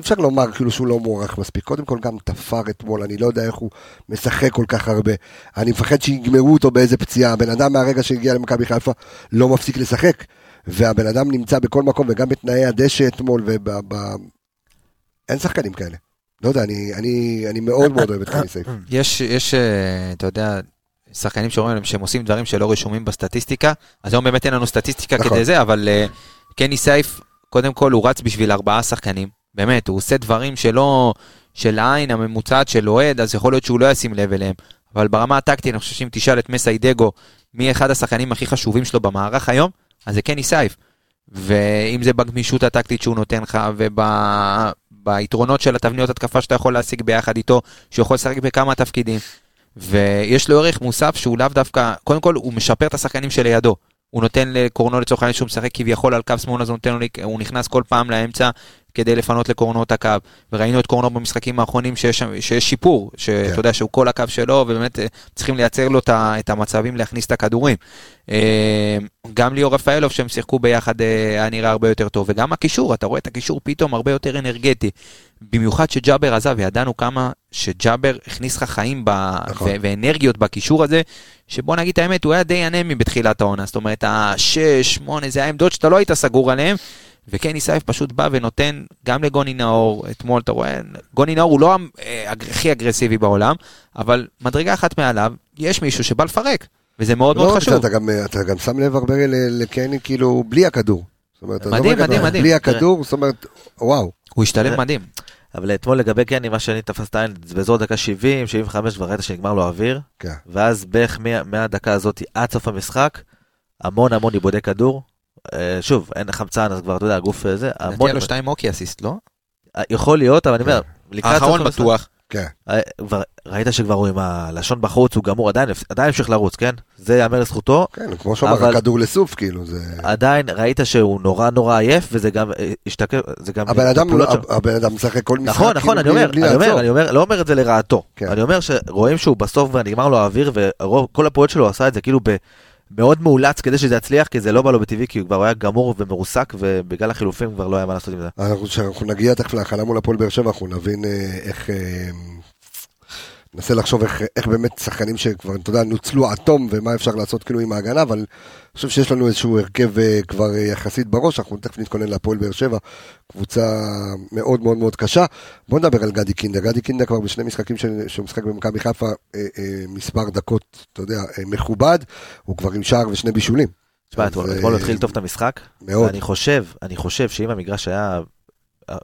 [SPEAKER 1] אי אפשר לומר כאילו שהוא לא מוערך מספיק. קודם כל גם תפר אתמול, אני לא יודע איך הוא משחק כל כך הרבה. אני מפחד שיגמרו אותו באיזה פציעה. הבן אדם מהרגע שהגיע למכבי חיפה לא מפסיק לשחק. והבן אדם נמצא בכל מקום, וגם בתנאי הדשא אתמול, וב... ב... אין שחקנים כאלה. לא יודע, אני, אני, אני מאוד מאוד אוהב את קני סייף.
[SPEAKER 2] יש, יש, אה, אתה יודע, שחקנים שאומרים להם שהם עושים דברים שלא רשומים בסטטיסטיקה, אז היום באמת אין לנו סטטיסטיקה
[SPEAKER 1] נכון.
[SPEAKER 2] כדי זה, אבל אה, קני סייף, קודם כל הוא רץ בשביל ארבעה שחקנים, באמת, הוא עושה דברים שלא, של העין הממוצעת של אוהד, אז יכול להיות שהוא לא ישים לב אליהם, אבל ברמה הטקטית, אני חושב שאם תשאל את מסיידגו, מי אחד השחקנים הכי חשובים שלו במערך היום, אז זה קני סייף. ואם זה בגמישות הטקטית שהוא נותן לך, וביתרונות של התבניות התקפה שאתה יכול להשיג ביחד איתו, שהוא יכול לשחק בכמה תפקידים. ויש לו ערך מוסף שהוא לאו דווקא, קודם כל הוא משפר את השחקנים שלידו. הוא נותן לקורנו לצורך העניין שהוא משחק כביכול על קו שמאל, אז הוא, לו, הוא נכנס כל פעם לאמצע כדי לפנות לקורנו את הקו. וראינו את קורנו במשחקים האחרונים שיש, שיש שיפור, שאתה
[SPEAKER 1] כן.
[SPEAKER 2] יודע שהוא כל הקו שלו, ובאמת אה, צריכים לייצר לו את המצבים להכניס את הכדורים. אה, גם ליאור רפאלוב שהם שיחקו ביחד אה, היה נראה הרבה יותר טוב, וגם הקישור, אתה רואה את הקישור פתאום הרבה יותר אנרגטי. במיוחד שג'אבר עזב, וידענו כמה שג'אבר הכניס לך חיים ב...
[SPEAKER 1] נכון.
[SPEAKER 2] ו- ואנרגיות בקישור הזה, שבוא נגיד את האמת, הוא היה די אנמי בתחילת העונה, זאת אומרת, השש, שמונה, זה העמדות שאתה לא היית סגור עליהן, וקני סייף פשוט בא ונותן גם לגוני נאור, אתמול אתה רואה, גוני נאור הוא לא אה, הכי אגרסיבי בעולם, אבל מדרגה אחת מעליו, יש מישהו שבא לפרק, וזה מאוד
[SPEAKER 1] לא
[SPEAKER 2] מאוד חשוב.
[SPEAKER 1] אתה גם, אתה גם שם לב הרבה לקני כאילו בלי הכדור. אומרת, עזוב
[SPEAKER 2] מדהים, מדהים,
[SPEAKER 1] בלי
[SPEAKER 2] מדהים.
[SPEAKER 1] בלי הכדור, זאת אומרת, וואו.
[SPEAKER 2] הוא השתלב מדהים.
[SPEAKER 3] אבל אתמול לגבי קני, מה שאני תפס את העין, זה באזור דקה 70, 75, כבר ראית שנגמר לו האוויר,
[SPEAKER 1] כן.
[SPEAKER 3] ואז בערך מה- מהדקה הזאת עד סוף המשחק, המון המון איבודי כדור. אה, שוב, אין חמצן, אז כבר, אתה יודע, הגוף אה, זה, המון...
[SPEAKER 2] נתן לו שתיים אוקי אסיסט, לא?
[SPEAKER 3] אה, יכול להיות, אבל אני אומר, לקראת סוף
[SPEAKER 2] האחרון בטוח.
[SPEAKER 1] כן.
[SPEAKER 3] כבר- ראית שכבר הוא עם הלשון בחוץ, הוא גמור, עדיין עדיין המשיך לרוץ, כן? זה ייאמר לזכותו.
[SPEAKER 1] כן, כמו שאומר,
[SPEAKER 3] אבל-
[SPEAKER 1] הכדור לסוף, כאילו, זה...
[SPEAKER 3] עדיין ראית שהוא נורא נורא עייף, וזה גם השתקף, זה גם...
[SPEAKER 1] הבן אדם. הבן אדם משחק כל משחק,
[SPEAKER 3] נכון, נכון, אני
[SPEAKER 1] כאילו,
[SPEAKER 3] אומר,
[SPEAKER 1] בלי- בלי
[SPEAKER 3] אני אומר. אני אומר, לא אומר את זה לרעתו.
[SPEAKER 1] כן.
[SPEAKER 3] אני אומר שרואים שהוא בסוף כבר נגמר לו האוויר, וכל הפעולות שלו עשה את זה כאילו ב- מאוד מאולץ כדי שזה יצליח, כי זה לא בא לו בטבעי, כי הוא כבר היה גמור ומרוסק, ובגלל החילופים כבר לא היה מה לעשות עם זה.
[SPEAKER 1] אנחנו, כשאנחנו נגיע תכף להכנה מול הפועל באר שבע, אנחנו נבין אה, איך... ננסה לחשוב איך, איך באמת שחקנים שכבר, אתה יודע, נוצלו עד תום ומה אפשר לעשות כאילו עם ההגנה, אבל אני חושב שיש לנו איזשהו הרכב אה, כבר אה, יחסית בראש, אנחנו תכף נתכונן להפועל באר שבע, קבוצה מאוד מאוד מאוד קשה. בוא נדבר על גדי קינדה, גדי קינדה כבר בשני משחקים של- שהוא משחק במכבי חיפה, אה, אה, מספר דקות, אתה יודע, אה, מכובד, הוא כבר עם שער ושני בישולים.
[SPEAKER 3] תשמע, אתמול
[SPEAKER 1] אה,
[SPEAKER 3] אתמול התחיל טוב את המשחק,
[SPEAKER 1] מאוד.
[SPEAKER 3] ואני חושב, אני חושב שאם המגרש היה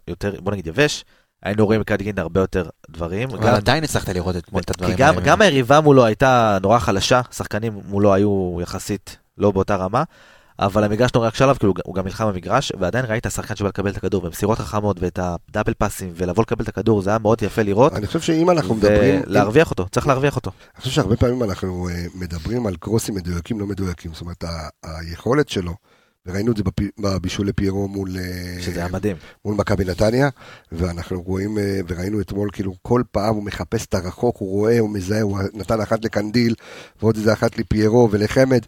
[SPEAKER 3] יותר, בוא נגיד יבש, היינו רואים גינדה הרבה יותר דברים.
[SPEAKER 2] אבל
[SPEAKER 3] גם-
[SPEAKER 2] עדיין הצלחת לראות אתמול את
[SPEAKER 3] כי
[SPEAKER 2] הדברים
[SPEAKER 3] גם,
[SPEAKER 2] האלה.
[SPEAKER 3] גם היריבה מולו הייתה נורא חלשה, שחקנים מולו היו יחסית לא באותה רמה, אבל המגרש נורא הקשה עליו, כאילו הוא גם נלחם במגרש, ועדיין ראית שחקן שבא לקבל את הכדור, במסירות חכמות ואת הדאבל פאסים, ולבוא לקבל את הכדור, זה היה מאוד יפה לראות,
[SPEAKER 1] אני חושב שאם אנחנו מדברים...
[SPEAKER 3] ולהרוויח אותו, צריך להרוויח אותו.
[SPEAKER 1] אני חושב שהרבה פעמים אנחנו אה, מדברים על קרוסים מדויקים, לא מדויקים. זאת אומרת, ה- היכולת שלו, וראינו את זה בבישול לפיירו מול, אה,
[SPEAKER 3] שזה היה מדהים.
[SPEAKER 1] מול מכבי נתניה, ואנחנו רואים, אה, וראינו אתמול, כאילו, כל פעם הוא מחפש את הרחוק, הוא רואה, הוא מזהה, הוא נתן אחת לקנדיל, ועוד איזה אחת לפיירו ולחמד.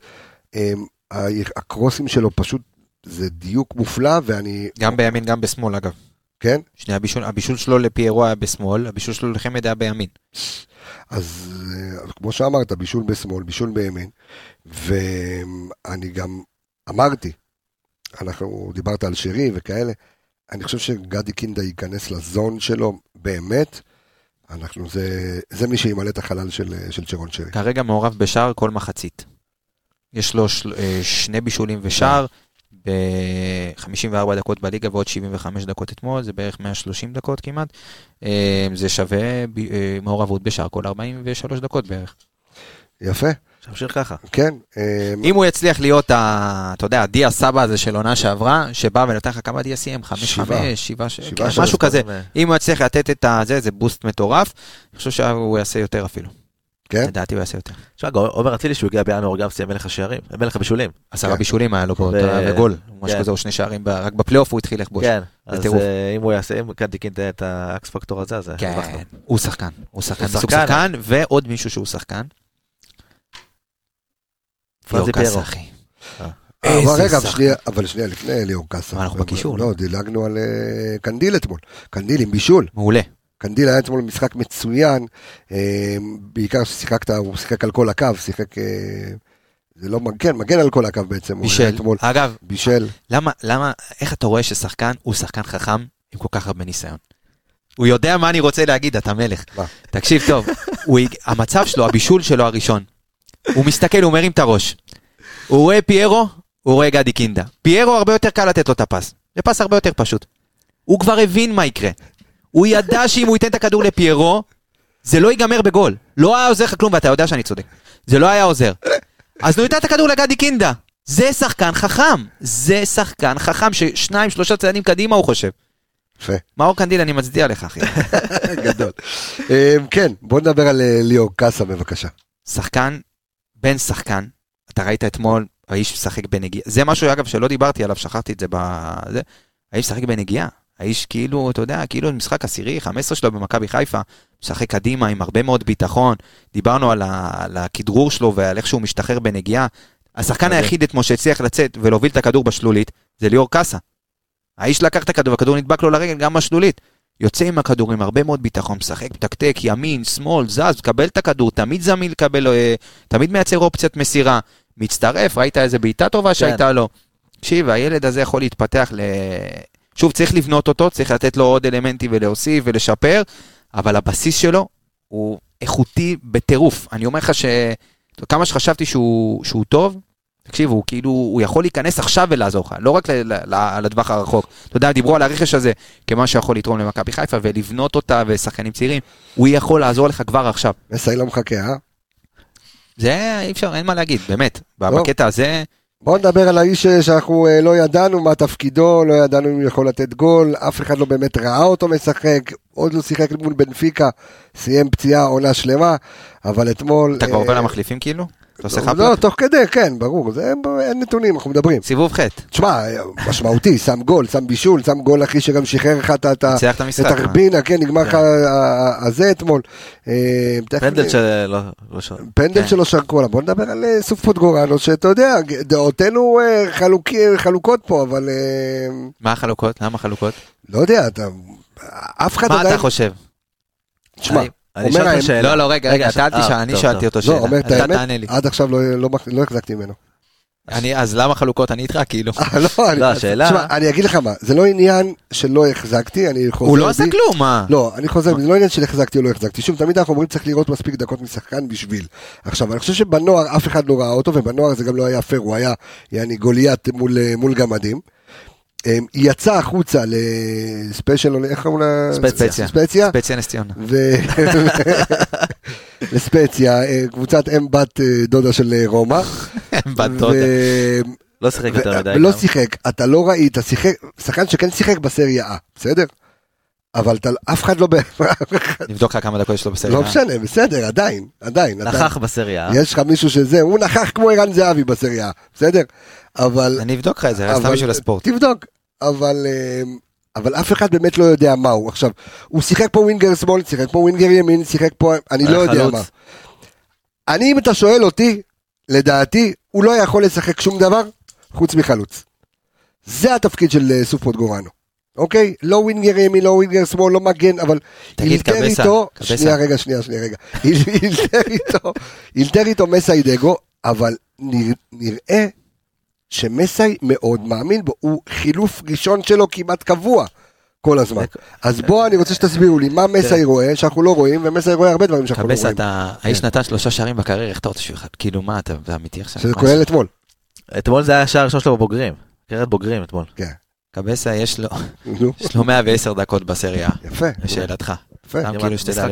[SPEAKER 1] אה, הקרוסים שלו פשוט, זה דיוק מופלא, ואני...
[SPEAKER 2] גם בימין, גם בשמאל, אגב.
[SPEAKER 1] כן?
[SPEAKER 2] שני הבישול, הבישול שלו לפיירו היה בשמאל, הבישול שלו לחמד היה בימין.
[SPEAKER 1] אז כמו שאמרת, בישול בשמאל, בישול בימין, ואני גם אמרתי, אנחנו, דיברת על שרי וכאלה, אני חושב שגדי קינדה ייכנס לזון שלו באמת, אנחנו, זה, זה מי שימלא את החלל של, של צ'רון שרי.
[SPEAKER 2] כרגע מעורב בשער כל מחצית. יש לו של, אה, שני בישולים ושער ב-54 דקות בליגה ועוד 75 דקות אתמול, זה בערך 130 דקות כמעט. אה, זה שווה אה, מעורבות בשער כל 43 דקות בערך.
[SPEAKER 1] יפה,
[SPEAKER 3] שימשיך ככה.
[SPEAKER 1] כן. אה,
[SPEAKER 2] אם הוא יצליח להיות, ה, אתה יודע, הדיה סבא הזה של עונה שעברה, שבא ונתן לך כמה דיה סיים? חמש,
[SPEAKER 1] שבעה.
[SPEAKER 2] חמש, שבעה, כן, משהו כזה. אם הוא יצליח לתת את הזה, זה בוסט מטורף. אני חושב שהוא יעשה יותר אפילו.
[SPEAKER 1] כן?
[SPEAKER 2] לדעתי הוא יעשה יותר.
[SPEAKER 3] תשמע, עומר אצילי שהוא הגיע בינואר גם סיים מלך השערים, מלך הבישולים.
[SPEAKER 2] עשרה
[SPEAKER 1] כן.
[SPEAKER 2] בישולים היה לו
[SPEAKER 3] ו-
[SPEAKER 2] וגול, משהו
[SPEAKER 3] כן.
[SPEAKER 2] כזה, או שני שערים, רק בפלייאוף הוא התחיל לכבוש.
[SPEAKER 3] כן, אז. אה, אם הוא יעשה, אם קנטי קינטה את ה X factor הזה, אז.
[SPEAKER 2] כן, הוא שחקן, הוא שחקן,
[SPEAKER 3] הוא. שחקן,
[SPEAKER 2] ועוד מישהו שהוא שחקן. ליאור
[SPEAKER 3] פיירו.
[SPEAKER 2] קאסה, אחי.
[SPEAKER 3] אה.
[SPEAKER 2] איזה
[SPEAKER 1] אבל רגע. שנייה, אבל שנייה, לפני ליאור קאסה.
[SPEAKER 2] אנחנו בקישור,
[SPEAKER 1] לא, דילגנו על אה, קנדיל אתמול. קנדיל עם בישול.
[SPEAKER 2] מעולה.
[SPEAKER 1] קנדיל היה אתמול משחק מצוין, אה, בעיקר ששיחקת, הוא שיחק על כל הקו, שיחק, אה, זה לא מגן, מגן על כל הקו בעצם,
[SPEAKER 2] בישל.
[SPEAKER 1] אתמול,
[SPEAKER 2] אגב,
[SPEAKER 1] בישל,
[SPEAKER 2] למה, למה, איך אתה רואה ששחקן הוא שחקן חכם עם כל כך הרבה ניסיון? הוא יודע מה אני רוצה להגיד, אתה מלך.
[SPEAKER 1] מה?
[SPEAKER 2] תקשיב טוב, הוא, המצב שלו, הבישול שלו הראשון, הוא מסתכל, הוא מרים את הראש. הוא רואה פיירו, הוא רואה גדי קינדה. פיירו הרבה יותר קל לתת לו את הפס. זה פס הרבה יותר פשוט. הוא כבר הבין מה יקרה. הוא ידע שאם הוא ייתן את הכדור לפיירו, זה לא ייגמר בגול. לא היה עוזר לך כלום, ואתה יודע שאני צודק. זה לא היה עוזר. אז הוא ייתן את הכדור לגדי קינדה. זה שחקן חכם. זה שחקן חכם ששניים, שלושה צעדים קדימה הוא חושב.
[SPEAKER 1] יפה,
[SPEAKER 2] מאור קנדיל, אני מצדיע לך, אחי. <laughs>
[SPEAKER 1] גדול. אה, כן, בוא נדבר על אה, ליאור קאסה בבקשה.
[SPEAKER 2] שחקן, בן שחקן, אתה ראית אתמול, האיש משחק בנגיעה. זה משהו, אגב, שלא דיברתי עליו, שכחתי את זה בזה. האיש משחק בנגיעה. האיש כאילו, אתה יודע, כאילו משחק עשירי, 15 שלו במכבי חיפה, משחק קדימה עם הרבה מאוד ביטחון. דיברנו על, ה, על הכדרור שלו ועל איך שהוא משתחרר בנגיעה. השחקן. היחיד אתמול שהצליח לצאת ולהוביל את הכדור בשלולית, זה ליאור קאסה. האיש לקח את הכדור, הכדור נדבק לו לרגל גם בשלולית. יוצא עם הכדור עם הרבה מאוד ביטחון, משחק, מתקתק, ימין, שמאל, זז, מקבל את הכדור, תמיד זמין לקבל, אה, תמיד מייצר אופציית מסירה, מצטרף, ראית איזה בעיטה טובה שהייתה לו. תקשיב, הילד הזה יכול להתפתח ל... שוב, צריך לבנות אותו, צריך לתת לו עוד אלמנטים ולהוסיף ולשפר, אבל הבסיס שלו הוא איכותי בטירוף. אני אומר לך שכמה שחשבתי שהוא, שהוא טוב, תקשיב, הוא כאילו, הוא יכול להיכנס עכשיו ולעזור לך, לא רק לטווח הרחוק. אתה יודע, דיברו על הרכש הזה כמה שיכול לתרום למכבי חיפה ולבנות אותה ושחקנים צעירים, הוא יכול לעזור לך כבר עכשיו.
[SPEAKER 1] מסי לא מחכה, אה?
[SPEAKER 2] זה אי אפשר, אין מה להגיד, באמת.
[SPEAKER 1] טוב.
[SPEAKER 2] בקטע הזה,
[SPEAKER 1] בואו נדבר על האיש שאנחנו אה, לא ידענו מה תפקידו, לא ידענו אם הוא יכול לתת גול, אף אחד לא באמת ראה אותו משחק, עוד לא שיחק מול בנפיקה, סיים פציעה עונה שלמה, אבל אתמול...
[SPEAKER 2] אתה כבר עובר
[SPEAKER 1] אה,
[SPEAKER 2] למחליפים כאילו? אתה עושה
[SPEAKER 1] לא,
[SPEAKER 2] חפלות?
[SPEAKER 1] תוך כדי, כן, ברור, זה אין נתונים, אנחנו מדברים.
[SPEAKER 2] סיבוב ח'.
[SPEAKER 1] תשמע, משמעותי, <laughs> שם גול, שם בישול, שם גול אחי שגם שחרר לך את ה- את
[SPEAKER 2] ניצח את
[SPEAKER 1] את
[SPEAKER 2] המשחק.
[SPEAKER 1] הרבינה, כן, נגמר לך
[SPEAKER 3] כן.
[SPEAKER 1] הזה אתמול. אה,
[SPEAKER 3] פנדל שלא לא ש...
[SPEAKER 1] פנדל. שלו שרקו עליו. בוא נדבר על אה, סוף פוטגורנו, שאתה יודע, דעותינו אה, חלוקות פה, אבל אה,
[SPEAKER 2] מה החלוקות? למה חלוקות?
[SPEAKER 1] לא יודע, אתה... אף אחד
[SPEAKER 2] מה
[SPEAKER 1] עדיין...
[SPEAKER 2] אתה חושב?
[SPEAKER 1] תשמע,
[SPEAKER 3] אני- אשאל אותך שאלה.
[SPEAKER 2] לא, לא, רגע, רגע, אתה אל תשאל, אני שאלתי. אותו
[SPEAKER 1] לא,
[SPEAKER 2] שאלה.
[SPEAKER 1] אומר את האמת. עד עכשיו לא- לא לא החזקתי ממנו.
[SPEAKER 2] אני- אז למה חלוקות? אני איתך כאילו.
[SPEAKER 1] אה, לא, אני-
[SPEAKER 3] לא, השאלה-
[SPEAKER 1] תשמע, אני אגיד לך מה, זה לא עניין שלא החזקתי, אני חוזר...
[SPEAKER 2] הוא לא עשה כלום, מה?
[SPEAKER 1] לא, אני חוזר, זה לא עניין של החזקתי או לא החזקתי. שוב, תמיד אנחנו אומרים צריך לראות מספיק דקות משחקן בשביל. עכשיו, אני חושב שבנוער אף אחד לא ראה אותו, ובנוער זה גם לא היה פייר, הוא היה, יעני, גוליית מול, אה, מול גמדים. אמ, יצא החוצה לספיישל, איך קוראים לה?
[SPEAKER 2] ספציה.
[SPEAKER 1] ספציה.
[SPEAKER 2] ספציה נס ציונה.
[SPEAKER 1] ו... <laughs> לספציה, אה, קבוצת אם בת אה, דודה של אה, רומא.
[SPEAKER 2] בת דודה.
[SPEAKER 3] לא שיחק יותר מדי. גם.
[SPEAKER 1] שיחק, אתה לא ראית, שיחק, שחקן שכן שיחק בסריה A, בסדר? אבל אתה, אף אחד לא, ב- <laughs>
[SPEAKER 2] נבדוק לך כמה דקות יש לו בסריה.
[SPEAKER 1] לא משנה, בסדר, עדיין, עדיין.
[SPEAKER 3] נכח בסריה.
[SPEAKER 1] יש לך מישהו שזה, הוא נכח כמו ערן זהבי בסריה, בסדר? אבל...
[SPEAKER 2] אני אבדוק לך את זה, סתם בשביל הספורט.
[SPEAKER 1] תבדוק, אבל... אה, אבל אף אחד באמת לא יודע מה הוא. עכשיו, הוא שיחק פה ווינגר שמאל, שיחק פה ווינגר ימין, שיחק פה, אני לא יודע. מה. אני, אם אתה שואל אותי, לדעתי, הוא לא יכול לשחק שום דבר חוץ מחלוץ. זה התפקיד של אה, סופוט גורנו. אוקיי? לא ווינגר ימין, לא ווינגר שמאל, לא מגן, אבל
[SPEAKER 2] תגיד,
[SPEAKER 1] אילתר
[SPEAKER 2] קבסה,
[SPEAKER 1] איתו,
[SPEAKER 2] קבסה.
[SPEAKER 1] שנייה רגע, שנייה, שנייה רגע, <laughs> אילתר איתו, אילתר איתו מסאי דגו, אבל נרא- נראה שמסאי מאוד מאמין בו, הוא חילוף ראשון שלו כמעט קבוע כל הזמן. אז בוא, אני רוצה שתסבירו לי מה מסאי רואה, שאנחנו לא רואים, ומסאי רואה הרבה דברים שאנחנו לא רואים.
[SPEAKER 2] אתה, האיש נתן שלושה שערים בקריירה, איך אתה רוצה שהוא אחד? כאילו, מה, אתה אמיתי עכשיו?
[SPEAKER 1] שזה כולל אתמול.
[SPEAKER 3] אתמול זה היה השער הראשון שלו בבוגרים. קריירת בוגרים אתמול.
[SPEAKER 1] כן.
[SPEAKER 2] קבסה, יש לו יש לו 110 דקות בסריה,
[SPEAKER 1] יפה.
[SPEAKER 2] לשאלתך.
[SPEAKER 1] יפה.
[SPEAKER 2] כאילו
[SPEAKER 3] משחק.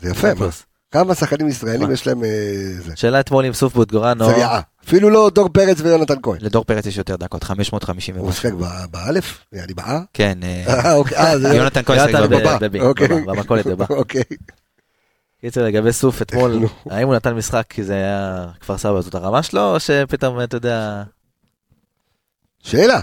[SPEAKER 1] זה יפה?
[SPEAKER 3] פלוס.
[SPEAKER 1] כמה שחקנים ישראלים? יש להם אה, זה?
[SPEAKER 3] שאלה אתמול עם סוף בוטגורנו.
[SPEAKER 1] סריה. אפילו לא דור פרץ ויונתן כהן.
[SPEAKER 2] לדור פרץ יש יותר דקות, 550
[SPEAKER 1] הוא ב- באלף? אני באה?
[SPEAKER 2] כן, אה,
[SPEAKER 1] אה, אוקיי. זה-
[SPEAKER 2] יונתן כהן.
[SPEAKER 3] בבי,
[SPEAKER 1] אוקיי.
[SPEAKER 3] בבא, במכולת בבא.
[SPEAKER 1] אוקיי.
[SPEAKER 3] קיצר לגבי סוף אתמול. האם הוא נתן משחק כי זה היה כפר סבא זאת הרמה שלו, או שפתאום אתה יודע...
[SPEAKER 1] שאלה.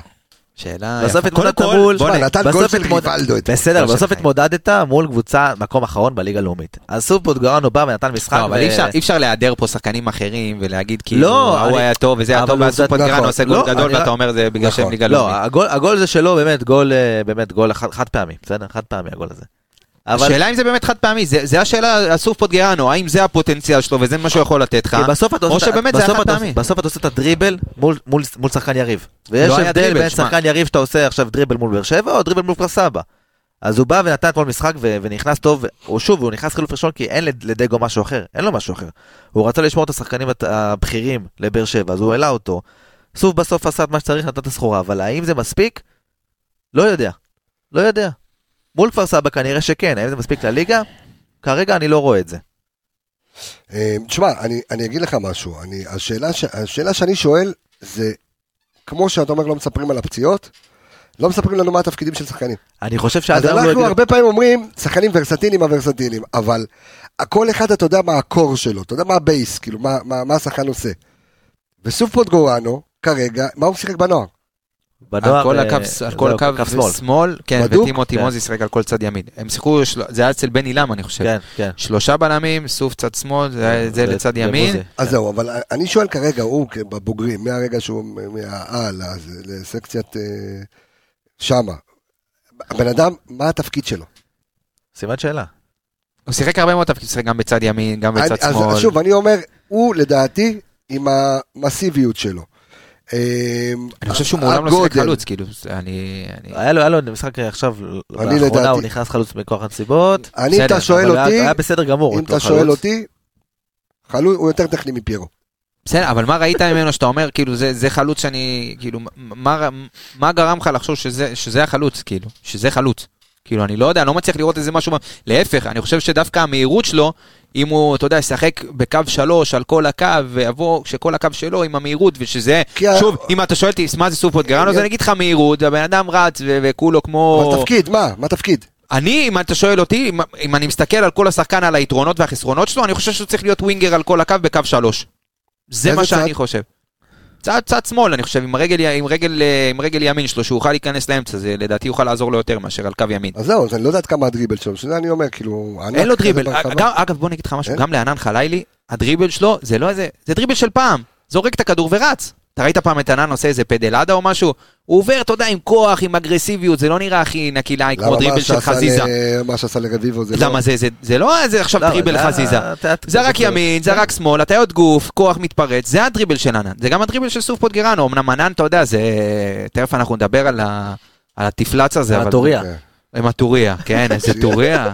[SPEAKER 2] שאלה
[SPEAKER 3] בסוף
[SPEAKER 2] יפה.
[SPEAKER 3] התמודדת
[SPEAKER 2] קודם כל,
[SPEAKER 3] מול-
[SPEAKER 2] בוא
[SPEAKER 1] שמע,
[SPEAKER 2] נ-
[SPEAKER 1] נתן
[SPEAKER 3] בסוף
[SPEAKER 1] גול של
[SPEAKER 3] התמוד-
[SPEAKER 1] ריבלדו אתמול.
[SPEAKER 3] בסדר,
[SPEAKER 2] לא
[SPEAKER 3] בסוף התמודדת מול קבוצה מקום אחרון בליגה הלאומית. אז סוף בוטגורנו בא ונתן משחק.
[SPEAKER 2] לא, אבל אי אפשר- להיעדר פה שחקנים אחרים ולהגיד כאילו,
[SPEAKER 3] לא,
[SPEAKER 2] ההוא
[SPEAKER 3] אני-
[SPEAKER 2] היה טוב וזה היה טוב, ואז סופרגרנו
[SPEAKER 1] נכון.
[SPEAKER 2] עושה גול
[SPEAKER 3] לא,
[SPEAKER 2] גדול ואתה אומר זה בגלל שהם
[SPEAKER 1] נכון.
[SPEAKER 2] ליגה
[SPEAKER 3] לא,
[SPEAKER 2] לאומית.
[SPEAKER 3] הגול- הגול זה שלו באמת גול, אה, חד חד פעמי, בסדר? חד פעמי הגול הזה. אבל
[SPEAKER 2] השאלה אם זה באמת חד פעמי, זה זה השאלה, אסוף פוטגרנו, האם זה הפוטנציאל שלו וזה מה שהוא יכול לתת לך,
[SPEAKER 3] אתה
[SPEAKER 2] או שבאמת זה היה
[SPEAKER 3] בסוף
[SPEAKER 2] חד
[SPEAKER 3] אתה-
[SPEAKER 2] פעמי.
[SPEAKER 3] בסוף אתה עושה את הדריבל מול- מול מול שחקן יריב. ויש
[SPEAKER 2] לא
[SPEAKER 3] הבדל בין. שחקן יריב שאתה עושה עכשיו דריבל מול באר שבע או דריבל מול כפר סבא. אז הוא בא ונתן אתמול משחק ו- ונכנס טוב, או שוב, הוא נכנס חילוף ראשון כי אין לד- לדגו משהו אחר, אין לו משהו אחר. הוא רצה לשמור את השחקנים הבכירים לבאר שבע, אז הוא העלה אותו. סוף בסוף עשה את מה שצריך, נתן את הסחורה, אבל האם זה מספיק? לא יודע. לא יודע. מול כפר סבא כנראה שכן, האם זה מספיק לליגה? כרגע אני לא רואה את זה.
[SPEAKER 1] אה, תשמע, אני, אני אגיד לך משהו. אני, השאלה, ש, השאלה שאני שואל זה, כמו שאתה אומר לא מספרים על הפציעות, לא מספרים לנו מה התפקידים של שחקנים.
[SPEAKER 3] אני חושב שעד
[SPEAKER 1] אז
[SPEAKER 3] היום לא
[SPEAKER 1] אנחנו
[SPEAKER 3] הגיעו-
[SPEAKER 1] הרבה פעמים אומרים, שחקנים ורסטיליים הוורסטיליים, אבל כל אחד אתה יודע מה ה core שלו, אתה יודע מה ה base, כאילו, מה, מה, מה השחקן עושה. וסוף פוטגורנו, כרגע, מה הוא שיחק בנוער?
[SPEAKER 3] בנוער,
[SPEAKER 2] על כל
[SPEAKER 3] אה,
[SPEAKER 2] הקו, על כל
[SPEAKER 3] זהו,
[SPEAKER 2] קו
[SPEAKER 3] שמאל.
[SPEAKER 2] שמאל, כן,
[SPEAKER 1] בדוק?
[SPEAKER 2] וטימותי
[SPEAKER 3] כן.
[SPEAKER 2] מוזי שיחק על כל צד ימין. הם שיחקו, של- זה היה אצל בן עילם אני חושב.
[SPEAKER 3] כן, כן.
[SPEAKER 2] שלושה בלמים, סוף צד שמאל, זה היה- זה לצד ימין.
[SPEAKER 1] אז זהו, אבל אני שואל כרגע, הוא בבוגרים, מהרגע שהוא מהעל, אז לסקציית אה, שמה. הבן אדם, מה התפקיד שלו?
[SPEAKER 3] סימן שאלה.
[SPEAKER 2] הוא שיחק הרבה מאוד תפקיד, שיחק גם בצד ימין, גם
[SPEAKER 1] אני-
[SPEAKER 2] בצד
[SPEAKER 1] אז
[SPEAKER 2] שמאל.
[SPEAKER 1] שוב, אני אומר, הוא לדעתי, עם המסיביות שלו. אה,
[SPEAKER 2] אני חושב שהוא מעולם לא שיחק. חלוץ, כאילו, אני... אני-
[SPEAKER 3] היה לו, היה לו משחק עכשיו, לאחרונה
[SPEAKER 1] לדעתי-
[SPEAKER 3] הוא נכנס חלוץ מכוח הנסיבות.
[SPEAKER 1] אני, אם אתה שואל
[SPEAKER 3] היה-
[SPEAKER 1] אותי,
[SPEAKER 3] היה בסדר גמור.
[SPEAKER 1] אם אתה שואל
[SPEAKER 3] חלוץ.
[SPEAKER 1] אותי, חלוץ הוא יותר טכני מפיירו.
[SPEAKER 2] בסדר, אבל מה ראית ממנו שאתה אומר, כאילו, זה, זה חלוץ שאני, כאילו, מה, מה גרם לך לחשוב שזה, שזה החלוץ, כאילו, שזה חלוץ? כאילו, אני לא יודע, אני לא מצליח לראות איזה משהו, להפך, אני חושב שדווקא המהירות שלו, אם הוא, אתה יודע, ישחק בקו שלוש על כל הקו, ויבוא שכל הקו שלו עם המהירות, ושזה,
[SPEAKER 1] כי ה-
[SPEAKER 2] שוב, אם אתה שואל אותי, מה זה סופות גרנו, אז אני אגיד לך מהירות, הבן אדם רץ, וכולו כמו...
[SPEAKER 1] אבל תפקיד, מה? מה תפקיד?
[SPEAKER 2] אני, אם אתה שואל אותי, אם, אם אני מסתכל על כל השחקן, על היתרונות והחסרונות שלו, אני חושב שהוא צריך להיות ווינגר על כל הקו בקו שלוש. זה מה שאני
[SPEAKER 1] צד?
[SPEAKER 2] חושב. צד, צד שמאל, אני חושב, עם רגל, עם, רגל, אה, עם רגל ימין שלו, שהוא יוכל להיכנס לאמצע, זה לדעתי יוכל לעזור לו יותר מאשר על קו ימין.
[SPEAKER 1] אז זהו, אז אני לא יודע עד כמה הדריבל שלו, שזה אני אומר, כאילו...
[SPEAKER 2] אין לו דריבל. גם, אגב, בוא נגיד לך משהו,
[SPEAKER 1] אין?
[SPEAKER 2] גם לענן חלילי, הדריבל שלו, זה לא איזה, זה דריבל של פעם. זורק את הכדור ורץ. אתה ראית פעם את ענן עושה איזה פדלדה או משהו? הוא עובר, אתה יודע, עם כוח, עם אגרסיביות, זה לא נראה הכי נקי לעין כמו דריבל של חזיזה.
[SPEAKER 1] מה שעשה לרביבו זה לא...
[SPEAKER 2] למה זה, זה, זה לא איזה עכשיו
[SPEAKER 3] לא,
[SPEAKER 2] דריבל
[SPEAKER 3] זה
[SPEAKER 2] חזיזה. זרק
[SPEAKER 3] זה-
[SPEAKER 2] ימין, זרק שמאל, הטיות גוף, כוח מתפרץ, זה הדריבל של ענן. זה גם הדריבל של סוף פוטגרנו, אמנם ענן, אתה יודע, זה... תכף אנחנו נדבר על ה- על התפלץ הזה.
[SPEAKER 3] על
[SPEAKER 2] אבל-
[SPEAKER 3] הטוריה.
[SPEAKER 1] כן.
[SPEAKER 2] עם הטוריה, כן, איזה <laughs> טוריה. <laughs>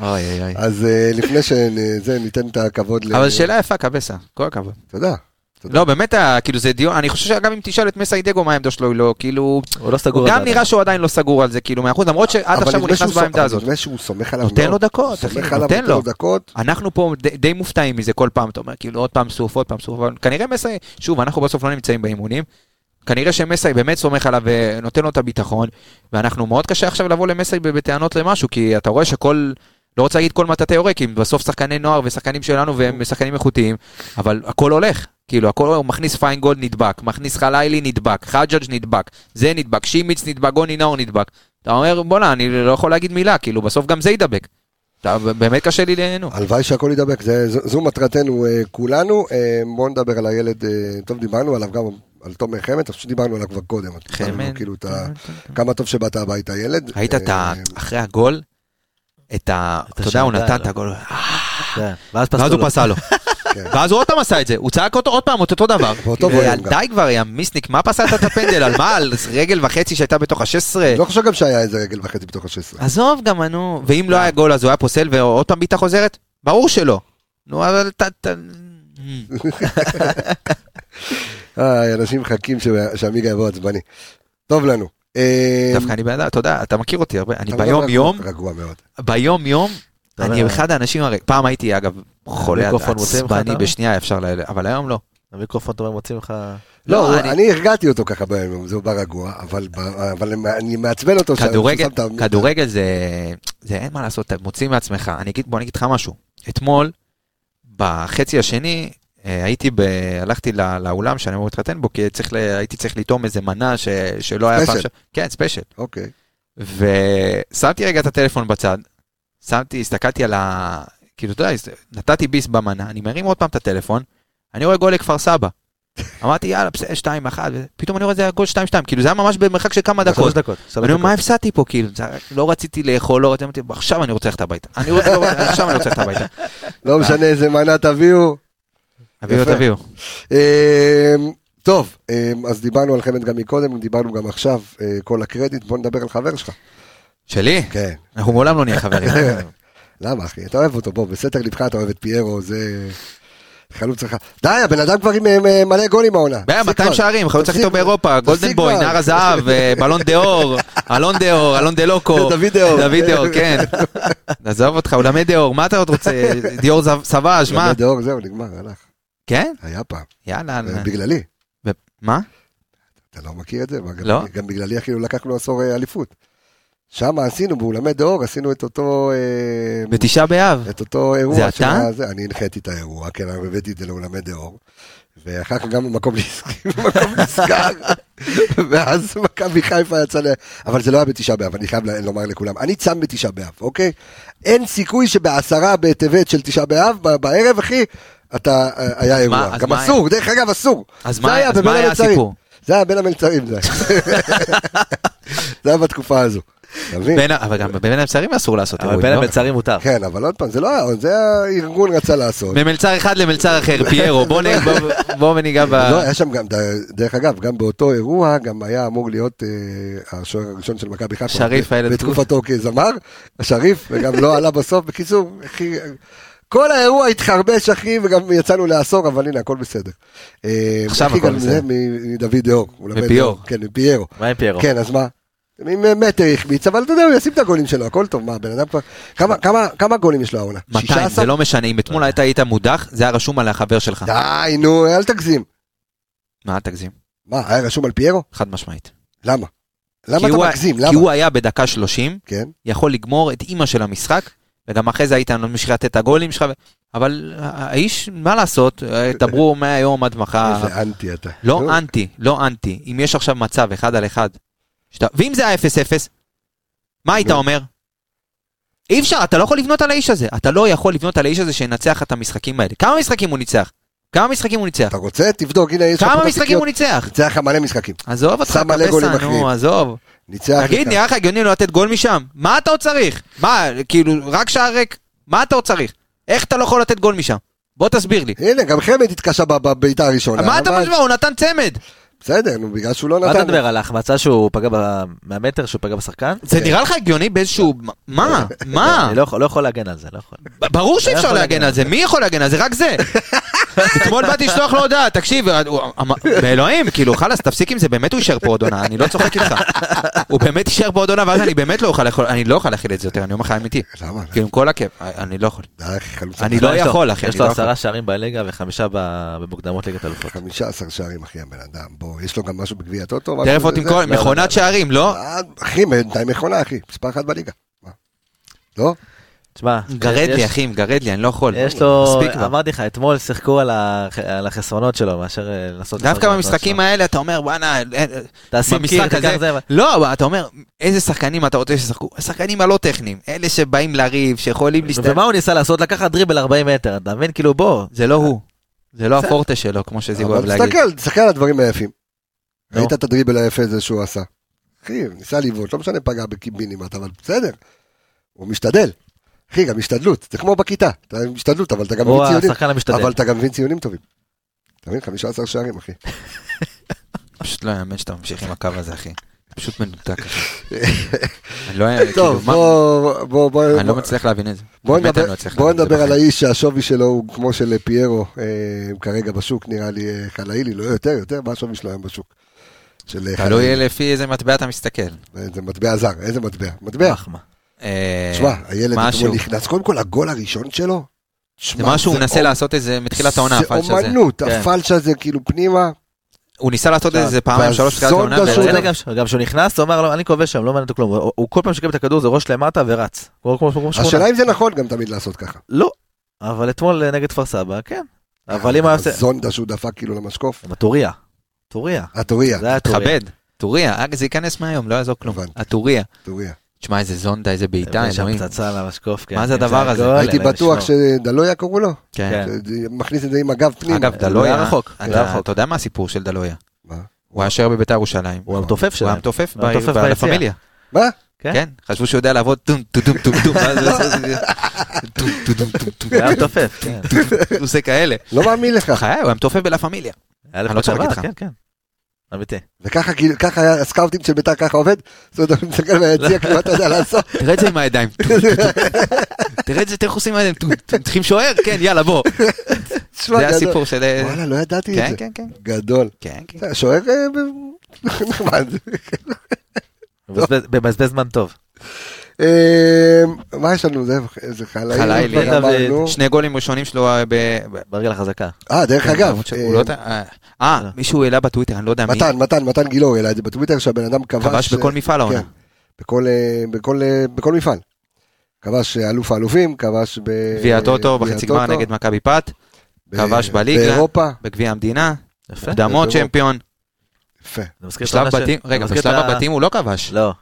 [SPEAKER 2] אוי אוי אוי.
[SPEAKER 1] אז אה, לפני שזה, ניתן את הכבוד ל...
[SPEAKER 2] אבל שאלה יפה, קבסה, כל הכבוד.
[SPEAKER 1] תודה.
[SPEAKER 2] לא, באמת, כאילו זה דיון, אני חושב שגם אם תשאל את מסיידגו מה העמדה שלו, היא לא, כאילו,
[SPEAKER 3] הוא לא סגור.
[SPEAKER 2] הוא
[SPEAKER 3] על
[SPEAKER 2] גם
[SPEAKER 3] זה
[SPEAKER 2] נראה
[SPEAKER 3] עדיין.
[SPEAKER 2] שהוא עדיין לא סגור על זה, כאילו, מאה אחוז, למרות שעד
[SPEAKER 1] אבל
[SPEAKER 2] עכשיו הוא נכנס בעמדה הזאת.
[SPEAKER 1] נדמה שהוא סומך עליו
[SPEAKER 2] נותן. לו דקות,
[SPEAKER 1] סומך עליו,
[SPEAKER 2] נותן לו.
[SPEAKER 1] דקות.
[SPEAKER 2] אנחנו פה די, מופתעים מזה כל פעם, אתה אומר, כאילו עוד פעם סוף, עוד פעם סוף, אבל כנראה מסי, שוב, אנחנו בסוף לא נמצאים באימונים, כנראה שמסי באמת סומך עליו ונותן לו את הביטחון, ואנחנו מאוד קשה עכשיו לבוא למסי בטענות למשהו, כי אתה רואה שכל, לא רוצה להגיד כל מטאטא יורק, כי בסוף שחקני נוער ושחקנים שלנו והם שחקנים איכותיים, אבל הכל הולך. כאילו, הכל הוא מכניס פיינגולד נדבק, מכניס חלילי נדבק, חג'אג' נדבק, זה נדבק, שימיץ נדבק, גוני נאור נדבק. אתה אומר, בואנה, אני לא יכול להגיד מילה, כאילו, בסוף גם זה ידבק. אתה- באמת קשה לי ליהנות.
[SPEAKER 1] הלוואי שהכל ידבק, זה- זו זו מטרתנו אה, כולנו. אה, בואו נדבר על הילד, אה, טוב, דיברנו עליו גם על תומר חמד, אני חושב שדיברנו עליו כבר קודם.
[SPEAKER 2] חמד.
[SPEAKER 1] כאילו את ה- כמה טוב שבאת הביתה, ילד.
[SPEAKER 2] ראית את ה...
[SPEAKER 1] אה,
[SPEAKER 2] אחרי הגול, את ה... אתה יודע, הוא נתן
[SPEAKER 3] לא.
[SPEAKER 2] את הגול,
[SPEAKER 3] כן, ואז
[SPEAKER 2] הוא. פסל לו. <laughs>
[SPEAKER 1] כן.
[SPEAKER 2] ואז הוא עוד פעם עשה את זה, הוא צעק אותו עוד פעם, אותו דבר. די כבר, יא מיסניק, מה פסלת את הפנדל? על מה? על רגל וחצי שהייתה בתוך ה-16?
[SPEAKER 1] לא חושב גם שהיה איזה רגל וחצי בתוך ה-16.
[SPEAKER 2] עזוב גם, נו. ואם לא היה גול אז הוא היה פוסל ועוד פעם בעיטה חוזרת? ברור שלא. נו, אבל. אתה-
[SPEAKER 1] אה, אנשים מחכים שעמיגה יבוא עצבני. טוב לנו. אה,
[SPEAKER 2] דווקא אני אדם, אתה יודע, אתה מכיר אותי הרבה, אני
[SPEAKER 1] אתה
[SPEAKER 2] ביום יום,
[SPEAKER 1] רגוע מאוד.
[SPEAKER 2] ביום יום, אני. אחד האנשים, הרי פעם הייתי אגב חולה עצבני? בשנייה אפשר. אבל היום לא.
[SPEAKER 3] המיקרופון, אתה אומר, מוציא לך...
[SPEAKER 1] לא,
[SPEAKER 2] לא, אני-
[SPEAKER 1] הרגעתי אותו ככה ביום, זה בא רגוע, אבל אני מעצבן אותו.
[SPEAKER 2] כדורגל, זה, זה אין מה לעשות, מוציא מעצמך. אני אגיד, בוא אני אגיד לך משהו. אתמול, בחצי השני, אה, הייתי ב... הלכתי לא, לאולם שאני אמור להתחתן בו, כי צריך ל... הייתי צריך לטעום איזה מנה ש... שלא היה פעם
[SPEAKER 1] special.
[SPEAKER 2] ש... כן, special.
[SPEAKER 1] אוקיי.
[SPEAKER 2] ושמתי רגע את הטלפון בצד, שמתי, הסתכלתי על ה... כאילו, אתה יודע, נתתי ביס במנה, אני מרים עוד פעם את הטלפון, אני רואה גול לכפר סבא. <laughs> אמרתי, יאללה, בסדר, 2-1, ופתאום אני רואה את זה גול 2-2, כאילו זה היה ממש במרחק של כמה דקות.
[SPEAKER 3] דקות.
[SPEAKER 2] אני אומר, מה. הפסדתי פה? כאילו, לא רציתי לאכול, לא רציתי, עכשיו אני רוצה ללכת הביתה. לא- עכשיו אני רוצה ללכת הביתה. <laughs>
[SPEAKER 1] לא משנה איזה מנה תביאו.
[SPEAKER 2] תביאו. תביאו.
[SPEAKER 1] אמ, טוב, אמ, אז דיברנו על חמד גם מקודם, דיברנו גם עכשיו, אה, כל הקרדיט, בוא נדבר על חבר שלך.
[SPEAKER 2] שלי?
[SPEAKER 1] כן.
[SPEAKER 2] אנחנו מעולם לא נהיה חברים. <laughs>
[SPEAKER 1] למה אחי? אתה אוהב אותו, בוא, בסתר ליבך אתה אוהב את פיירו, זה... חלוץ שלך. די, הבן אדם כבר עם אה, מלא גולים העונה.
[SPEAKER 2] בעיה,
[SPEAKER 1] תפסיק
[SPEAKER 2] 200
[SPEAKER 1] כבר.
[SPEAKER 2] שערים, חלוץ הכי טוב. באירופה, Golden
[SPEAKER 1] Boy.
[SPEAKER 2] נער הזהב, אה, Ballon d'Or, אלון דה אור, אלון דה לוקו. <laughs>
[SPEAKER 1] דוד דה אור.
[SPEAKER 2] דוד דה אור, כן. <laughs> עזוב אותך, אולמי דה אור, מה אתה עוד רוצה? Dior Sauv- Sauvage, מה?
[SPEAKER 1] אולמי דאור, זהו, נגמר, הלך.
[SPEAKER 2] כן?
[SPEAKER 1] היה פעם.
[SPEAKER 2] יאללה.
[SPEAKER 1] אה, בגללי.
[SPEAKER 2] מה?
[SPEAKER 1] אתה לא מכיר את זה?
[SPEAKER 2] לא.
[SPEAKER 1] גם בגללי אפילו לקחנו עשור אה, אליפות. שם עשינו, באולמי דאור, עשינו את אותו... אה,
[SPEAKER 2] בתשעה באב.
[SPEAKER 1] את אותו אירוע.
[SPEAKER 2] זה אתה?
[SPEAKER 1] הזה. אני הנחיתי את האירוע, כן, אני הבאתי את זה לאולמי דאור. ואחר כך גם במקום נסגר, <laughs> ואז מכבי חיפה יצא ל... אבל זה לא היה בתשעה באב, אני חייב לומר לכולם. אני צם בתשעה באב, אוקיי? אין סיכוי שבעשרה בטבת של תשעה באב, בערב, אחי, אתה, אה, היה אירוע. גם אסור, דרך אגב, אסור.
[SPEAKER 2] אז מה
[SPEAKER 1] היה
[SPEAKER 2] אז מה היה. הסיפור?
[SPEAKER 1] זה היה בין המלצרים, זה היה. <laughs> זה היה בתקופה הזו.
[SPEAKER 2] אבל גם בין המצרים אסור לעשות
[SPEAKER 3] אבל
[SPEAKER 2] אירועים,
[SPEAKER 3] בין
[SPEAKER 2] לא?
[SPEAKER 3] המלצרים מותר.
[SPEAKER 1] כן, אבל עוד פעם, זה לא היה, זה הארגון רצה לעשות.
[SPEAKER 2] ממלצר אחד למלצר אחר, פיירו, בוא נ- בוא- בוא וניגע ב...
[SPEAKER 1] לא, היה שם גם, דרך אגב, גם באותו אירוע, גם היה אמור להיות אה, השוער הראשון של מכבי חיפה.
[SPEAKER 2] שריף, הילד
[SPEAKER 1] בתקופתו כזמר, השריף, וגם לא עלה בסוף. בקיצור, כל האירוע התחרבש, אחי, וגם יצאנו לעשור, אבל הנה, הכל בסדר. אה,
[SPEAKER 2] עכשיו
[SPEAKER 1] אחי,
[SPEAKER 2] הכל
[SPEAKER 1] גם
[SPEAKER 2] בסדר.
[SPEAKER 1] זה מדוד למד
[SPEAKER 2] מפיירו.
[SPEAKER 1] כן, מפיירו.
[SPEAKER 3] מה עם פיירו?
[SPEAKER 1] כן, אז מה? עם מטר החמיץ, אבל אתה יודע, הוא ישים את הגולים שלו, הכל טוב, מה, בן אדם כבר... כמה- כמה- כמה גולים יש לו העונה?
[SPEAKER 2] 200,
[SPEAKER 1] 16?
[SPEAKER 2] זה לא משנה, אם אתמול היית היית מודח, זה היה רשום על החבר שלך.
[SPEAKER 1] די, נו, אל תגזים.
[SPEAKER 2] מה, אל תגזים?
[SPEAKER 1] מה, היה רשום על פיירו?
[SPEAKER 2] חד משמעית.
[SPEAKER 1] למה? למה
[SPEAKER 2] כי
[SPEAKER 1] אתה מגזים?
[SPEAKER 2] כי
[SPEAKER 1] למה?
[SPEAKER 2] הוא היה בדקה 30,
[SPEAKER 1] כן.
[SPEAKER 2] יכול לגמור את אימא של המשחק, וגם אחרי זה היית ממשיך לתת את הגולים שלך, אבל האיש, מה לעשות, אה, דברו מהיום עד מחר.
[SPEAKER 1] איזה אנטי אתה.
[SPEAKER 2] לא אנטי, לא אנטי. אם יש עכשיו מצב אחד על אחד, שאתה... ואם זה היה 0-0, מה היית
[SPEAKER 1] נו.
[SPEAKER 2] אומר? אי אפשר, אתה לא יכול לבנות על האיש הזה. אתה לא יכול לבנות על האיש הזה שינצח את המשחקים האלה. כמה משחקים הוא ניצח? כמה משחקים הוא ניצח?
[SPEAKER 1] אתה רוצה? תבדוק, הנה, יש לך
[SPEAKER 2] כמה משחקים. הוא ניצח?
[SPEAKER 1] ניצח לך מלא משחקים.
[SPEAKER 2] עזוב אותך, קפסה. נו, עזוב.
[SPEAKER 1] ניצח
[SPEAKER 2] תגיד,
[SPEAKER 1] לך.
[SPEAKER 2] נראה לך הגיוני לא לתת גול משם? מה אתה עוד צריך? מה, כאילו, רק שער ריק? מה אתה עוד צריך? איך אתה לא יכול לתת גול משם? בוא תסביר לי.
[SPEAKER 1] הנה, גם חמד התקשה ב- בבעיטה הראשונה.
[SPEAKER 2] מה אתה משמע? הוא נתן צמד.
[SPEAKER 1] בסדר, נו, בגלל שהוא לא
[SPEAKER 3] מה אתה
[SPEAKER 1] נתן.
[SPEAKER 3] מדבר על ההחמצה שהוא פגע ב- מהמטר, שהוא פגע בשחקן?
[SPEAKER 2] זה. נראה לך הגיוני באיזשהו... מה? <laughs> מה?
[SPEAKER 3] אני לא יכול- לא יכול להגן על זה, לא יכול.
[SPEAKER 2] ברור שאי
[SPEAKER 3] לא
[SPEAKER 2] אפשר
[SPEAKER 3] יכול
[SPEAKER 2] להגן
[SPEAKER 3] להגן
[SPEAKER 2] על זה, מי יכול להגן על זה? רק זה. <laughs> אתמול באתי לשלוח לו הודעה, תקשיב, הוא אמר- באלוהים, כאילו, חלאס, תפסיק עם זה, באמת הוא יישאר פה עוד עונה, אני לא צוחק איתך. הוא באמת יישאר פה עוד עונה, ואז אני באמת לא אוכל לאכול, אני לא אוכל להכיל את זה יותר, אני אומר לך אמיתי.
[SPEAKER 1] למה?
[SPEAKER 2] כאילו, עם כל הכיף, אני לא יכול. אני לא יכול, אחי,
[SPEAKER 3] יש לו
[SPEAKER 2] לא
[SPEAKER 3] עשרה שערים בליגה וחמישה במוקדמות ליגת אלופות.
[SPEAKER 1] 15 שערים, אחי, הבן אדם. בוא, יש לו גם משהו בגביע בזה?
[SPEAKER 2] כל,
[SPEAKER 1] לא,
[SPEAKER 2] מכונת שערים, לא?
[SPEAKER 1] אה, אחי, מכונה, אחי. מספר אחת בליגה. לא?
[SPEAKER 3] תשמע,
[SPEAKER 2] מגרד לי,
[SPEAKER 3] יש-
[SPEAKER 2] אחי, מגרד לי, אני לא יכול.
[SPEAKER 3] יש לו. אמרתי לך, אתמול שיחקו על הח- על החסרונות שלו, מאשר אה, לנסות...
[SPEAKER 2] דווקא במשחקים
[SPEAKER 3] שלו.
[SPEAKER 2] האלה אתה אומר, וואנה, אין-
[SPEAKER 3] תשים קיר,
[SPEAKER 2] במשחק
[SPEAKER 3] תיקח
[SPEAKER 2] הזה,
[SPEAKER 3] זה.
[SPEAKER 2] לא, אתה אומר, איזה שחקנים אתה רוצה שישחקו? השחקנים הלא טכניים, אלה שבאים לריב, שיכולים להסתכל.
[SPEAKER 3] ומה הוא ניסה לעשות? לקחת דריבל 40 מטר, אתה מבין? כאילו בוא.
[SPEAKER 2] זה לא הוא. זה לא. הפורטה שלו, כמו שזיו אוהב
[SPEAKER 1] אבל
[SPEAKER 2] להגיד.
[SPEAKER 1] תסתכל, תסתכל על הדברים היפים. ראית את הדריבל היפה הזה שהוא עשה. אחי, ניסה לבעוט, לא משנה פגע בקיבינימט, אבל בסדר. הוא משתדל. אחי, גם השתדלות, זה כמו בכיתה, אתה משתדלות, אבל אתה גם מבין ציונים. אבל אתה גם מבין ציונים טובים. אתה מבין? 15 שערים, אחי. <laughs>
[SPEAKER 2] פשוט לא יאמן שאתה ממשיך עם הקו הזה, אחי. פשוט מנותק. אחי. <laughs> אני לא כאילו,
[SPEAKER 1] טוב,
[SPEAKER 2] מה-
[SPEAKER 1] בוא, בוא, בוא,
[SPEAKER 2] אני לא מצליח להבין את זה.
[SPEAKER 1] בוא נדבר,
[SPEAKER 2] לא
[SPEAKER 1] נדבר על. האיש שהשווי שלו הוא כמו של פיירו אה, כרגע בשוק, נראה לי אה, חלאילי, לא יותר, יותר, מה השווי שלו היום בשוק? אה,
[SPEAKER 2] תלוי. לפי איזה מטבע אתה מסתכל.
[SPEAKER 1] זה מטבע זר, איזה מטבע? מטבע.
[SPEAKER 3] מחמא.
[SPEAKER 2] אה,
[SPEAKER 1] תשמע, הילד
[SPEAKER 2] משהו.
[SPEAKER 1] אתמול נכנס, קודם כל הגול הראשון שלו,
[SPEAKER 2] זה משהו הוא מנסה לעשות איזה מתחילת העונה, הפלש
[SPEAKER 1] זה
[SPEAKER 2] הזה.
[SPEAKER 1] אומנות,
[SPEAKER 3] כן.
[SPEAKER 1] הפלש הזה כאילו פנימה,
[SPEAKER 2] הוא ניסה לעשות איזה פעמיים שלוש תחילת העונה.
[SPEAKER 3] גם- כשהוא נכנס, הוא אמר לו, אני כובש שם, לא מעניין אותו כלום. הוא- כל פעם שקבל את הכדור זה ראש למטה ורץ.
[SPEAKER 1] השאלה אם זה נכון גם תמיד לעשות ככה.
[SPEAKER 3] לא. אבל אתמול נגד כפר סבא, כן. אבל אם היה עושה...
[SPEAKER 1] הזונדה שהוא דפק כאילו למשקוף,
[SPEAKER 3] טוריה. טוריה.
[SPEAKER 1] הטוריה,
[SPEAKER 3] זה היה טוריה.
[SPEAKER 2] תכבד. טוריה, אה, זה ייכנס מהיום, לא יעזור כלום. הטוריה.
[SPEAKER 1] טוריה.
[SPEAKER 2] תשמע, איזה זונדה, איזה בעיטה, אלוהים.
[SPEAKER 3] פצצה על המשקוף, כן.
[SPEAKER 2] מה זה הדבר הזה?
[SPEAKER 1] הייתי בטוח. שדלויה קראו לו,
[SPEAKER 2] כן.
[SPEAKER 3] כן.
[SPEAKER 1] זה- מכניס את זה עם הגב פנימה.
[SPEAKER 2] אגב, דלויה,
[SPEAKER 3] היה רחוק,
[SPEAKER 2] אתה יודע מה הסיפור של דלויה?
[SPEAKER 1] מה?
[SPEAKER 2] הוא היה שוער בביתר ירושלים.
[SPEAKER 3] הוא המתופף שלהם. הוא המתופף
[SPEAKER 2] ב-
[SPEAKER 3] ביציע.
[SPEAKER 2] בלה פמיליה.
[SPEAKER 1] מה?
[SPEAKER 3] כן.
[SPEAKER 2] כן, חשבו שהוא יודע לעבוד טום טום טום טום טום, עושה- טום טום טום טום טום,
[SPEAKER 3] הוא היה מתופף, כן.
[SPEAKER 2] הוא עושה כאלה.
[SPEAKER 1] לא מאמין לך.
[SPEAKER 2] חיי, הוא היה מתופף בלה פמיליה. אני לא צוחק
[SPEAKER 3] בכתבה,
[SPEAKER 2] איתך.
[SPEAKER 3] כן, כן. אמיתי.
[SPEAKER 1] וככה כאילו, ככה היה ה scouting של ביתר ככה עובד? זאת אומרת, אתה מסתכל מהיציע כאילו מה אתה יודע לעשות. <laughs>
[SPEAKER 2] תראה את זה עם הידיים. <laughs> תראה את זה, איך עושים הידיים. טום, טום, צריכים שוער? כן, יאללה, בוא. זה. הסיפור של...
[SPEAKER 1] וואלה, לא ידעתי את
[SPEAKER 2] כן,
[SPEAKER 1] זה.
[SPEAKER 2] כן, כן.
[SPEAKER 1] גדול.
[SPEAKER 2] כן, כן.
[SPEAKER 1] שוער אה, <laughs> נחמד.
[SPEAKER 3] מבזבז זמן טוב.
[SPEAKER 1] אה, מה יש לנו? זה איזה חלאי.
[SPEAKER 2] חלאילי. שני גולים ראשונים שלו אה,
[SPEAKER 3] ברגל החזקה.
[SPEAKER 1] אה, דרך אגב.
[SPEAKER 2] למרות שהוא
[SPEAKER 1] אה,
[SPEAKER 2] לא אה, מישהו העלה בטוויטר, אני לא יודע מי.
[SPEAKER 1] מתן, מתן, מתן גילאור העלה את זה בטוויטר שהבן אדם כבש.
[SPEAKER 2] כבש בכל מפעל העונה.
[SPEAKER 1] כן. בכל, בכל, בכל מפעל. כבש אלוף האלופים, כבש ב...
[SPEAKER 2] גביע הטוטו בחצי גמר נגד מכבי פת, כבש בליגה.
[SPEAKER 1] באירופה.
[SPEAKER 2] בגביע המדינה,
[SPEAKER 3] יפה.
[SPEAKER 2] מוקדמות
[SPEAKER 1] באירופה.
[SPEAKER 2] צ'מפיון.
[SPEAKER 1] יפה.
[SPEAKER 3] זה מזכיר את
[SPEAKER 2] בשלב בתים, רגע, בשלב הבתים הוא לא כבש.
[SPEAKER 3] לא.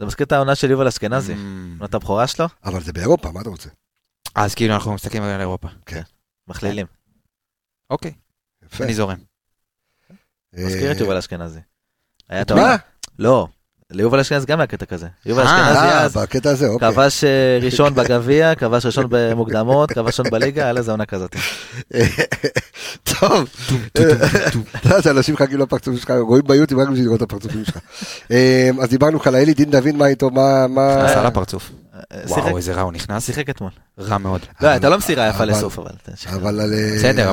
[SPEAKER 3] זה מזכיר את העונה של יובל אשכנזי.
[SPEAKER 2] Mm.
[SPEAKER 3] עונת הבכורה שלו,
[SPEAKER 1] אבל זה באירופה, מה אתה רוצה?
[SPEAKER 2] אז כאילו אנחנו מסתכלים על אירופה.
[SPEAKER 3] מכלילים.
[SPEAKER 2] אוקיי,
[SPEAKER 1] יפה.
[SPEAKER 2] אני זורם.
[SPEAKER 3] מזכיר את
[SPEAKER 1] אה,
[SPEAKER 3] יובל אשכנזי.
[SPEAKER 1] מה?
[SPEAKER 3] לא. ליובל אשכנזי גם היה קטע כזה. יובל
[SPEAKER 2] אה,
[SPEAKER 3] אשכנזי
[SPEAKER 1] אה,
[SPEAKER 3] אז
[SPEAKER 1] בקטע הזה, אוקיי.
[SPEAKER 3] כבש אה, <laughs> ראשון בגביע, כבש ראשון במוקדמות, כבש ראשון בליגה, היה לזה עונה כזאת. <laughs>
[SPEAKER 1] טוב. <laughs> אתה יודע שאנשים מחכים לפרצופים שלך, רואים ביוטיוב רק בשביל לראות את הפרצופים שלך. אז דיברנו חלאילי, דין דוד, מה איתו, מה... מה-
[SPEAKER 2] עשה לה פרצוף.
[SPEAKER 3] אה, שיחק-
[SPEAKER 2] וואו, איזה רע הוא נכנס.
[SPEAKER 3] שיחק אתמול.
[SPEAKER 2] רע מאוד.
[SPEAKER 3] לא, הייתה לו מסירה יפה לסוף, אבל...
[SPEAKER 1] אבל על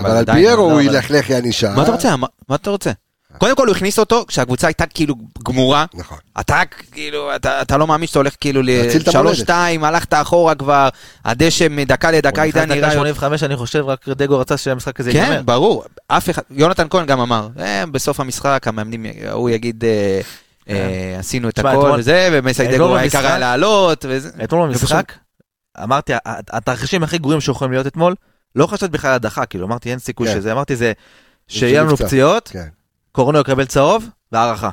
[SPEAKER 1] על פיירו
[SPEAKER 3] לא,
[SPEAKER 1] הוא ילכלך יענישה.
[SPEAKER 2] מה אתה רוצה? מה- מה אתה רוצה? קודם כל הוא הכניס אותו כשהקבוצה הייתה כאילו גמורה.
[SPEAKER 1] נכון.
[SPEAKER 2] אתה כאילו, אתה, אתה לא מאמין שאתה הולך כאילו
[SPEAKER 1] להציל את המולדת.
[SPEAKER 2] לשלוש-שתיים, הלכת אחורה כבר, הדשא מדקה לדקה
[SPEAKER 3] הוא
[SPEAKER 2] הייתה
[SPEAKER 3] נכנס
[SPEAKER 2] נראה...
[SPEAKER 3] דקה 85, אני חושב, רק דגו רצה שהמשחק הזה ייגמר.
[SPEAKER 2] כן, ברור. אף אחד, יונתן כהן גם אמר, אה, בסוף המשחק המאמנים, הוא יגיד, אה, אה, עשינו את הכל וזה, ומסיידגו
[SPEAKER 3] אתמול
[SPEAKER 2] העיקר היה לעלות, וזה.
[SPEAKER 3] אתמול במשחק, אמרתי, התרחישים הכי גרועים שיכולים להיות אתמול, לא חשבתי בכלל הדחה, כאילו, אמרתי, אין סיכוי
[SPEAKER 1] כן.
[SPEAKER 3] שזה, אמרתי, זה שיהיה לנו. פציעות,
[SPEAKER 1] כן.
[SPEAKER 3] קורנו יקבל צהוב, והערכה.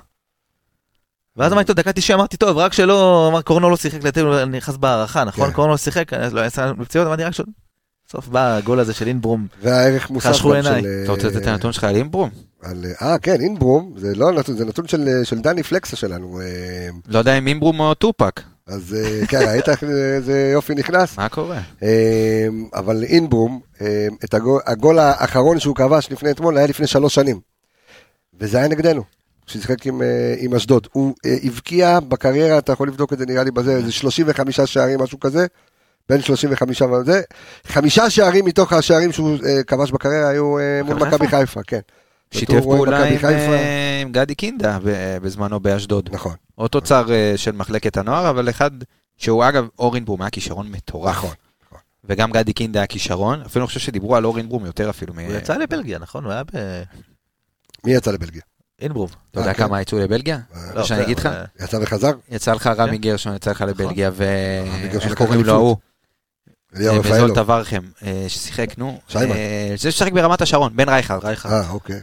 [SPEAKER 3] ואז אמרתי לו, דקה 90, אמרתי, טוב, רק שלא, אמר, קורנו לא שיחק, לדעתי הוא נכנס בהערכה, נכון?
[SPEAKER 1] כן.
[SPEAKER 3] קורנו לא שיחק, אז לא יצא לנו פציעות, אמרתי, רק של... בסוף בא הגול הזה של אינברום.
[SPEAKER 1] והערך מוסף
[SPEAKER 3] חשכו
[SPEAKER 1] גם
[SPEAKER 3] עיניי.
[SPEAKER 1] של... אה,
[SPEAKER 2] אתה רוצה לתת את הנתון שלך על אימברום?
[SPEAKER 1] על- אה, כן, אינברום, זה לא נתון, זה נתון של, של דני פלקסה שלנו. אה,
[SPEAKER 2] לא יודע אם אימברום או טופק.
[SPEAKER 1] אז אה, כן, ראית איך איזה יופי נכנס?
[SPEAKER 2] מה קורה?
[SPEAKER 1] אה, אבל אינברום, את הגול, הגול האחרון שהוא כבש לפני אתמול היה לפני שלוש שנים. וזה היה נגדנו, כשהוא שיחק עם, אה, עם אשדוד. הוא אה, הבקיע בקריירה, אתה יכול לבדוק את זה נראה לי בזה, איזה 35 שערים, משהו כזה. בין 35 וזה, חמישה שערים מתוך השערים שהוא אה, כבש בקריירה היו אה, מול
[SPEAKER 3] מכבי
[SPEAKER 1] חיפה, כן.
[SPEAKER 2] שיתף פעולה עם, עם גדי קינדה ב- בזמנו באשדוד.
[SPEAKER 1] נכון,
[SPEAKER 2] עוד תוצר של מחלקת הנוער, אבל אחד שהוא אגב, אורינברום היה כישרון מטורף.
[SPEAKER 1] נכון.
[SPEAKER 2] וגם גדי קינדה היה כישרון, אפילו אני חושב שדיברו על אורינברום יותר אפילו. מ-
[SPEAKER 3] הוא יצא לבלגיה, נכון? הוא היה
[SPEAKER 1] מי יצא לבלגיה?
[SPEAKER 3] באינברום.
[SPEAKER 2] אתה יודע
[SPEAKER 1] אה, כן.
[SPEAKER 2] כמה יצאו לבלגיה?
[SPEAKER 1] אה,
[SPEAKER 2] שאני אגיד לך?
[SPEAKER 1] יצא וחזר?
[SPEAKER 2] יצא לך רמי
[SPEAKER 3] כן.
[SPEAKER 2] גרשון, יצא לך לבלגיה,
[SPEAKER 1] רמי גרשון
[SPEAKER 2] ואיך קוראים לו. ההוא? אה. בזול תברכם, אה, ששיחק, נו.
[SPEAKER 1] שיימן.
[SPEAKER 2] אה, זה ששיחק ברמת השרון, בן רייכרד.
[SPEAKER 1] אה, אוקיי.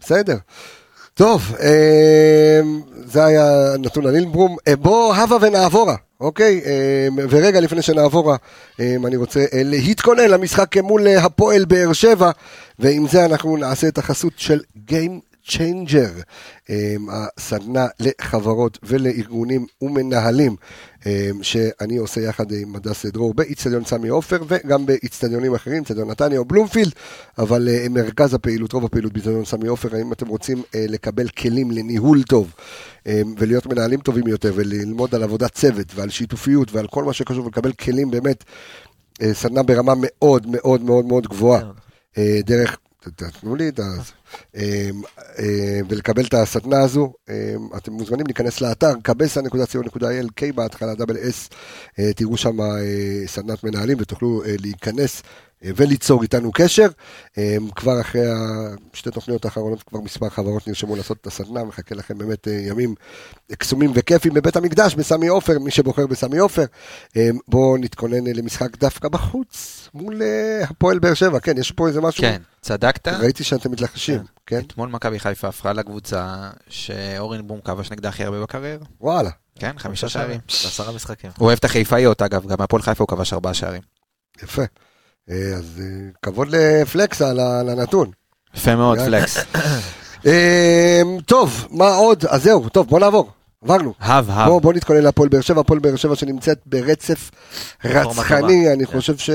[SPEAKER 1] בסדר. טוב, אה, זה היה נתון על אילברום. אה, בוא הבה ונעבורה, אוקיי? אה, ורגע לפני שנעבורה, אה, אני רוצה אה, להתכונן למשחק מול אה, הפועל באר שבע, ועם זה אנחנו נעשה את החסות של Game Changer, אה, הסדנה לחברות ולארגונים ומנהלים אה, שאני עושה יחד עם הדס דרור באיצטדיון סמי עופר וגם באיצטדיונים אחרים, איצטדיון נתניה או בלומפילד, אבל אה, מרכז הפעילות, רוב הפעילות באיצטדיון סמי עופר, האם אתם רוצים לקבל כלים לניהול טוב ולהיות מנהלים טובים יותר וללמוד על עבודת צוות ועל שיתופיות ועל כל מה שקשור ולקבל כלים באמת, סדנה ברמה מאוד מאוד מאוד מאוד גבוהה. אה, דרך, תתנו לי את ה... אה, אה, ולקבל את הסדנה הזו, אתם מוזמנים להיכנס לאתר kbsa.co.il, K בהתחלה, דאבל אס, תראו שם סדנת מנהלים ותוכלו להיכנס וליצור איתנו קשר. אה, כבר אחרי השתי תוכניות האחרונות, כבר מספר חברות נרשמו לעשות את הסדנה, מחכה לכם באמת אה, ימים קסומים וכיפים בבית המקדש, בסמי עופר, מי שבוחר בסמי עופר. אה, בואו נתכונן אה, למשחק דווקא בחוץ, מול אה, הפועל באר שבע, כן, יש פה איזה משהו.
[SPEAKER 2] כן, צדקת.
[SPEAKER 1] ראיתי שאתם מתלחשים, כן?
[SPEAKER 2] אתמול מכבי חיפה הפכה לקבוצה שאורינברום כבש נגדה הכי הרבה בקריירה.
[SPEAKER 1] וואלה.
[SPEAKER 2] כן, חמישה שערים.
[SPEAKER 3] בעשרה משחקים.
[SPEAKER 2] הוא אוהב את החיפאיות אגב, גם הפועל חיפה הוא כבש ארבעה שערים.
[SPEAKER 1] יפה. אה, אז אה, כבוד לפלקסה על הנתון.
[SPEAKER 2] יפה מאוד. פלקס. <coughs>
[SPEAKER 1] אה, טוב, מה עוד? אז זהו, טוב, בוא נעבור. עברנו.
[SPEAKER 2] הב, הב.
[SPEAKER 1] בוא, בוא נתכונן להפועל באר שבע, הפועל באר שבע שנמצאת ברצף רצחני, אני חושב ש...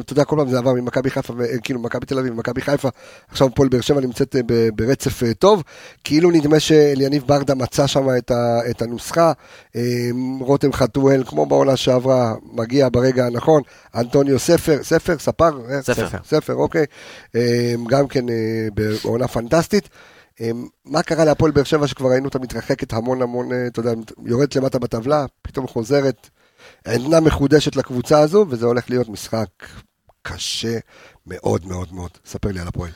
[SPEAKER 1] אתה יודע, כל פעם זה עבר ממכבי חיפה, ו- אה, כאילו מכבי תל אביב ומכבי חיפה, עכשיו הפועל באר שבע נמצאת אה, ברצף אה, טוב, כאילו נדמה שאליניב ברדה מצא שם את, ה- את הנוסחה, רותם חתואל, כמו בעונה שעברה, מגיע ברגע הנכון, אנטוניו ספר, ספר, ספר?
[SPEAKER 3] ספר.
[SPEAKER 1] ספר, אוקיי, גם כן בעונה פנטסטית. אה, מה קרה להפועל באר שבע שכבר ראינו אותה מתרחקת המון המון, אה, אתה יודע, יורדת למטה בטבלה, פתאום חוזרת, עדנה מחודשת לקבוצה הזו, וזה הולך להיות משחק קשה מאוד מאוד מאוד. ספר לי על הפועל.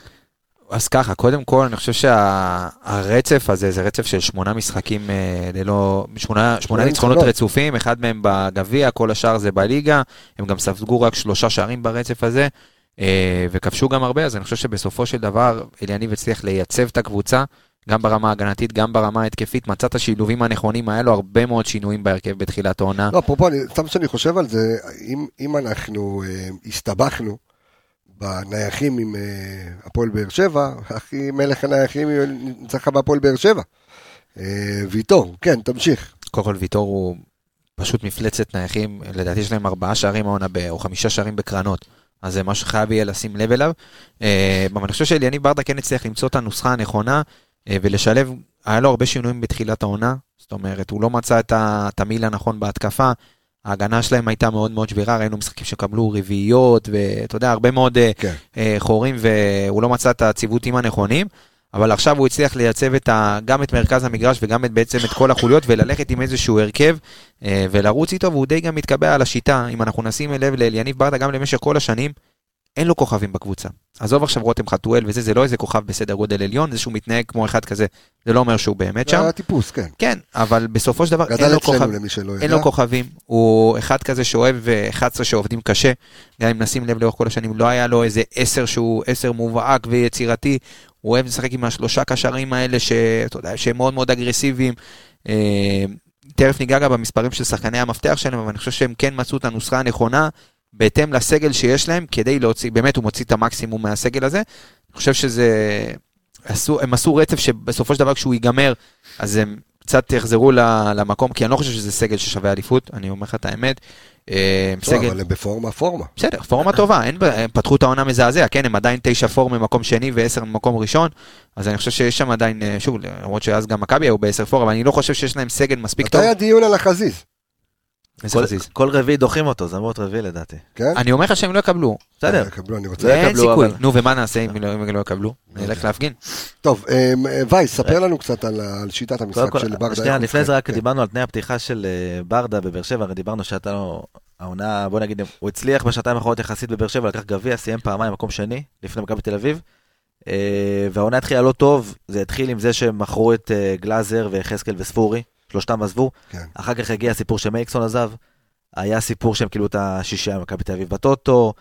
[SPEAKER 2] אז ככה, קודם כל, אני חושב שהרצף הזה זה רצף של שמונה משחקים אה, ללא, שמונה, שמונה ניצחונות. רצופים, אחד מהם בגביע, כל השאר זה בליגה, הם גם ספגו רק שלושה שערים ברצף הזה, וכבשו גם הרבה, אז אני חושב שבסופו של דבר אליניב הצליח לייצב את הקבוצה, גם ברמה ההגנתית, גם ברמה ההתקפית, מצא את השילובים הנכונים, היה לו הרבה מאוד שינויים בהרכב בתחילת העונה.
[SPEAKER 1] לא, אפרופו, סתם שאני חושב על זה, אם, אם אנחנו אה, הסתבכנו בנייחים עם אה, הפועל באר שבע, הכי מלך הנייחים נמצא לך בהפועל באר שבע. אה, ויטור, כן, תמשיך.
[SPEAKER 2] קודם כל ויטור הוא פשוט מפלצת נייחים, לדעתי יש להם ארבעה שערים העונה, או חמישה שערים בקרנות. אז זה משהו שחייב יהיה לשים לב אליו. אה, אבל אני חושב שאליניב ברדה כן הצליח למצוא את הנוסחה הנכונה אה, ולשלב, היה לו הרבה שינויים בתחילת העונה, זאת אומרת, הוא לא מצא את התמהיל הנכון בהתקפה, ההגנה שלהם הייתה מאוד מאוד שבירה, ראינו משחקים שקבלו רביעיות, ואתה יודע, הרבה מאוד אה,
[SPEAKER 1] כן.
[SPEAKER 2] חורים, והוא לא מצא את הציוותים הנכונים. אבל עכשיו הוא הצליח לייצב את ה, גם את מרכז המגרש וגם את, בעצם את כל החוליות וללכת עם איזשהו הרכב אה, ולרוץ איתו, והוא די גם מתקבע על השיטה. אם אנחנו נשים לב לאליניב ברדה גם למשך כל השנים, אין לו כוכבים בקבוצה. עזוב עכשיו רותם חתואל וזה, זה לא איזה כוכב בסדר גודל עליון, זה שהוא מתנהג כמו אחד כזה, זה לא אומר שהוא באמת
[SPEAKER 1] זה
[SPEAKER 2] שם.
[SPEAKER 1] הטיפוס, כן.
[SPEAKER 2] כן, אבל בסופו של דבר אין לו כוכב, אין. לו כוכבים, הוא אחד כזה שאוהב אה, 11 שעובדים קשה, גם אם נשים לב לאורך כל השנים, לא היה לו איזה 10 שהוא 10 מובהק ויצירתי, הוא אוהב לשחק עם השלושה קשרים האלה, שאתה יודע, שהם מאוד מאוד אגרסיביים. אה, תכף ניגע גם במספרים של שחקני המפתח שלהם, אבל אני חושב שהם כן מצאו את הנוסחה הנכונה, בהתאם לסגל שיש להם, כדי להוציא, באמת הוא מוציא את המקסימום מהסגל הזה. אני חושב שזה, עשו, הם עשו רצף שבסופו של דבר כשהוא ייגמר, אז הם קצת יחזרו למקום, כי אני לא חושב שזה סגל ששווה אליפות, אני אומר לך את האמת. אה, סגל,
[SPEAKER 1] אבל הם בפורמה, פורמה.
[SPEAKER 2] בסדר, פורמה טובה, אין, הם פתחו את העונה מזעזע, כן, הם עדיין תשע פור ממקום שני ועשר ממקום ראשון, אז אני חושב שיש שם עדיין, אה, שוב, למרות שאז גם מכבי היו בעשר פור, אבל אני לא חושב שיש להם סגל מספיק
[SPEAKER 1] מתי
[SPEAKER 2] טוב.
[SPEAKER 1] היה דיון על החזיז?
[SPEAKER 2] איזה
[SPEAKER 3] כל-
[SPEAKER 2] חזיז.
[SPEAKER 3] כל רביעי דוחים אותו, זה אמור להיות רביעי לדעתי.
[SPEAKER 1] כן?
[SPEAKER 2] אני אומר לך שהם לא יקבלו,
[SPEAKER 3] בסדר.
[SPEAKER 1] יקבלו, אני רוצה...
[SPEAKER 3] לא
[SPEAKER 2] אין
[SPEAKER 3] יקבלו,
[SPEAKER 2] סיכוי.
[SPEAKER 3] אבל-
[SPEAKER 2] נו, ומה נעשה אם לא- אם לא יקבלו? נלך להפגין.
[SPEAKER 1] טוב, אה, וייס, ספר לנו קצת על שיטת המשחק של ברדה.
[SPEAKER 3] שנייה, לפני זה. רק
[SPEAKER 1] כן.
[SPEAKER 3] דיברנו על תנאי הפתיחה של אה, ברדה בבאר שבע, הרי דיברנו שהייתה לו העונה, בוא נגיד, הוא הצליח בשנתיים האחרונות יחסית בבאר שבע, לקח גביע, סיים פעמיים מקום שני, לפני מכבי תל אביב. אה, והעונה התחילה לא טוב, זה התחיל עם זה שהם מכרו את אה, גלאזר ויחזקאל וספורי, שלושתם עזבו.
[SPEAKER 1] כן.
[SPEAKER 3] אחר כך הגיע הסיפור שמייקסון עזב, היה סיפור שהם כאילו את השישייה ממכבי תל אביב בטוטו,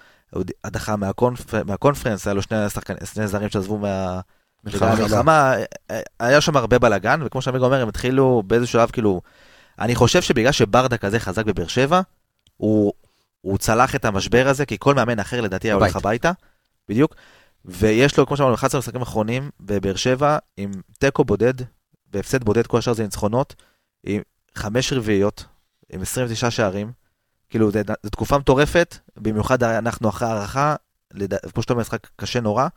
[SPEAKER 3] הדחה מהקונפ... מהקונפרנס, היה לו שני, שחקן, שני זרים שעזבו מה...
[SPEAKER 2] מלחמה.
[SPEAKER 3] המלחמה, היה שם הרבה בלאגן, וכמו שעמיגו אומר, הם התחילו באיזשהו שלב, כאילו, אני חושב שבגלל שברדה כזה חזק בבאר שבע, הוא, הוא צלח את המשבר הזה, כי כל מאמן אחר לדעתי היה הולך. הביתה, בדיוק, ויש לו, כמו שאמרנו, 11 משחקים אחרונים בבאר שבע, עם תיקו בודד, והפסד בודד, כל השאר זה ניצחונות, עם חמש רביעיות, עם 29 שערים, כאילו, זו תקופה מטורפת, במיוחד אנחנו אחרי הערכה, לדע- כמו שאתה אומר, משחק קשה נורא,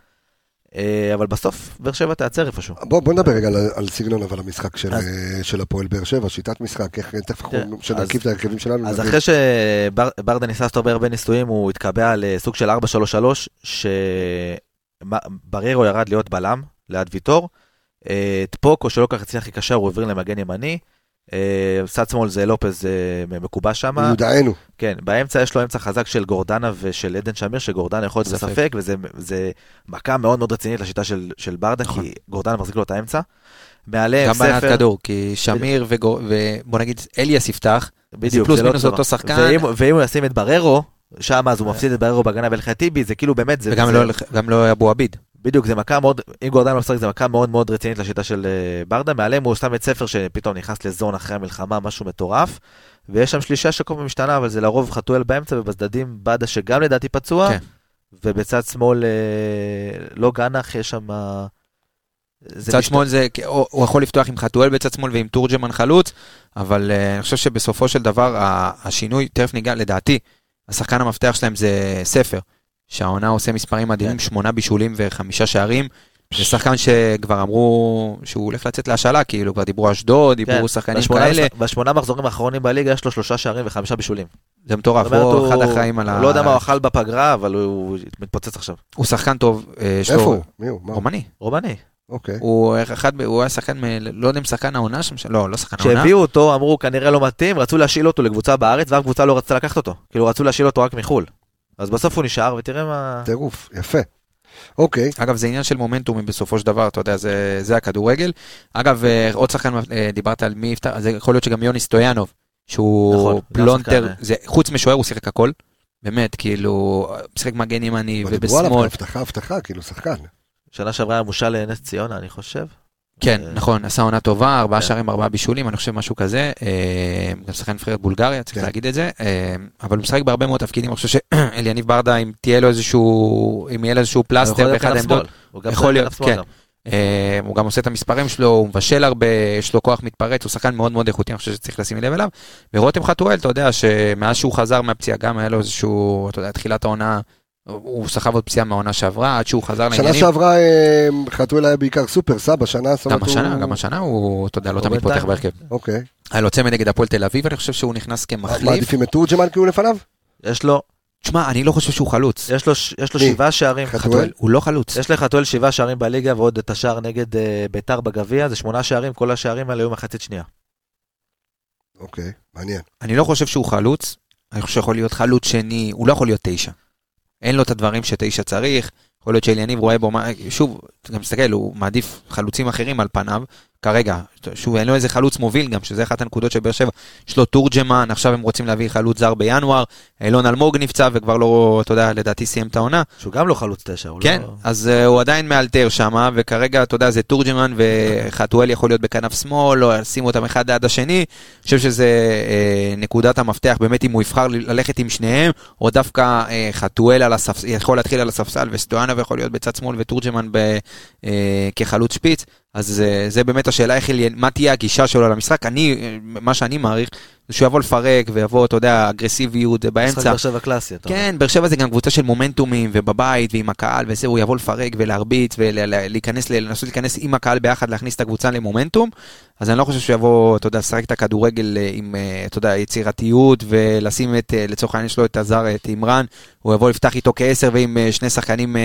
[SPEAKER 3] אה, אבל בסוף באר שבע תעצר איפשהו.
[SPEAKER 1] בוא, בוא נדבר רגע על, על סגנון אבל המשחק של,
[SPEAKER 3] אז-
[SPEAKER 1] אה, של הפועל באר שבע, שיטת משחק, איך תכף אנחנו שנרכיב
[SPEAKER 3] אז-
[SPEAKER 1] את ההרכבים שלנו.
[SPEAKER 3] אז. אחרי שברדה ניסה לעשות הרבה הרבה ניסויים, הוא התקבע לסוג של 4-3-3, שבררו ירד להיות בלם ליד ויטור. אה, טפוקו, שלא כל כך הצליח לקשר, הוא העביר למגן ימני. אה, צד שמאל זה לופז אה, מקובע שם.
[SPEAKER 1] מיודענו.
[SPEAKER 3] כן, באמצע יש לו אמצע חזק של גורדנה ושל עדן שמיר, שגורדנה יכול להיות
[SPEAKER 2] ספק.
[SPEAKER 3] בספק, וזה זה מכה מאוד מאוד רצינית לשיטה של, של ברדה,
[SPEAKER 2] נכון.
[SPEAKER 3] כי גורדנה מחזיק לו את האמצע. מעליהם
[SPEAKER 2] גם בעיית
[SPEAKER 3] ספר,
[SPEAKER 2] כדור, כי שמיר וגו- ובוא נגיד אליאס יפתח,
[SPEAKER 3] בדיוק,
[SPEAKER 2] פלוס
[SPEAKER 3] זה לא
[SPEAKER 2] מינוס
[SPEAKER 3] טוב.
[SPEAKER 2] אותו שחקן.
[SPEAKER 3] ואם, ואם הוא ישים את בררו, שם אז הוא מפסיד את בררו בהגנה ואלחי טיבי, זה כאילו באמת, זה,
[SPEAKER 2] וגם
[SPEAKER 3] זה,
[SPEAKER 2] לא- גם לא אבו עביד.
[SPEAKER 3] בדיוק, זה מכה מאוד, אם גורדנה לא משחק, זה מכה מאוד מאוד רצינית לשיטה של אה, ברדה, מעליהם הוא שם את ספר שפתאום נכנס לזון אחרי המלחמה, משהו מטורף, ויש שם שלישה שכל פעם משתנה, אבל זה לרוב חתואל באמצע, ובצדדים בדה שגם לדעתי פצוע,
[SPEAKER 2] כן.
[SPEAKER 3] ובצד שמאל אה, לא גנח, יש שם... אה,
[SPEAKER 2] צד
[SPEAKER 3] משת-
[SPEAKER 2] שמאל זה, או- הוא יכול לפתוח עם חתואל בצד שמאל ועם תורג'מן חלוץ, אבל אני חושב שבסופו של דבר השינוי, תכף ניגע, לדעתי, השחקן המפתח שלהם זה ספר, שהעונה עושה מספרים מדהימים,
[SPEAKER 3] כן.
[SPEAKER 2] שמונה בישולים וחמישה שערים. זה שחקן שכבר אמרו שהוא הולך לצאת להשאלה, כאילו כבר דיברו אשדוד, דיברו
[SPEAKER 3] כן,
[SPEAKER 2] שחקנים כאלה,
[SPEAKER 3] בשמונה מחזורים האחרונים בליגה יש לו שלושה שערים וחמישה בישולים.
[SPEAKER 2] זה מטורף, הוא אחד אחראים על ה...
[SPEAKER 3] הוא לא יודע מה הוא אכל בפגרה, אבל הוא מתפוצץ עכשיו.
[SPEAKER 2] הוא שחקן טוב, אה,
[SPEAKER 1] איפה. הוא? מי הוא?
[SPEAKER 2] רומני.
[SPEAKER 3] רומני.
[SPEAKER 1] אוקיי.
[SPEAKER 2] הוא אחד, הוא היה שחקן, לא יודע אם שחקן העונה שם, לא, לא שחקן העונה.
[SPEAKER 3] כשהביאו אותו, אמרו כנראה לא מתאים, רצו להשאיל אותו לקבוצה בארץ, ואף קבוצה לא רצתה לקחת אותו. כאילו רצו להשאיל אותו רק מחו"ל. אז בסוף הוא נשאר, ותראה מה...
[SPEAKER 1] טירוף, יפה. אוקיי.
[SPEAKER 2] אגב, זה עניין של מומנטום בסופו של דבר, אתה יודע, זה, זה הכדורגל. אגב, אה, עוד שחקן, אה, דיברת על מי יפתיע, אז יכול להיות שגם יוני סטויאנוב, שהוא
[SPEAKER 3] נכון,
[SPEAKER 2] פלונטר,
[SPEAKER 3] אה.
[SPEAKER 2] זה, חוץ משוער הוא שיחק הכל. באמת, כאילו, משחק מגן ימני
[SPEAKER 1] אבל דיברו עליו
[SPEAKER 2] ובשמאל.
[SPEAKER 1] הבטחה, הבטחה, כאילו שחקן.
[SPEAKER 3] שנה שעברה היה מושל לנס ציונה, אני חושב.
[SPEAKER 2] כן,
[SPEAKER 3] אה,
[SPEAKER 2] נכון, עשה עונה טובה, ארבעה
[SPEAKER 3] כן.
[SPEAKER 2] שערים, ארבעה בישולים, אני חושב משהו כזה. אה, גם שחקן נבחרת בולגריה, צריך
[SPEAKER 1] כן.
[SPEAKER 2] להגיד את זה. אה, אבל הוא משחק בהרבה מאוד תפקידים, אני חושב שאליניב <clears throat> ברדה, אם תהיה לו איזשהו, אם יהיה לו איזשהו פלסטר באחד העמדות, יכול להיות, כן. הוא גם עושה את המספרים שלו, הוא מבשל הרבה, יש לו כוח מתפרץ, הוא שחקן מאוד מאוד איכותי, אני חושב שצריך לשים לב אליו. ורותם חתואל, אתה יודע, שמאז שהוא חזר מהפציעה, גם היה לו איזשהו, אתה יודע, תחילת העונה, הוא סחב עוד פציעה מהעונה שעברה, עד שהוא חזר
[SPEAKER 1] שנה
[SPEAKER 2] לעניינים.
[SPEAKER 1] שעברה אה, חתואל היה בעיקר סופר סאב, השנה זאת
[SPEAKER 2] גם
[SPEAKER 1] אומרת,
[SPEAKER 2] השנה,
[SPEAKER 1] הוא-
[SPEAKER 2] גם השנה הוא, אתה יודע, לא תמיד פותח בהרכב.
[SPEAKER 1] אוקיי.
[SPEAKER 2] היה לו צמד נגד הפועל תל אביב, אני חושב שהוא נכנס כמחליף.
[SPEAKER 1] מעדיפים את תורג'מן כי הוא לפניו?
[SPEAKER 3] יש לו,
[SPEAKER 2] תשמע, אני לא חושב שהוא חלוץ.
[SPEAKER 3] יש לו, יש לו? שבעה שערים.
[SPEAKER 1] חתואל?
[SPEAKER 2] הוא לא חלוץ.
[SPEAKER 3] יש לחתואל שבעה שערים בליגה ועוד את השער נגד אה, ביתר בגביע, זה שמונה שערים, כל השערים האלה היו מחצית שנייה.
[SPEAKER 1] אוקיי, מעניין.
[SPEAKER 2] אני לא חושב שהוא חלוץ, אני חושב שיכול להיות חלוץ שני, הוא לא יכול להיות תשע. אין לו את הדברים שתשע צריך, יכול להיות שאליניב רואה בו, שוב, אתה מסתכל, הוא מעדיף חלוצים אחרים על פניו, כרגע, שוב, אין לו איזה חלוץ מוביל גם, שזה אחת הנקודות של באר שבע, יש לו תורג'מן, עכשיו הם רוצים להביא חלוץ זר בינואר, אילון אלמוג נפצע וכבר לא, אתה יודע, לדעתי סיים את העונה.
[SPEAKER 3] שהוא גם לא חלוץ תשע, הוא
[SPEAKER 2] כן,
[SPEAKER 3] לא...
[SPEAKER 2] אז uh, הוא עדיין מאלתר שם, וכרגע, אתה יודע, זה תורג'מן וחתואל יכול להיות בכנף שמאל, או שימו אותם אחד ליד השני. אני חושב שזה uh, נקודת המפתח, באמת, אם הוא יבחר ללכת עם שניהם, או דווקא uh, חתואל על הספסל, יכול להתחיל על הספסל, וסטויאנוב יכול להיות בצד שמאל, ותורג'מן ב, uh, כחלוץ שפיץ. אז uh, זה באמת השאלה, מה תהיה הגישה שלו למשחק. אני, אה, מה שאני מעריך, שהוא יבוא לפרק, ויבוא, אתה יודע, אגרסיביות
[SPEAKER 3] משחק
[SPEAKER 2] באמצע.
[SPEAKER 3] באר שבע קלאסי, אתה אומר.
[SPEAKER 2] כן, באר שבע זה גם קבוצה של מומנטומים, ובבית, ועם הקהל, וזה, הוא יבוא לפרק ולהרביץ, ולהיכנס, לנסות להיכנס עם הקהל ביחד, להכניס את הקבוצה למומנטום. אז אני לא חושב שהוא יבוא, אתה יודע, לשחק את הכדורגל אה, עם, אה, אתה יודע, יצירתיות, ולשים את, אה, לצורך העניין שלו את הזר, את אימרן, הוא יבוא לפתח איתו כעשר ועם שני שחקנים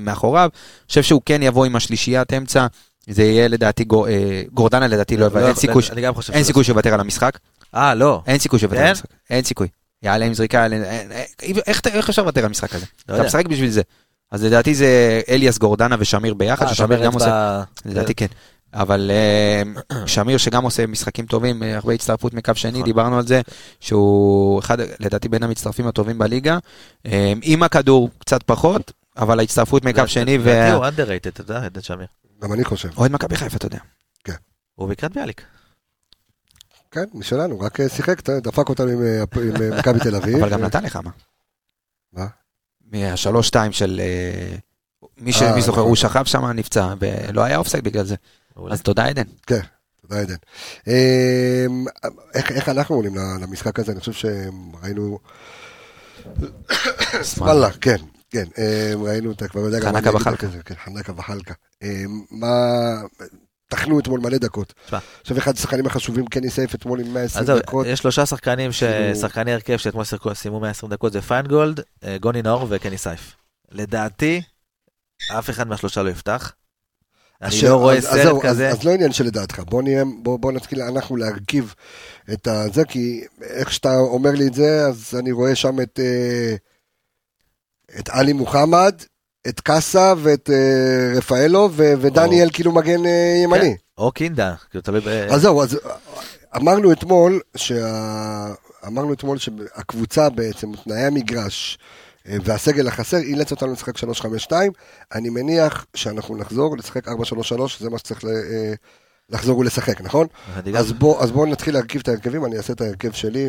[SPEAKER 2] מאחוריו. אני חושב שהוא כן יבוא עם השלישיית אמצע. זה יהיה לדעתי, גור- גורדנה לדעתי לא יוותר, אין סיכוי,
[SPEAKER 3] אני גם חושב
[SPEAKER 2] אין סיכוי שיוותר על המשחק.
[SPEAKER 3] אה, לא.
[SPEAKER 2] אין סיכוי שיוותר
[SPEAKER 3] כן?
[SPEAKER 2] על המשחק. אין סיכוי. יעלה עם זריקה, איך אפשר לוותר על המשחק הזה?
[SPEAKER 3] לא
[SPEAKER 2] אתה. משחק בשביל זה. אז לדעתי זה אליאס גורדנה ושמיר ביחד,
[SPEAKER 3] אה,
[SPEAKER 2] ששמיר גם עושה, לדעתי כן. אבל אה, שמיר שגם עושה משחקים טובים, אה, הרבה הצטרפות מקו שני,
[SPEAKER 3] נכון.
[SPEAKER 2] דיברנו על זה, שהוא אחד, לדעתי בין המצטרפים הטובים בליגה. עם הכדור קצת פחות, אבל ההצטרפות מקו שני,
[SPEAKER 3] לדעתי הוא underrated, אתה יודע, עדן שמיר.
[SPEAKER 1] גם אני חושב.
[SPEAKER 2] ואוהד מכבי חיפה, אתה יודע.
[SPEAKER 3] הוא בקריית ביאליק.
[SPEAKER 1] כן, משלנו, רק אה, שיחק, דפק אותנו עם אה, עם אה, מכבי תל אביב.
[SPEAKER 2] אבל גם נתן לך מה.
[SPEAKER 1] מה?
[SPEAKER 2] מהשלוש שתיים של... מי ש-
[SPEAKER 1] אה,
[SPEAKER 2] מי זוכר,
[SPEAKER 1] נכון.
[SPEAKER 2] הוא שכב שם, נפצע, ולא היה אופסייד בגלל זה. אז תודה עדן.
[SPEAKER 1] תודה עדן. אה, איך איך אנחנו עולים ל- למשחק הזה? אני חושב שראינו... וואלה, כן, כן, אה, ראינו, אתה כבר יודע גם...
[SPEAKER 2] חנקה וחלקה.
[SPEAKER 1] כן, חנקה וחלקה. אה, מה... טחנו אתמול מלא דקות. עכשיו אחד השחקנים החשובים, קני סייף, אתמול עם 120
[SPEAKER 3] אז זהו,
[SPEAKER 1] דקות.
[SPEAKER 3] יש שלושה שחקנים,
[SPEAKER 1] כאילו-
[SPEAKER 3] שחקני הרכב שאתמול סיימו 120 דקות, זה פיינגולד, אה, גוני נאור וקני סייף. לדעתי, אף אחד מהשלושה לא יפתח. אני לא רואה סרט כזה.
[SPEAKER 1] אז, לא עניין שלדעתך, בוא נתחיל אנחנו להרכיב את הזה, כי איך שאתה אומר לי את זה, אז אני רואה שם את, אה, את עלי מוחמד, את קאסה ואת אה, רפאלו, ו, ודניאל כאילו מגן אה, ימני.
[SPEAKER 3] או קינדה, כאילו תלוי ב...
[SPEAKER 1] אז זהו, אז אמרנו אתמול, שה... אמרנו אתמול שהקבוצה בעצם, תנאי המגרש אה, והסגל החסר, אילץ אותנו לשחק 3-5-2. אני מניח שאנחנו נחזור לשחק 4-3-3, זה מה שצריך ל- לחזור ולשחק, נכון? אז בואו אז בוא נתחיל להרכיב את ההרכבים, אני אעשה את ההרכב שלי.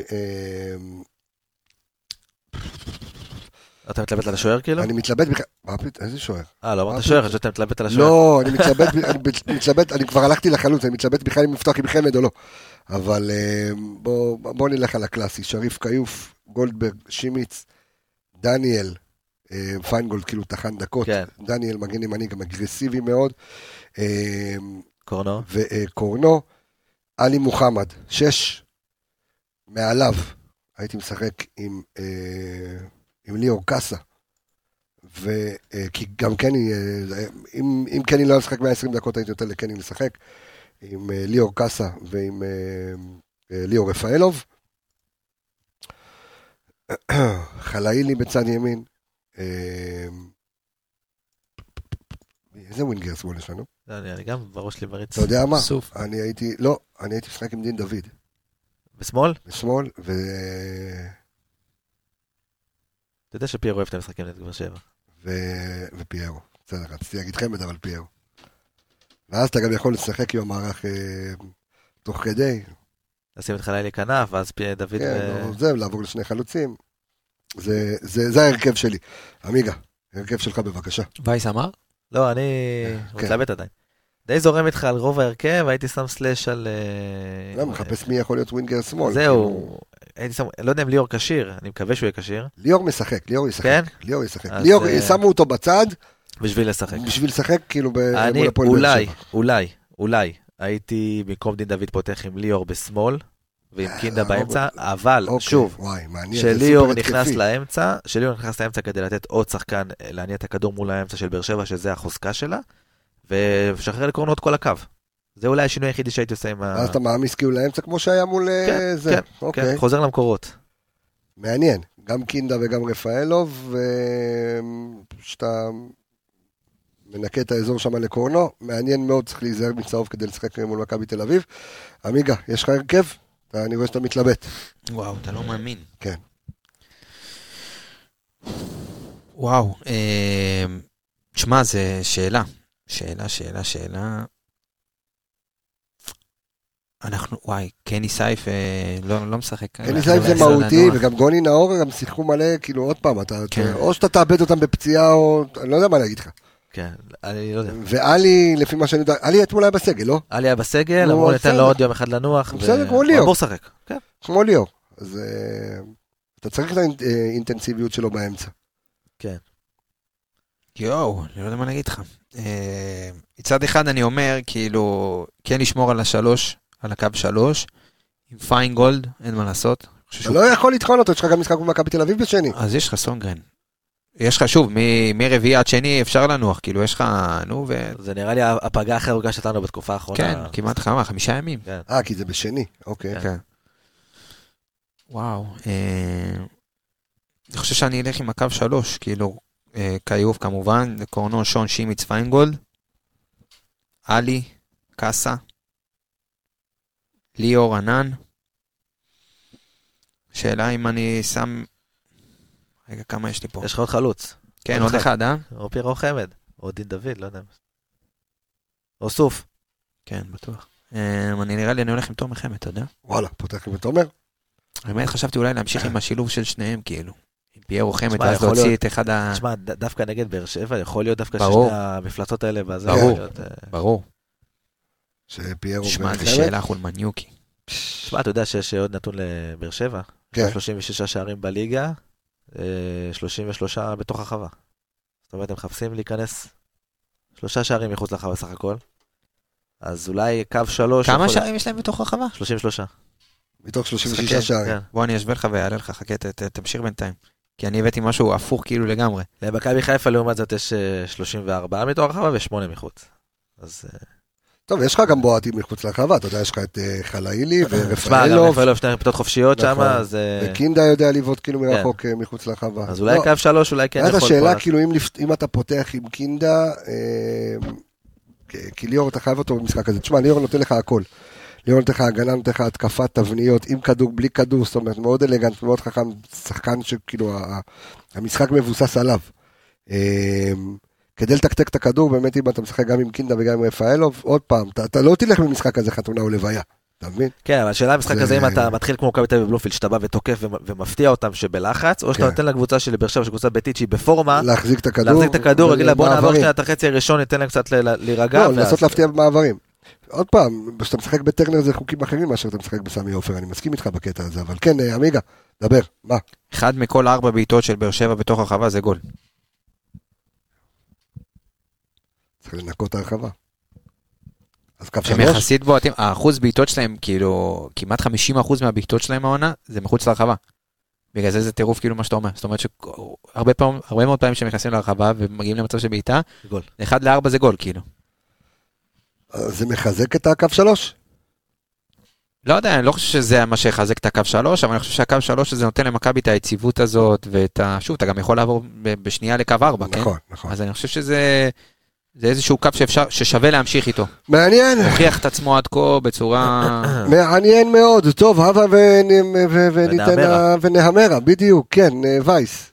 [SPEAKER 3] אתה מתלבט על השוער כאילו?
[SPEAKER 1] אני מתלבט בכלל, מה פתאום, איזה שוער?
[SPEAKER 3] אה, לא אמרת? שוער, חשבתי שאתה מתלבט על השוער.
[SPEAKER 1] לא, אני מתלבט, אני מתלבט, אני כבר הלכתי לחלוץ, אני מתלבט בכלל אם לפתוח עם חמד או לא. אבל אה, בוא, בוא נלך על הקלאסי, שריף כיוף, גולדברג, שימיץ, דניאל, אה, פיינגולד כאילו טחן דקות,
[SPEAKER 3] כן.
[SPEAKER 1] דניאל מגן ימני גם אגרסיבי מאוד, אה,
[SPEAKER 3] קורנו.
[SPEAKER 1] וקורנו, עלי מוחמד, שש, מעליו הייתי משחק עם, עם ליאור קאסה. וכי גם קני, אה, אם, אם קני לא ישחק 120 דקות הייתי נותן לקני לשחק, עם אה, ליאור קאסה ועם אה, אה, ליאור רפאלוב. <clears throat> חלאילי בצד ימין. אה, איזה ווינגר שמאל יש לנו?
[SPEAKER 3] לא, אני אני גם בראש שלי מריץ.
[SPEAKER 1] אתה יודע מה?
[SPEAKER 2] סוף.
[SPEAKER 1] אני הייתי, לא, אני הייתי משחק עם דין דוד,
[SPEAKER 3] בשמאל?
[SPEAKER 1] בשמאל, ו...
[SPEAKER 3] אתה יודע שפיירו אוהב את המשחקים נגד באר שבע.
[SPEAKER 1] ופיירו. בסדר, רציתי להגיד חמד, אבל פיירו. ואז אתה גם יכול לשחק עם המערך אה, תוך כדי,
[SPEAKER 3] לשים את חלילי כנף, ואז פי דוד...
[SPEAKER 1] כן,
[SPEAKER 3] ו-
[SPEAKER 1] או זה, לעבור לשני חלוצים. זה, זה, זה ההרכב שלי. עמיגה, ההרכב שלך בבקשה.
[SPEAKER 2] וייס אמר?
[SPEAKER 3] לא, אני
[SPEAKER 1] כן.
[SPEAKER 3] מתלבט עדיין. די זורם איתך על רוב ההרכב, הייתי שם סלאש על... אה,
[SPEAKER 1] לא, מחפש מי יכול להיות ווינגר שמאל.
[SPEAKER 3] זהו,
[SPEAKER 1] כאילו.
[SPEAKER 3] הייתי שם, לא יודע אם ליאור כשיר, אני מקווה שהוא יהיה כשיר,
[SPEAKER 1] ליאור משחק, ליאור ישחק.
[SPEAKER 3] כן?
[SPEAKER 1] ליאור ישחק.
[SPEAKER 3] אז,
[SPEAKER 1] ליאור,
[SPEAKER 3] אה,
[SPEAKER 1] שמו אותו בצד
[SPEAKER 3] בשביל לשחק.
[SPEAKER 1] בשביל לשחק כאילו ב-
[SPEAKER 3] אני
[SPEAKER 1] מול הפועל באר
[SPEAKER 3] אולי,
[SPEAKER 1] שבע.
[SPEAKER 3] אולי, אולי, הייתי במקום דין דוד פותח עם ליאור בשמאל, ועם קינדה
[SPEAKER 1] אה,
[SPEAKER 3] באמצע, אבל
[SPEAKER 1] אוקיי,
[SPEAKER 3] שוב,
[SPEAKER 1] וואי, מעניין,
[SPEAKER 3] שליאור נכנס. לאמצע, שליאור נכנס לאמצע כדי לתת עוד שחקן אה, להניע את הכדור מול האמצע של באר שבע, שזה החוזקה שלה, ולשחרר לקורנו את כל הקו. זה אולי השינוי היחידי שהייתי עושה עם ה...
[SPEAKER 1] ואז אתה מעמיס כאילו לאמצע כמו שהיה מול אה,
[SPEAKER 3] כן,
[SPEAKER 1] זה.
[SPEAKER 3] כן,
[SPEAKER 1] אוקיי,
[SPEAKER 3] כן, חוזר למקורות.
[SPEAKER 1] מעניין. גם קינדה וגם רפאלוב, שאתה מנקה את האזור שם לקורנו, מעניין מאוד, צריך להיזהר מצהוב כדי לשחק מול מכבי תל אביב. עמיגה, יש לך הרכב? אני רואה שאתה מתלבט.
[SPEAKER 2] וואו, אתה לא מאמין.
[SPEAKER 1] כן.
[SPEAKER 2] וואו, אה, תשמע, זה שאלה. שאלה, שאלה, שאלה. אנחנו, וואי, קני סייף אה, לא, לא משחק.
[SPEAKER 1] קני סייף זה מהותי,
[SPEAKER 2] לנוח.
[SPEAKER 1] וגם גוני נאור גם שיחקו מלא, כאילו עוד פעם, אתה,
[SPEAKER 2] כן.
[SPEAKER 1] או שאתה תאבד אותם בפציעה, או אני לא יודע מה להגיד לך.
[SPEAKER 3] כן, אני לא יודע.
[SPEAKER 1] ואלי, לפי מה שאני יודע, אלי אתמול היה בסגל, לא?
[SPEAKER 3] עלי היה בסגל, אמרו ניתן. לו עוד יום אחד לנוח.
[SPEAKER 1] בסדר, כמו ליאור.
[SPEAKER 3] אמור לשחק. כן.
[SPEAKER 1] כמו ליאור. אז אה, אתה צריך את האינטנסיביות שלו באמצע.
[SPEAKER 3] כן.
[SPEAKER 2] יואו, אני לא יודע מה להגיד לך. אה, מצד אחד אני אומר, כאילו, כן לשמור על השלוש, על הקו שלוש, עם פיינגולד, אין מה לעשות.
[SPEAKER 1] אתה לא יכול לטחון אותו, יש לך גם משחק במכבי תל אביב בשני.
[SPEAKER 2] אז יש לך סונגרן. יש לך שוב, מרביעי עד שני אפשר לנוח, כאילו יש לך, נו, ו...
[SPEAKER 3] זה נראה לי הפגרה הכי ארוכה שלנו בתקופה האחרונה.
[SPEAKER 2] כן, כמעט כמה, חמישה ימים.
[SPEAKER 3] כן.
[SPEAKER 1] אה, כי זה בשני, אוקיי.
[SPEAKER 2] כן. וואו, אה, אני חושב שאני אלך עם הקו שלוש, כאילו, אה, כיוף כמובן, קורנו, שון, שימיץ, פיינגולד, עלי, קאסה, ליאור, ענן. שאלה אם אני שם... רגע, כמה יש לי פה?
[SPEAKER 3] יש לך עוד חלוץ.
[SPEAKER 2] כן,
[SPEAKER 3] עוד
[SPEAKER 2] עוד
[SPEAKER 3] אחד.
[SPEAKER 2] אה?
[SPEAKER 3] או פירו חמד. או דין דוד, לא יודע. או סוף.
[SPEAKER 2] כן, בטוח. אה, אני נראה לי אני הולך עם תומר חמד, אתה יודע?
[SPEAKER 1] וואלה, פותח עם תומר.
[SPEAKER 2] באמת חשבתי אולי להמשיך עם השילוב של שניהם, כאילו. עם פיירו חמד, ואז
[SPEAKER 3] יכול
[SPEAKER 2] להוציא את אחד ה...
[SPEAKER 3] תשמע, דווקא נגד באר שבע, יכול להיות דווקא. ששני המפלצות האלה,
[SPEAKER 2] ברור.
[SPEAKER 3] אה,
[SPEAKER 2] ברור.
[SPEAKER 1] שפיירו
[SPEAKER 2] שמע, זו. שאלה חולמניוקי.
[SPEAKER 3] תשמע, אתה יודע שיש עוד נתון לבאר שבע?
[SPEAKER 1] כן.
[SPEAKER 3] 36 שערים בליגה, אה, 33 בתוך החווה. זאת אומרת, הם מחפשים להיכנס שלושה שערים מחוץ לחווה בסך הכל. אז אולי קו שלוש...
[SPEAKER 2] כמה
[SPEAKER 3] יכול-
[SPEAKER 2] שערים יש להם בתוך הרחבה?
[SPEAKER 3] 33.
[SPEAKER 1] מתוך 36
[SPEAKER 2] משחקי,
[SPEAKER 1] שערים.
[SPEAKER 3] כן.
[SPEAKER 2] בוא אני אשווה לך ויעלה לך, חכה, ת- ת- תמשיך בינתיים. כי אני הבאתי משהו הפוך כאילו לגמרי.
[SPEAKER 3] למכבי חיפה לעומת זאת יש אה, 34 מתוך הרחבה ו-8 מחוץ. אז אה,
[SPEAKER 1] טוב, יש לך גם בועטים מחוץ לרחבה, אתה יודע, יש לך את אה, חלאילי
[SPEAKER 3] תשמע, גם
[SPEAKER 1] ורפאלוב,
[SPEAKER 3] רפאלוב שתי פליטות חופשיות שם,
[SPEAKER 1] נכון.
[SPEAKER 3] אז אה,
[SPEAKER 1] וקינדה יודע לבעוט כאילו מרחוק אה, מחוץ לרחבה.
[SPEAKER 3] אז אולי
[SPEAKER 1] לא,
[SPEAKER 3] קו שלוש אולי כן יכול...
[SPEAKER 1] השאלה,
[SPEAKER 3] פה-
[SPEAKER 1] כאילו, אם אתה פותח עם קינדה, כי- ליאור, אתה חייב אותו במשחק הזה. תשמע, ליאור נותן לך הכל. ליאור נותן לך הגנה, נותן לך התקפת תבניות, עם כדור, בלי כדור, זאת אומרת, מאוד אלגנט, מאוד חכם, שחקן שכאילו, המשחק מבוסס עליו. כדי לתקתק את הכדור, באמת אם אתה משחק גם עם קינדה וגם עם רפאלוב, עוד פעם, אתה, אתה לא תלך במשחק הזה חתונה או לוויה, אתה מבין?
[SPEAKER 3] כן, אבל השאלה במשחק
[SPEAKER 1] זה-
[SPEAKER 3] הזה, אם אתה מתחיל כמו מכבי תל אביב בבלומפילד, שאתה בא ותוקף ומ- ומפתיע אותם שבלחץ, או שאתה
[SPEAKER 1] כן.
[SPEAKER 3] נותן לקבוצה של באר שבע, שקבוצה ביתית שהיא בפורמה,
[SPEAKER 1] להחזיק את הכדור.
[SPEAKER 3] להחזיק את הכדור, להגיד לה בוא נעבור. שנייה את החצי הראשון, ניתן להם קצת להירגע.
[SPEAKER 1] לא, לנסות להפתיע במעברים. עוד פעם, כשאתה משחק בטרנר זה חוקים אחרים מאשר אתה משחק בסמי עופר, אני מסכים איתך בקטע הזה, אבל כן, אה, עמיגה, דבר, מה?
[SPEAKER 2] אחד מכל ארבע בעיטות של באר שבע בתוך הרחבה זה גול.
[SPEAKER 1] צריך לנקות את הרחבה. אז קו
[SPEAKER 2] הם
[SPEAKER 1] שלוש?
[SPEAKER 2] יחסית בועטים, האחוז בעיטות שלהם, כאילו, כמעט 50% מהבעיטות שלהם העונה, זה מחוץ לרחבה. בגלל זה זה טירוף כאילו מה שאתה אומר. זאת אומרת שהרבה פעמים, הרבה מאוד פעמים שהם נכנסים לרחבה ומגיעים למצב של בעיטה,
[SPEAKER 3] גול.
[SPEAKER 2] 1 ל-4 זה גול כאילו.
[SPEAKER 1] זה מחזק את הקו שלוש?
[SPEAKER 2] לא יודע, אני לא חושב שזה מה שיחזק את הקו שלוש, אבל אני חושב שהקו שלוש הזה נותן למכבי את היציבות הזאת, ואת ה... שוב, אתה גם יכול לעבור בשנייה לקו ארבע, כן?
[SPEAKER 1] נכון, נכון.
[SPEAKER 2] אז אני חושב שזה... זה איזשהו קו שאפשר, ששווה להמשיך איתו.
[SPEAKER 1] מעניין,
[SPEAKER 2] הוכיח את עצמו עד כה בצורה... <coughs>
[SPEAKER 1] מעניין מאוד. טוב, הבה וניתן
[SPEAKER 3] ונהמרה.
[SPEAKER 1] בדיוק, כן, אה, וייס.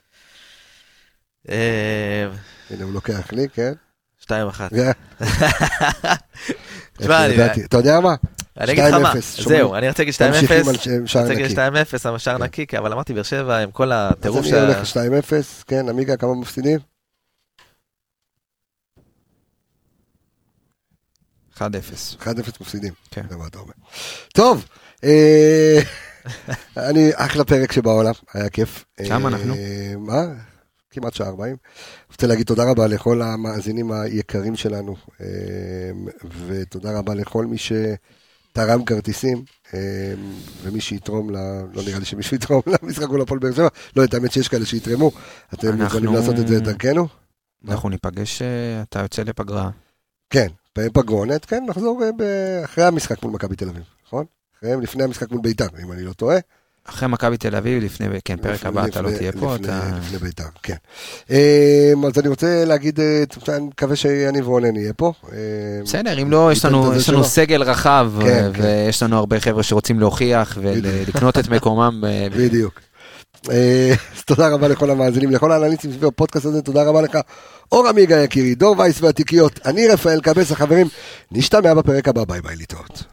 [SPEAKER 3] אה,
[SPEAKER 1] הנה, הוא לוקח לי, כן.
[SPEAKER 3] שתיים אחת. <laughs> תשמע, אני-.
[SPEAKER 1] אתה יודע מה?
[SPEAKER 3] אני אגיד לך מה,
[SPEAKER 1] 2-0,
[SPEAKER 3] זהו. אני רוצה להגיד 2-0,
[SPEAKER 1] ממשיכים על ש-
[SPEAKER 3] אני רוצה להגיד
[SPEAKER 1] נקי.
[SPEAKER 3] 2-0, אבל שער
[SPEAKER 1] כן.
[SPEAKER 3] נקי, אבל אמרתי באר שבע עם כל
[SPEAKER 1] אז
[SPEAKER 3] הטירוף
[SPEAKER 1] אני
[SPEAKER 3] שה...
[SPEAKER 1] הולך 2-0, כן, עמיגה, כמה מפסידים?
[SPEAKER 2] 1-0.
[SPEAKER 1] 1-0 מפסידים.
[SPEAKER 2] כן.
[SPEAKER 1] זה מה אתה אומר. טוב, אה, <laughs> אני, אחלה פרק שבעולם, היה כיף.
[SPEAKER 2] כמה
[SPEAKER 1] אה,
[SPEAKER 2] אנחנו?
[SPEAKER 1] מה? כמעט שעה 40. רוצה להגיד תודה רבה לכל המאזינים היקרים שלנו, אה, ותודה רבה לכל מי תרם כרטיסים, ומי שיתרום, ל... לא נראה לי שמישהו יתרום <laughs> למשחק מול הפועל באר שבע, לא, את האמת שיש כאלה שיתרמו, אתם
[SPEAKER 2] אנחנו-
[SPEAKER 1] יכולים לעשות את זה דרכנו?
[SPEAKER 2] אנחנו ניפגש, אה, אתה יוצא לפגרה.
[SPEAKER 1] כן, פגרונת, כן, נחזור אה, אחרי המשחק מול מכבי תל אביב, נכון? אחרי, לפני המשחק מול ביתר, אם אני לא טועה.
[SPEAKER 2] אחרי מכבי תל אביב, לפני, כן, פרק
[SPEAKER 1] לפני-
[SPEAKER 2] הבא אתה לא
[SPEAKER 1] לפני-
[SPEAKER 2] תהיה פה,
[SPEAKER 1] לפני-
[SPEAKER 2] אתה...
[SPEAKER 1] לפני ביתר, כן. אה, אז אני רוצה להגיד, אה, אני מקווה שיניב רונן יהיה פה. אה,
[SPEAKER 2] בסדר, אם לא, יש לנו, יש לנו. סגל רחב,
[SPEAKER 1] כן,
[SPEAKER 2] ו- ויש לנו הרבה חבר'ה שרוצים להוכיח ולקנות את מקומם.
[SPEAKER 1] בדיוק. אה, <laughs> תודה רבה לכל המאזינים, לכל האנליסטים סביב הפודקאסט הזה, תודה רבה לך. אור עמיגה יקירי, דור וייס והתיקיות, אני רפאל קבס, החברים, נשתמע בפרק הבא, ביי ביי להתראות.